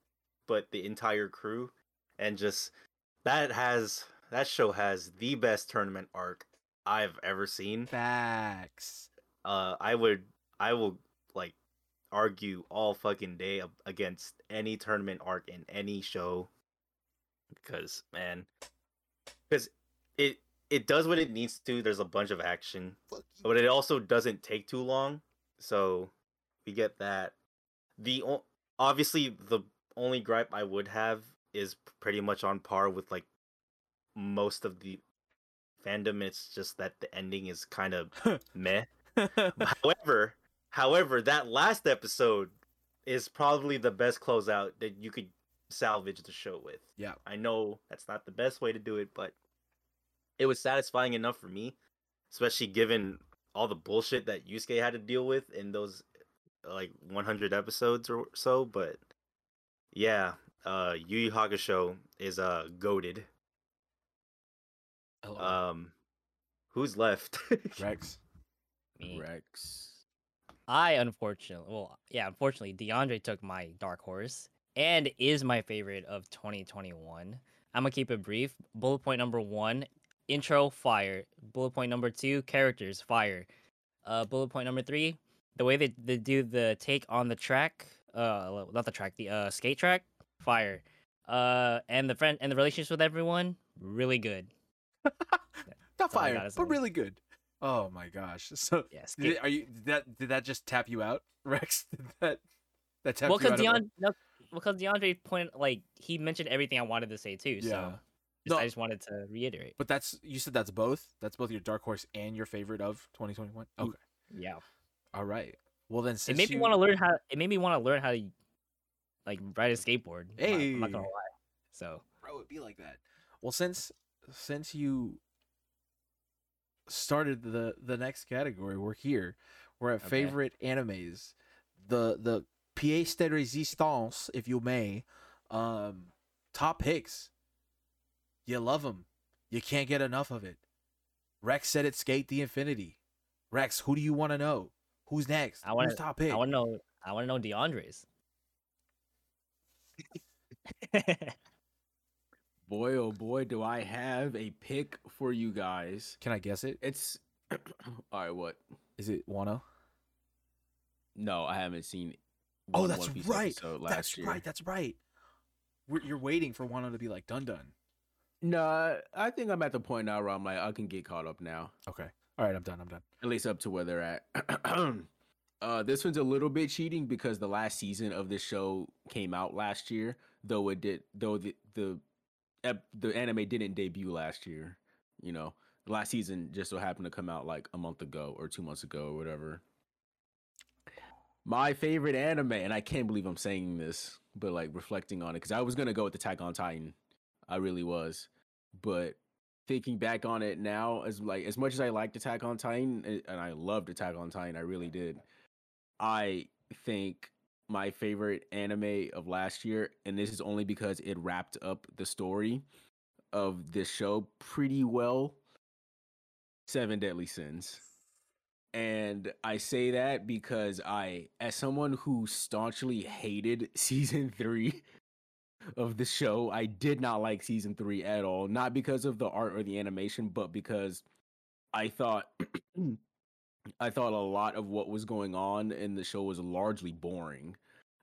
[SPEAKER 4] but the entire crew and just that has that show has the best tournament arc I've ever seen.
[SPEAKER 2] Facts.
[SPEAKER 4] uh, I would, I will like argue all fucking day against any tournament arc in any show, because man, because it it does what it needs to. There's a bunch of action, but it also doesn't take too long. So we get that. The obviously the only gripe I would have is pretty much on par with like most of the fandom. It's just that the ending is kind of meh. however, however, that last episode is probably the best closeout that you could salvage the show with.
[SPEAKER 2] Yeah.
[SPEAKER 4] I know that's not the best way to do it, but it was satisfying enough for me, especially given all the bullshit that Yusuke had to deal with in those like 100 episodes or so. But yeah, uh, Yu Yu Hakusho is uh goaded.
[SPEAKER 2] Hello,
[SPEAKER 4] Um, who's left?
[SPEAKER 2] Rex.
[SPEAKER 3] Me.
[SPEAKER 5] Rex.
[SPEAKER 3] I unfortunately, well, yeah, unfortunately, DeAndre took my dark horse and is my favorite of 2021. I'm gonna keep it brief. Bullet point number one: intro, fire. Bullet point number two: characters, fire. Uh, bullet point number three: the way they, they do the take on the track, uh, not the track, the uh skate track, fire. Uh, and the friend and the relationships with everyone, really good.
[SPEAKER 2] Not fire, but really good. Oh my gosh. So did are you did that did that just tap you out, Rex? Did that that tap
[SPEAKER 3] Well,
[SPEAKER 2] you
[SPEAKER 3] because DeAndre, no, because DeAndre point like he mentioned everything I wanted to say too.
[SPEAKER 2] Yeah.
[SPEAKER 3] So just-
[SPEAKER 2] No.
[SPEAKER 3] I just wanted to reiterate.
[SPEAKER 2] But that's you said that's both. That's both your dark horse and your favorite of 2021. Okay.
[SPEAKER 3] Yeah,
[SPEAKER 2] All right. Well then,
[SPEAKER 3] it made me want to learn how. It made me want to learn how to like ride a skateboard. I'm not- I'm not gonna lie. So
[SPEAKER 2] bro, it'd be like that. Well, since since you started the the next category, we're here. We're at
[SPEAKER 3] Okay.
[SPEAKER 2] favorite animes. The the pièce de résistance, if you may. Um, top picks. You love them. You can't get enough of it. Rex said it. Skate the infinity. Rex, who do you want to know? Who's next?
[SPEAKER 3] I
[SPEAKER 2] Who's top pick?
[SPEAKER 3] I want to know. I want to know DeAndre's.
[SPEAKER 5] Boy, oh boy, do I have a pick for you guys.
[SPEAKER 2] Can I guess it?
[SPEAKER 5] It's all right. What?
[SPEAKER 2] Is it Wano?
[SPEAKER 5] No, I haven't seen.
[SPEAKER 2] Oh,
[SPEAKER 5] one
[SPEAKER 2] that's
[SPEAKER 5] One Piece
[SPEAKER 2] right.
[SPEAKER 5] episode last
[SPEAKER 2] That's
[SPEAKER 5] year.
[SPEAKER 2] right. That's right. We're, you're waiting for Wano to be like done done.
[SPEAKER 5] No, I think I'm at the point now where I'm like, I can get caught up now.
[SPEAKER 2] Okay. All right. I'm done. I'm done.
[SPEAKER 5] At least up to where they're at. uh, this one's a little bit cheating because the last season of this show came out last year, though it did. Though the the the anime didn't debut last year. You know, last season just so happened to come out like a month ago or two months ago or whatever. My favorite anime, and I can't believe I'm saying this, but like reflecting on it, because I was gonna go with Attack on Titan, I really was, but thinking back on it now, as like as much as I liked Attack on Titan eh, and I loved Attack on Titan, I really did. I think my favorite anime of last year, and this is only because it wrapped up the story of this show pretty well. Seven Deadly Sins. And I say that because I, as someone who staunchly hated season three of the show, I did not like season three at all. Not because of the art or the animation, but because I thought I thought a lot of what was going on in the show was largely boring.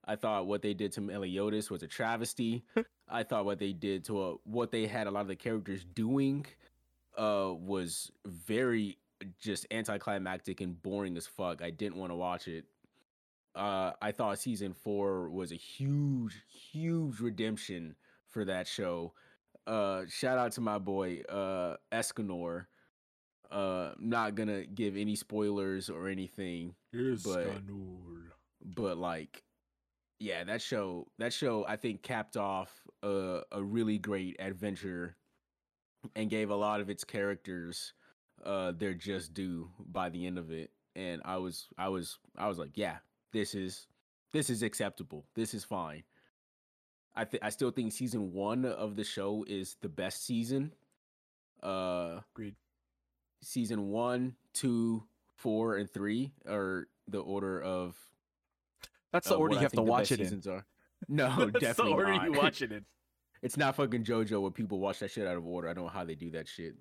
[SPEAKER 5] I thought what they did to Meliodas was a travesty. I thought what they did to uh, what they had a lot of the characters doing uh was very just anticlimactic and boring as fuck. I didn't want to watch it. Uh I thought season 4 was a huge huge redemption for that show. Uh shout out to my boy uh Escanor. Uh not going to give any spoilers or anything
[SPEAKER 2] Yes,
[SPEAKER 5] But- but like yeah that show that show i think capped off a, a really great adventure and gave a lot of its characters uh their just due by the end of it. And i was i was i was like yeah this is this is acceptable. This is fine. I th- i still think season one of the show is the best season. Uh
[SPEAKER 2] Agreed.
[SPEAKER 5] Season one two four and three are the order of
[SPEAKER 2] That's the order you
[SPEAKER 5] I
[SPEAKER 2] have to watch it in.
[SPEAKER 5] Are. No,
[SPEAKER 2] That's the
[SPEAKER 5] definitely
[SPEAKER 2] order
[SPEAKER 5] not.
[SPEAKER 2] you watch it in.
[SPEAKER 5] it's not fucking JoJo where people watch that shit out of order. I don't know how they do that shit.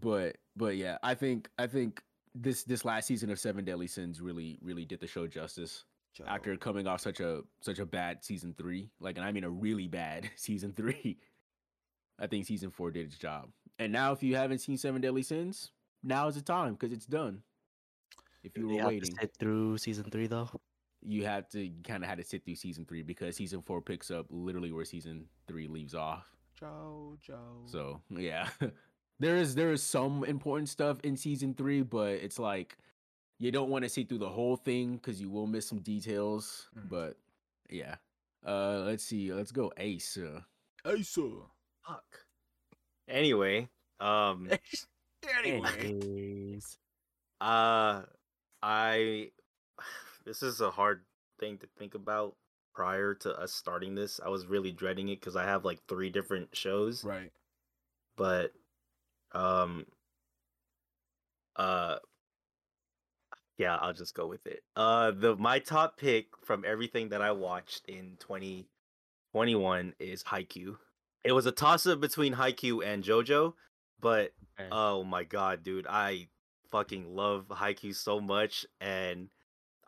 [SPEAKER 5] But but yeah, I think I think this this last season of Seven Deadly Sins really really did the show justice. After coming off such a such a bad season three, like and I mean a really bad season three, I think season four did its job. And now, if you haven't seen Seven Deadly Sins, now is the time because it's done. If you
[SPEAKER 6] You
[SPEAKER 5] were
[SPEAKER 6] have to
[SPEAKER 5] waiting,
[SPEAKER 6] sit through season three though.
[SPEAKER 5] you had to kind of had to sit through season three because season four picks up literally where season three leaves off.
[SPEAKER 2] Joe, Joe.
[SPEAKER 5] So yeah, there is there is some important stuff in season three, but it's like you don't want to see through the whole thing because you will miss some details.
[SPEAKER 2] Mm.
[SPEAKER 5] But yeah, uh, let's see, let's go Ace. Ace.
[SPEAKER 2] Asa.
[SPEAKER 4] Fuck. Anyway, um,
[SPEAKER 2] anyway.
[SPEAKER 6] Anyways.
[SPEAKER 4] uh, I this is a hard thing to think about prior to us starting this. I was really dreading it because I have like three different shows.
[SPEAKER 2] Right.
[SPEAKER 4] but um uh yeah i'll just go with it uh the my top pick from everything that i watched in 2021 is haikyuu it was a toss up between haikyuu and jojo but
[SPEAKER 6] Okay.
[SPEAKER 4] oh my god dude i fucking love haikyuu so much and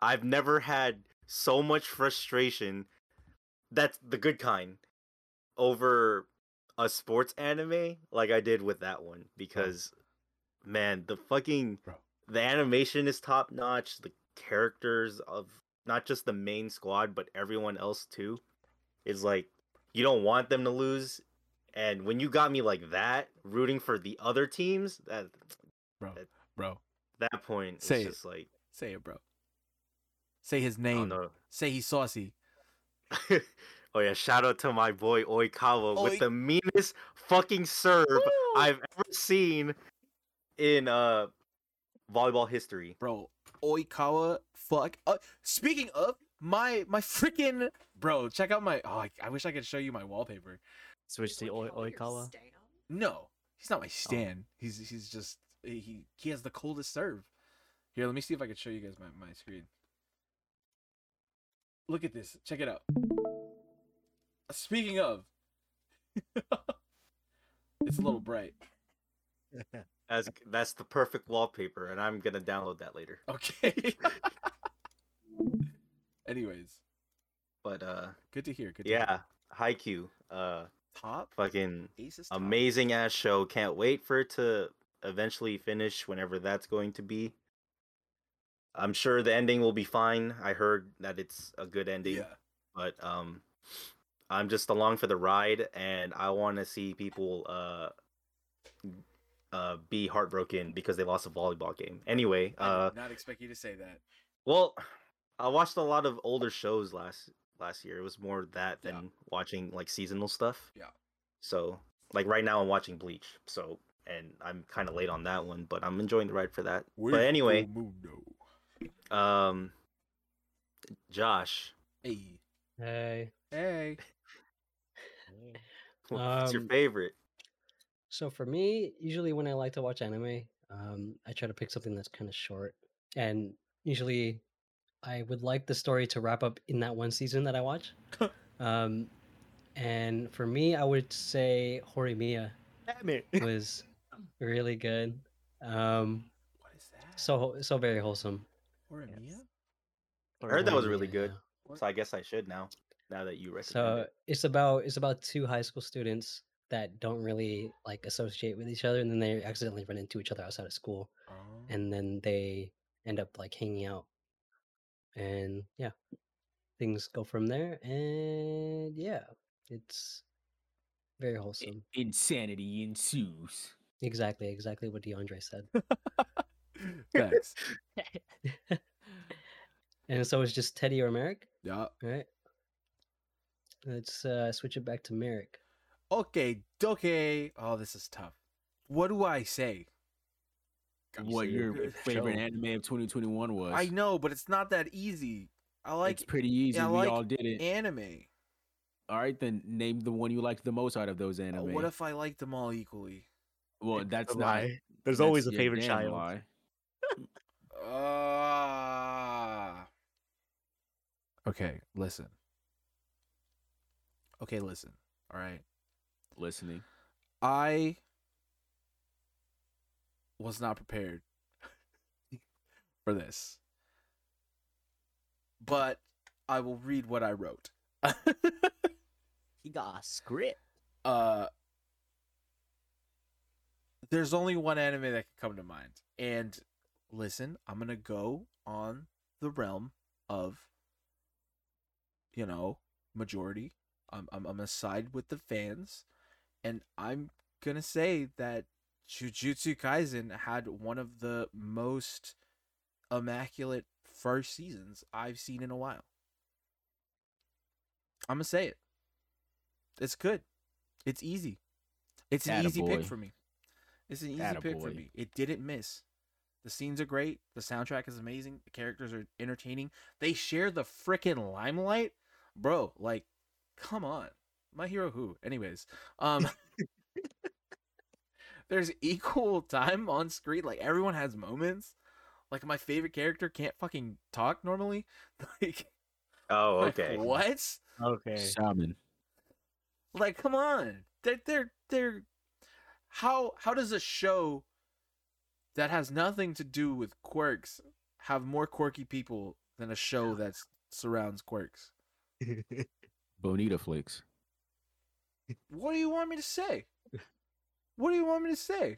[SPEAKER 4] i've never had so much frustration that's the good kind over a sports anime like I did with that one because man, the fucking
[SPEAKER 2] Bro.
[SPEAKER 4] the animation is top notch. The characters of not just the main squad but everyone else too is like you don't want them to lose. And when you got me like that, rooting for the other teams, that
[SPEAKER 2] Bro.
[SPEAKER 4] That-
[SPEAKER 2] Bro.
[SPEAKER 4] that point
[SPEAKER 2] Say
[SPEAKER 4] is
[SPEAKER 2] it.
[SPEAKER 4] just like
[SPEAKER 2] Say it, bro. Say his name. Say he's saucy.
[SPEAKER 4] oh yeah, shout out to my boy Oikawa
[SPEAKER 2] Oi-
[SPEAKER 4] with the meanest fucking serve I've ever seen in uh volleyball history.
[SPEAKER 2] Bro, Oikawa, fuck. Uh, speaking of, my my freaking bro, check out my oh I, I wish I could show you my wallpaper.
[SPEAKER 6] Switch to Oi- Oikawa.
[SPEAKER 2] No, he's
[SPEAKER 6] Oh.
[SPEAKER 2] not my stan. He's he's just he he has the coldest serve. Here, let me see if I can show you guys my, my screen. Look at this. Check it out. Speaking of, it's a little bright.
[SPEAKER 4] That's that's the perfect wallpaper, and I'm gonna download that later.
[SPEAKER 2] Okay. Anyways,
[SPEAKER 4] But uh,
[SPEAKER 2] good to hear. Good to hear.
[SPEAKER 4] yeah, Haikyuu, uh,
[SPEAKER 2] Top
[SPEAKER 4] fucking
[SPEAKER 2] Aces. Top.
[SPEAKER 4] amazing ass show. Can't wait for it to eventually finish, whenever that's going to be. I'm sure the ending will be fine. I heard that it's a good ending.
[SPEAKER 2] Yeah.
[SPEAKER 4] but um i'm just along for the ride and i want to see people uh uh be heartbroken because they lost a volleyball game anyway
[SPEAKER 2] I
[SPEAKER 4] uh
[SPEAKER 2] did not expect you to say that.
[SPEAKER 4] well i watched a lot of older shows last last year it was more that than
[SPEAKER 2] Yeah.
[SPEAKER 4] watching like seasonal stuff
[SPEAKER 2] Yeah.
[SPEAKER 4] so like right now i'm watching bleach so and i'm kind of late on that one but i'm enjoying the ride for that but anyway
[SPEAKER 2] Mundo.
[SPEAKER 4] um josh
[SPEAKER 2] Hey.
[SPEAKER 7] Hey.
[SPEAKER 2] Hey.
[SPEAKER 4] what's your
[SPEAKER 7] Um,
[SPEAKER 4] favorite
[SPEAKER 7] So for me, usually when I like to watch anime, um, I try to pick something that's kind of short, and usually I would like the story to wrap up in that one season that I watch. um, and for me, I would say Horimiya
[SPEAKER 6] Damn it.
[SPEAKER 7] was really good. Um,
[SPEAKER 2] What is that?
[SPEAKER 7] so so very wholesome.
[SPEAKER 2] Horimiya?
[SPEAKER 4] I heard that was really good so i guess i should now now that you recommend
[SPEAKER 7] So
[SPEAKER 4] it
[SPEAKER 7] it's about it's about two high school students that don't really like associate with each other, and then they accidentally run into each other outside of school.
[SPEAKER 2] Oh.
[SPEAKER 7] and then they end up like hanging out and yeah things go from there and yeah it's very wholesome
[SPEAKER 5] insanity ensues.
[SPEAKER 7] exactly exactly what deandre said
[SPEAKER 2] Thanks.
[SPEAKER 7] and so it's just teddy or merrick
[SPEAKER 2] yeah.
[SPEAKER 7] right let's uh switch it back to merrick
[SPEAKER 2] Okay, okay. Oh, this is tough. What do I say?
[SPEAKER 5] What your
[SPEAKER 4] your
[SPEAKER 5] favorite anime of 2021 was?
[SPEAKER 2] I know, but it's not that easy. I like
[SPEAKER 5] it's pretty easy.
[SPEAKER 2] I
[SPEAKER 5] we
[SPEAKER 2] like
[SPEAKER 5] all did it.
[SPEAKER 2] anime.
[SPEAKER 5] all right, then name the one you liked the most out of those
[SPEAKER 2] Uh,
[SPEAKER 5] anime.
[SPEAKER 2] What if I liked them all equally?
[SPEAKER 5] well, that's
[SPEAKER 6] a
[SPEAKER 5] not.
[SPEAKER 6] There's always a favorite
[SPEAKER 5] damn
[SPEAKER 6] child.
[SPEAKER 5] lie.
[SPEAKER 2] Ah. okay, listen. Okay, listen. All right.
[SPEAKER 5] Listening.
[SPEAKER 2] I was not prepared. for this. But I will read what I wrote.
[SPEAKER 6] He got a script.
[SPEAKER 2] uh there's only one anime that can come to mind. And listen, I'm going to go on the realm of you know, majority. I'm I'm, I'm gonna side with the fans and I'm going to say that Jujutsu Kaisen had one of the most immaculate first seasons I've seen in a while. I'm to say it. It's good. It's easy. It's an easy pick for me. It's an easy pick for me. It didn't miss. The scenes are great. The soundtrack is amazing. The characters are entertaining. They share the freaking limelight, bro. Like, come on, my hero who? Anyways, um, there's equal time on screen. Like everyone has moments. Like my favorite character can't fucking talk normally. Like,
[SPEAKER 4] Oh,
[SPEAKER 2] like,
[SPEAKER 4] okay.
[SPEAKER 2] what?
[SPEAKER 6] Okay.
[SPEAKER 5] Salmon.
[SPEAKER 2] Like, come on. They're they're they're how how does a show that has nothing to do with quirks have more quirky people than a show that surrounds quirks?
[SPEAKER 5] Bonita flicks.
[SPEAKER 2] What do you want me to say? What do you want me to say?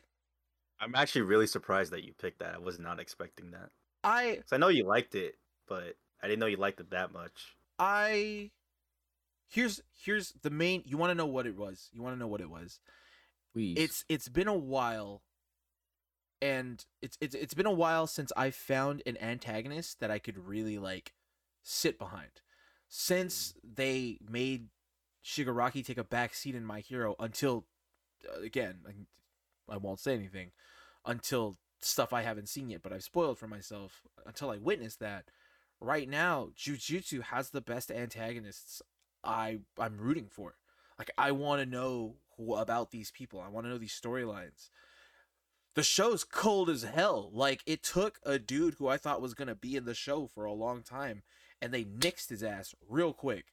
[SPEAKER 4] I'm actually really surprised that you picked that. I was not expecting that.
[SPEAKER 2] I
[SPEAKER 4] 'Cause I know you liked it, but I didn't know you liked it that much.
[SPEAKER 2] I here's here's the main you want to know what it was. You want to know what it was.
[SPEAKER 5] Please.
[SPEAKER 2] it's it's been a while and it's it's it's been a while since I found an antagonist that I could really like sit behind. Since mm. they made Shigaraki take a back seat in My Hero until Uh, again, I, I won't say anything until stuff I haven't seen yet, but I've spoiled for myself until I witness that. Right now, Jujutsu has the best antagonists I I'm rooting for. Like I want to know who, about these people. I want to know these storylines. The show's cold as hell. Like it took a dude who I thought was gonna be in the show for a long time, and they nixed his ass real quick.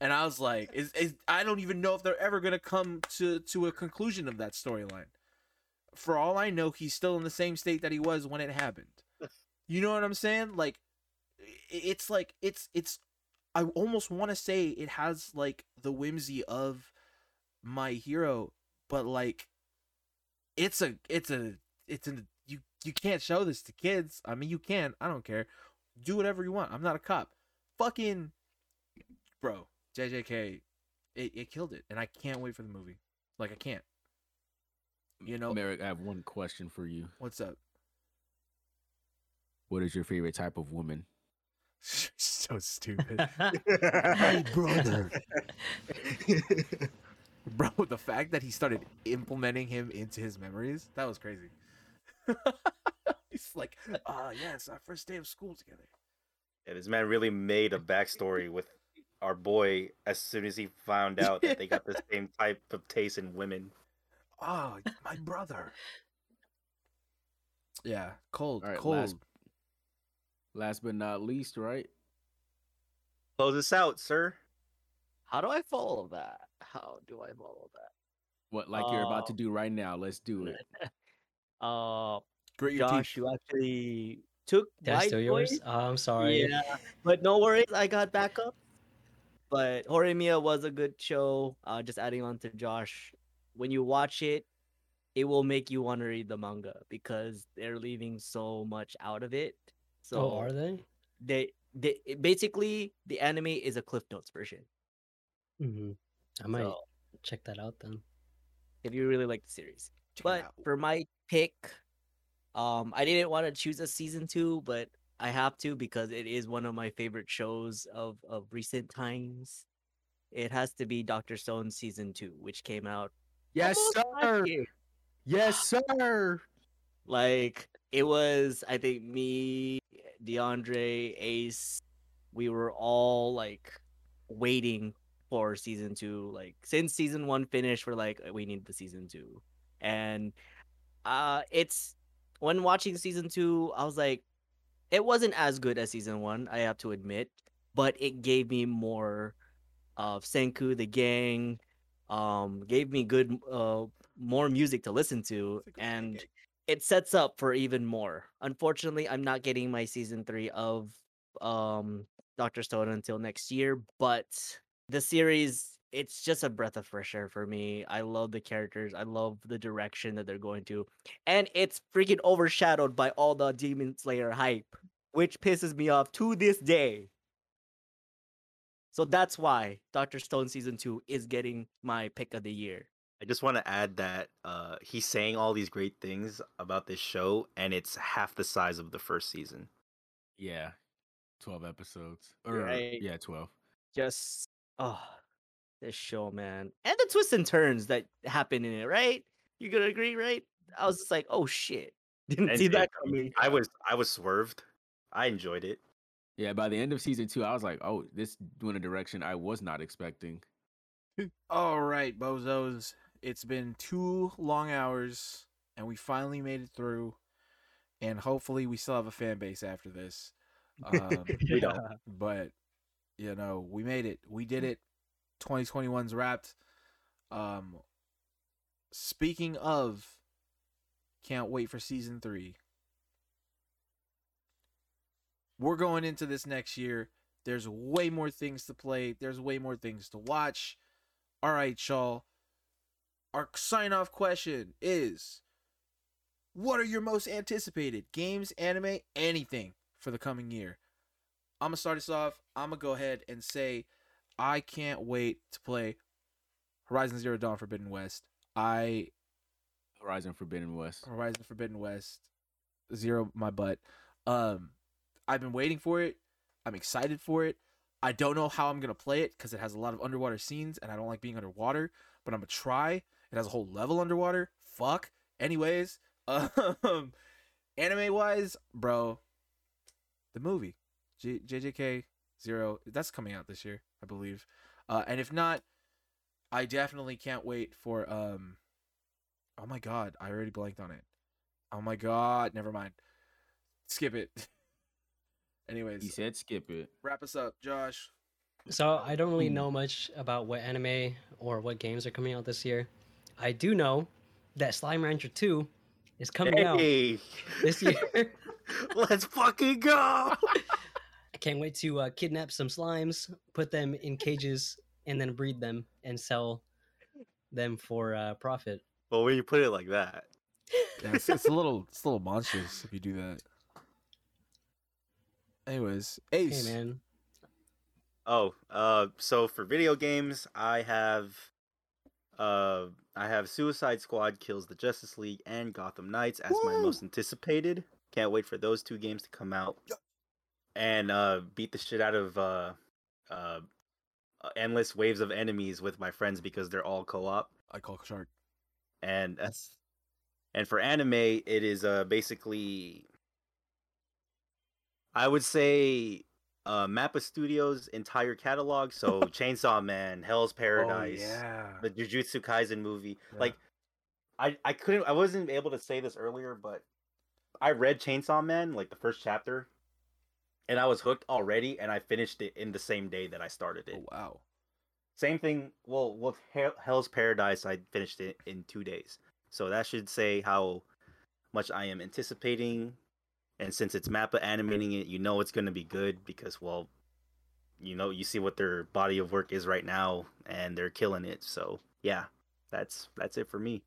[SPEAKER 2] And I was like, is, is I don't even know if they're ever gonna come to to a conclusion of that storyline. For all I know, he's still in the same state that he was when it happened. You know what I'm saying? Like, it's like it's it's. I almost want to say it has like the whimsy of my hero, but like it's a it's a it's a you you can't show this to kids. I mean you can, I don't care. Do whatever you want. I'm not a cop. Fucking bro, JJK it, it killed it and I can't wait for the movie. Like I can't. You know
[SPEAKER 5] Merrick, I have one question for you.
[SPEAKER 2] what's up?
[SPEAKER 5] What is your favorite type of woman?
[SPEAKER 2] so stupid.
[SPEAKER 5] My brother.
[SPEAKER 2] Bro, the fact that he started implementing him into his memories, that was crazy. He's like, ah, yes, our first day of school together.
[SPEAKER 4] Yeah, this man really made a backstory with our boy as soon as he found out that they got the same type of taste in women.
[SPEAKER 2] Oh, my brother. Yeah, cold,
[SPEAKER 5] All right,
[SPEAKER 2] cold.
[SPEAKER 5] last, last but not least, right?
[SPEAKER 4] Close us out, sir.
[SPEAKER 6] How do I follow that? How do I follow that?
[SPEAKER 5] What like you're about to
[SPEAKER 6] Uh,
[SPEAKER 5] do right now? Let's do it.
[SPEAKER 6] Uh,
[SPEAKER 2] Grit your
[SPEAKER 6] Josh,
[SPEAKER 2] teeth.
[SPEAKER 6] you actually took
[SPEAKER 7] Did I
[SPEAKER 6] my
[SPEAKER 7] steal yours? Oh, I'm sorry.
[SPEAKER 6] Yeah, but no worries, I got backup. But Horimiya was a good show. Uh, just adding on to Josh, when you watch it, it will make you want to read the manga because they're leaving so much out of it. So
[SPEAKER 7] oh, are they?
[SPEAKER 6] they they basically the anime is a Cliff Notes version.
[SPEAKER 7] hmm I might
[SPEAKER 6] So
[SPEAKER 7] check that out then.
[SPEAKER 6] if you really like the series,
[SPEAKER 2] Check
[SPEAKER 6] but for my pick, um, I didn't want to choose a season two, but I have to because it is one of my favorite shows of of recent times. It has to be Doctor Stone season two, which came out
[SPEAKER 5] Yes, sir. Yes, sir.
[SPEAKER 6] Like it was, I think me, DeAndre, Ace, we were all like waiting for season two. Like since season one finished, we're like, we need the season two. And uh it's when watching season two, I was like, it wasn't as good as season one, I have to admit, but it gave me more of Senku, the gang, um, gave me good uh more music to listen to, and it sets up for even more. Unfortunately, I'm not getting my season three of um Doctor Stone until next year, but the series it's just a breath of fresh air for me. I love the characters. I love the direction that they're going to. And it's freaking overshadowed by all the Demon Slayer hype, which pisses me off to this day. So that's why Doctor Stone season 2 is getting my pick of the year.
[SPEAKER 4] I just want to add that uh, he's saying all these great things about this show, and it's half the size of the first season.
[SPEAKER 5] Yeah, twelve episodes. Or
[SPEAKER 6] Right.
[SPEAKER 5] yeah, twelve.
[SPEAKER 6] Just oh, this show, man. And the twists and turns that happen in it, right? You gonna agree, right? I was just like, oh shit. Didn't
[SPEAKER 4] And
[SPEAKER 6] see that coming.
[SPEAKER 4] I was I was swerved. I enjoyed it.
[SPEAKER 5] Yeah, by the end of season two, I was like, oh, this went a direction I was not expecting.
[SPEAKER 2] All right, bozos. It's been two long hours, and we finally made it through. And hopefully, we still have a fan base after this. Um,
[SPEAKER 4] We don't.
[SPEAKER 2] but you know, we made it. We did it. 2021's wrapped. Um, speaking of, can't wait for season three. We're going into this next year. There's way more things to play. There's way more things to watch. All right, y'all. Our sign off question is What are your most anticipated games, anime, anything for the coming year? I'm going to start us off. I'm going to go ahead and say I can't wait to play Horizon Zero Dawn Forbidden West. I
[SPEAKER 5] Horizon Forbidden West.
[SPEAKER 2] Horizon Forbidden West, zero my butt. Um, I've been waiting for it. I'm excited for it. I don't know how I'm gonna play it because it has a lot of underwater scenes, and I don't like being underwater. But I'm gonna try. It has a whole level underwater. Fuck. Anyways, um, anime wise, bro, the movie, J- JJK Zero, that's coming out this year, I believe. Uh, and if not, I definitely can't wait for um Oh my god, I already blanked on it. Oh my god, never mind. Skip it. Anyways,
[SPEAKER 5] He said skip it.
[SPEAKER 2] wrap us up, Josh.
[SPEAKER 7] So I don't really
[SPEAKER 5] Hmm.
[SPEAKER 7] know much about what anime or what games are coming out this year. I do know that Slime Rancher 2 is coming out this year.
[SPEAKER 4] let's fucking go!
[SPEAKER 7] I can't wait to uh, kidnap some slimes, put them in cages, and then breed them and sell them for uh, profit.
[SPEAKER 4] Well, when you put it like that,
[SPEAKER 2] Yeah, it's, it's a little it's a little monstrous if you do that. Anyways, Ace.
[SPEAKER 7] Hey
[SPEAKER 2] Ace.
[SPEAKER 7] man,
[SPEAKER 4] Oh, uh, so for video games, I have, uh, I have Suicide Squad kills the Justice League and Gotham Knights as my most anticipated. Can't wait for those two games to come out, and uh, beat the shit out of uh, uh, uh, endless waves of enemies with my friends because they're all co-op.
[SPEAKER 2] I call shark.
[SPEAKER 4] And that's, and for anime, it is uh basically, I would say uh, Mappa Studios' entire catalog. So Chainsaw Man, Hell's Paradise,
[SPEAKER 2] Oh, yeah.
[SPEAKER 4] the Jujutsu Kaisen movie.
[SPEAKER 2] Yeah.
[SPEAKER 4] Like, I I couldn't I wasn't able to say this earlier, but I read Chainsaw Man like the first chapter, and I was hooked already, and I finished it in the same day that I started it.
[SPEAKER 2] Oh wow.
[SPEAKER 4] Same thing. Well, with Hell- Hell's Paradise, I finished it in two days. So that should say how much I am anticipating. And since it's Mappa animating it, you know it's going to be good because, well, you know, you see what their body of work is right now, and they're killing it. So yeah, that's that's it for me.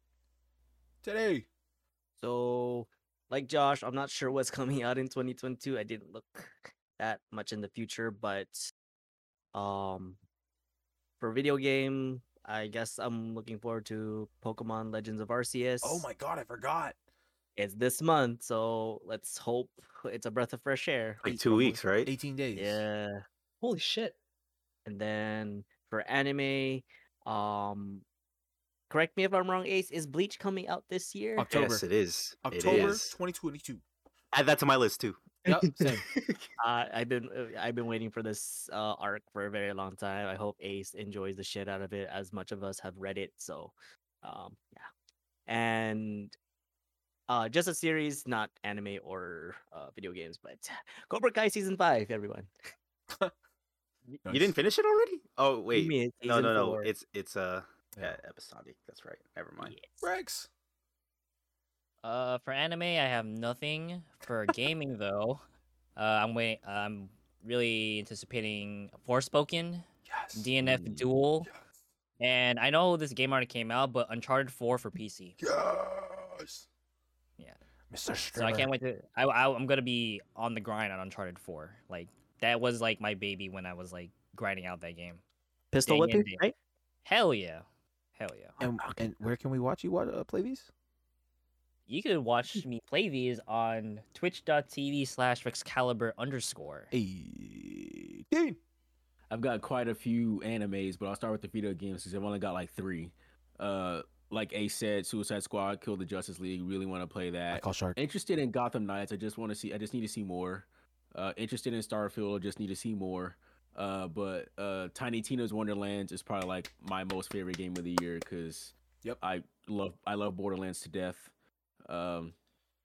[SPEAKER 2] Today.
[SPEAKER 6] So, like Josh, I'm not sure what's coming out in 2022. I didn't look that much in the future, but um, for video game, I guess I'm looking forward to Pokemon Legends of Arceus.
[SPEAKER 2] Oh my god, I forgot.
[SPEAKER 6] It's this month, so let's hope it's a breath of fresh air.
[SPEAKER 4] Like two weeks, right?
[SPEAKER 2] 18 days.
[SPEAKER 6] Yeah.
[SPEAKER 7] holy shit!
[SPEAKER 6] And then for anime, um, correct me if I'm wrong, Ace, is Bleach coming out this year?
[SPEAKER 2] October.
[SPEAKER 4] Yes, it is.
[SPEAKER 2] October
[SPEAKER 4] It is.
[SPEAKER 2] 2022.
[SPEAKER 4] Add that to my list too.
[SPEAKER 2] Yep, same.
[SPEAKER 6] Uh, I've been uh, I've been waiting for this uh, arc for a very long time. I hope Ace enjoys the shit out of it as much of us have read it. So, um, yeah, and uh, just a series, not anime or uh, video games, but Cobra Kai season five. Everyone,
[SPEAKER 4] You didn't finish it already? Oh wait,
[SPEAKER 6] mean
[SPEAKER 4] no,
[SPEAKER 6] season
[SPEAKER 4] no, no.
[SPEAKER 6] four.
[SPEAKER 4] It's it's uh
[SPEAKER 2] Yeah.
[SPEAKER 4] yeah, episodic. That's right. Never mind.
[SPEAKER 6] Yes.
[SPEAKER 2] Rex.
[SPEAKER 3] Uh, for anime, I have nothing. For gaming, though, uh, I'm wait. I'm really anticipating Forspoken,
[SPEAKER 2] Yes.
[SPEAKER 3] DNF
[SPEAKER 5] Mm.
[SPEAKER 3] Duel, and I know this game already came out, but Uncharted 4 for PC.
[SPEAKER 2] Yes.
[SPEAKER 3] Yeah.
[SPEAKER 2] Mr.
[SPEAKER 3] So I can't wait to. I, I I'm gonna be on the grind on Uncharted 4. Like that was like my baby when I was like grinding out that game.
[SPEAKER 6] Pistol whipping, right?
[SPEAKER 3] Hell yeah, hell yeah.
[SPEAKER 2] And, and where can we watch you what, uh, play these?
[SPEAKER 3] You can watch me play these on twitch.tv slash Rexcalibur underscore.
[SPEAKER 2] Hey, Dean.
[SPEAKER 5] I've got quite a few animes, but I'll start with the video games because I've only got like three. Uh, like Ace said, Suicide Squad, Kill the Justice League. Really want to play that.
[SPEAKER 2] I call Shark.
[SPEAKER 5] Interested in Gotham Knights. I just want to see. I just need to see more. Uh, interested in Starfield. I'll just need to see more. Uh, but uh, Tiny Tina's Wonderlands is probably like my most favorite game of the year because
[SPEAKER 2] Yep.
[SPEAKER 5] I love I love Borderlands to death. Um,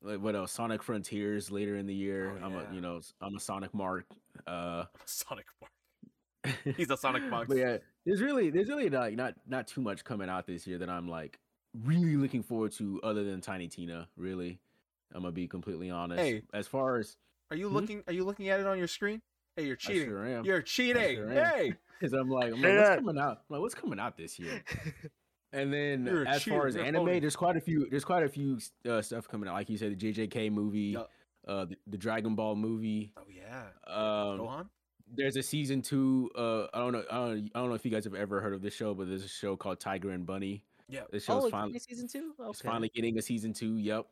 [SPEAKER 5] like what else? Sonic Frontiers later in the year.
[SPEAKER 2] Oh,
[SPEAKER 5] I'm a you know I'm a Sonic mark. Uh,
[SPEAKER 2] Sonic Mark. He's a Sonic Mark.
[SPEAKER 5] but yeah, there's really there's really like not not too much coming out this year that I'm like really looking forward to other than Tiny Tina. Really, I'm gonna be completely honest.
[SPEAKER 2] Hey.
[SPEAKER 5] as far as
[SPEAKER 2] Are you
[SPEAKER 5] Hmm?
[SPEAKER 2] looking? Are you looking at it on your screen? Hey, you're
[SPEAKER 5] I
[SPEAKER 2] cheating.
[SPEAKER 5] sure am.
[SPEAKER 2] You're cheating.
[SPEAKER 5] sure am.
[SPEAKER 2] hey.
[SPEAKER 5] Because I'm like, I'm like,
[SPEAKER 6] Say
[SPEAKER 5] what's coming out? I'm like, what's coming out this year? And then
[SPEAKER 2] You're
[SPEAKER 5] as
[SPEAKER 2] cheater,
[SPEAKER 5] far as
[SPEAKER 2] you're
[SPEAKER 5] anime,
[SPEAKER 2] phony.
[SPEAKER 5] there's quite a few. There's quite a few uh, stuff coming out. Like you said, the JJK movie,
[SPEAKER 2] Yup.
[SPEAKER 5] uh, the, the Dragon Ball movie.
[SPEAKER 2] Oh yeah.
[SPEAKER 5] Um,
[SPEAKER 2] Go on.
[SPEAKER 5] there's a season two. Uh, I don't know. I don't, I don't know if you guys have ever heard of this show, but there's a show called Tiger and Bunny.
[SPEAKER 2] Yeah.
[SPEAKER 5] This
[SPEAKER 6] Oh,
[SPEAKER 5] show's
[SPEAKER 6] it's
[SPEAKER 5] finally
[SPEAKER 6] season two. Okay.
[SPEAKER 5] it's finally getting a season two. Yep.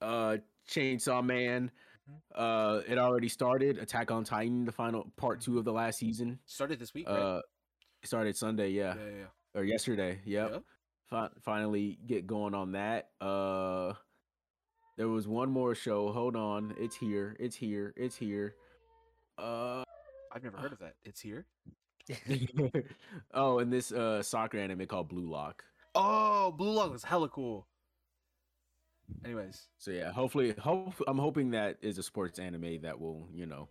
[SPEAKER 5] Uh, Chainsaw Man.
[SPEAKER 2] Mm-hmm.
[SPEAKER 5] Uh, it already started. Attack on Titan, the final part two of the last season.
[SPEAKER 2] Started this week, right?
[SPEAKER 5] Uh, started Sunday. Yeah.
[SPEAKER 2] yeah, yeah, yeah.
[SPEAKER 5] or yesterday. Yep.
[SPEAKER 2] Yep.
[SPEAKER 5] Fi- finally get going on that. Uh, there was one more show. Hold on, it's here. It's here. It's here. Uh,
[SPEAKER 2] I've never heard of that. It's here.
[SPEAKER 5] oh, and this uh soccer anime called Blue Lock.
[SPEAKER 2] Oh, Blue Lock was hella cool. Anyways,
[SPEAKER 5] So yeah, hopefully, hope I'm hoping that is a sports anime that will, you know,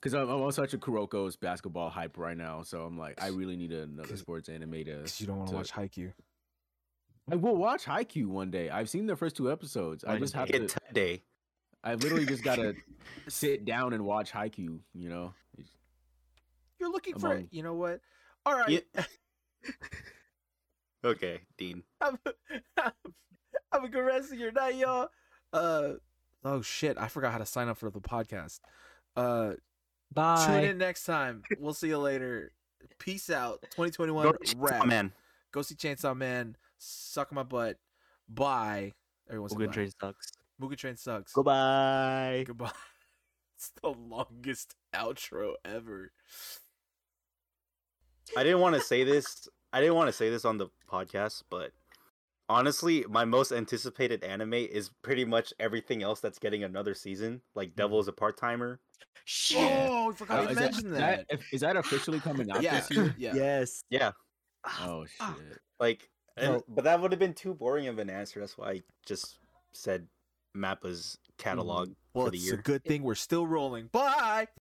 [SPEAKER 5] because I'm, I'm on such a Kuroko's basketball hype right now. So I'm like, I really need another sports anime to.
[SPEAKER 2] because you don't want to
[SPEAKER 5] to-
[SPEAKER 2] watch Haikyuu.
[SPEAKER 5] I will watch Haikyuu one day. I've seen the first two episodes. I
[SPEAKER 2] One
[SPEAKER 5] just have to.
[SPEAKER 4] today.
[SPEAKER 5] I literally just gotta sit down and watch Haikyuu. You know.
[SPEAKER 2] You're looking for
[SPEAKER 5] Among-
[SPEAKER 2] You know what? All right.
[SPEAKER 4] Okay, Dean.
[SPEAKER 2] have, a, have good rest of your night, y'all. Uh, oh shit! I forgot how to sign up for the podcast. Uh, bye. tune in next time. We'll see you later. Peace out. 2021
[SPEAKER 4] Go to
[SPEAKER 2] wrap.
[SPEAKER 4] Man.
[SPEAKER 2] Go see Chainsaw Man. Suck my butt. Bye. Everyone's
[SPEAKER 6] Mugen Train sucks.
[SPEAKER 2] Mugen Train sucks.
[SPEAKER 6] Goodbye.
[SPEAKER 2] Goodbye. It's the longest outro ever.
[SPEAKER 4] I didn't want to say this. I didn't want to say this on the podcast, but honestly, my most anticipated anime is pretty much everything else that's getting another season. Like Devil is a part timer.
[SPEAKER 6] Shit.
[SPEAKER 2] Oh, we forgot
[SPEAKER 5] Uh,
[SPEAKER 2] to
[SPEAKER 5] is, that,
[SPEAKER 2] mention that.
[SPEAKER 5] that is that officially coming out
[SPEAKER 2] Yeah,
[SPEAKER 5] this year?
[SPEAKER 2] yeah.
[SPEAKER 6] Yes.
[SPEAKER 4] Yeah,
[SPEAKER 5] Oh shit!
[SPEAKER 4] like, and-
[SPEAKER 6] Well-
[SPEAKER 4] but that would have been too boring of an answer. That's why I just said Mappa's catalog
[SPEAKER 2] Well,
[SPEAKER 4] for the year.
[SPEAKER 2] it's
[SPEAKER 4] year.
[SPEAKER 2] a good thing we're still rolling. Bye.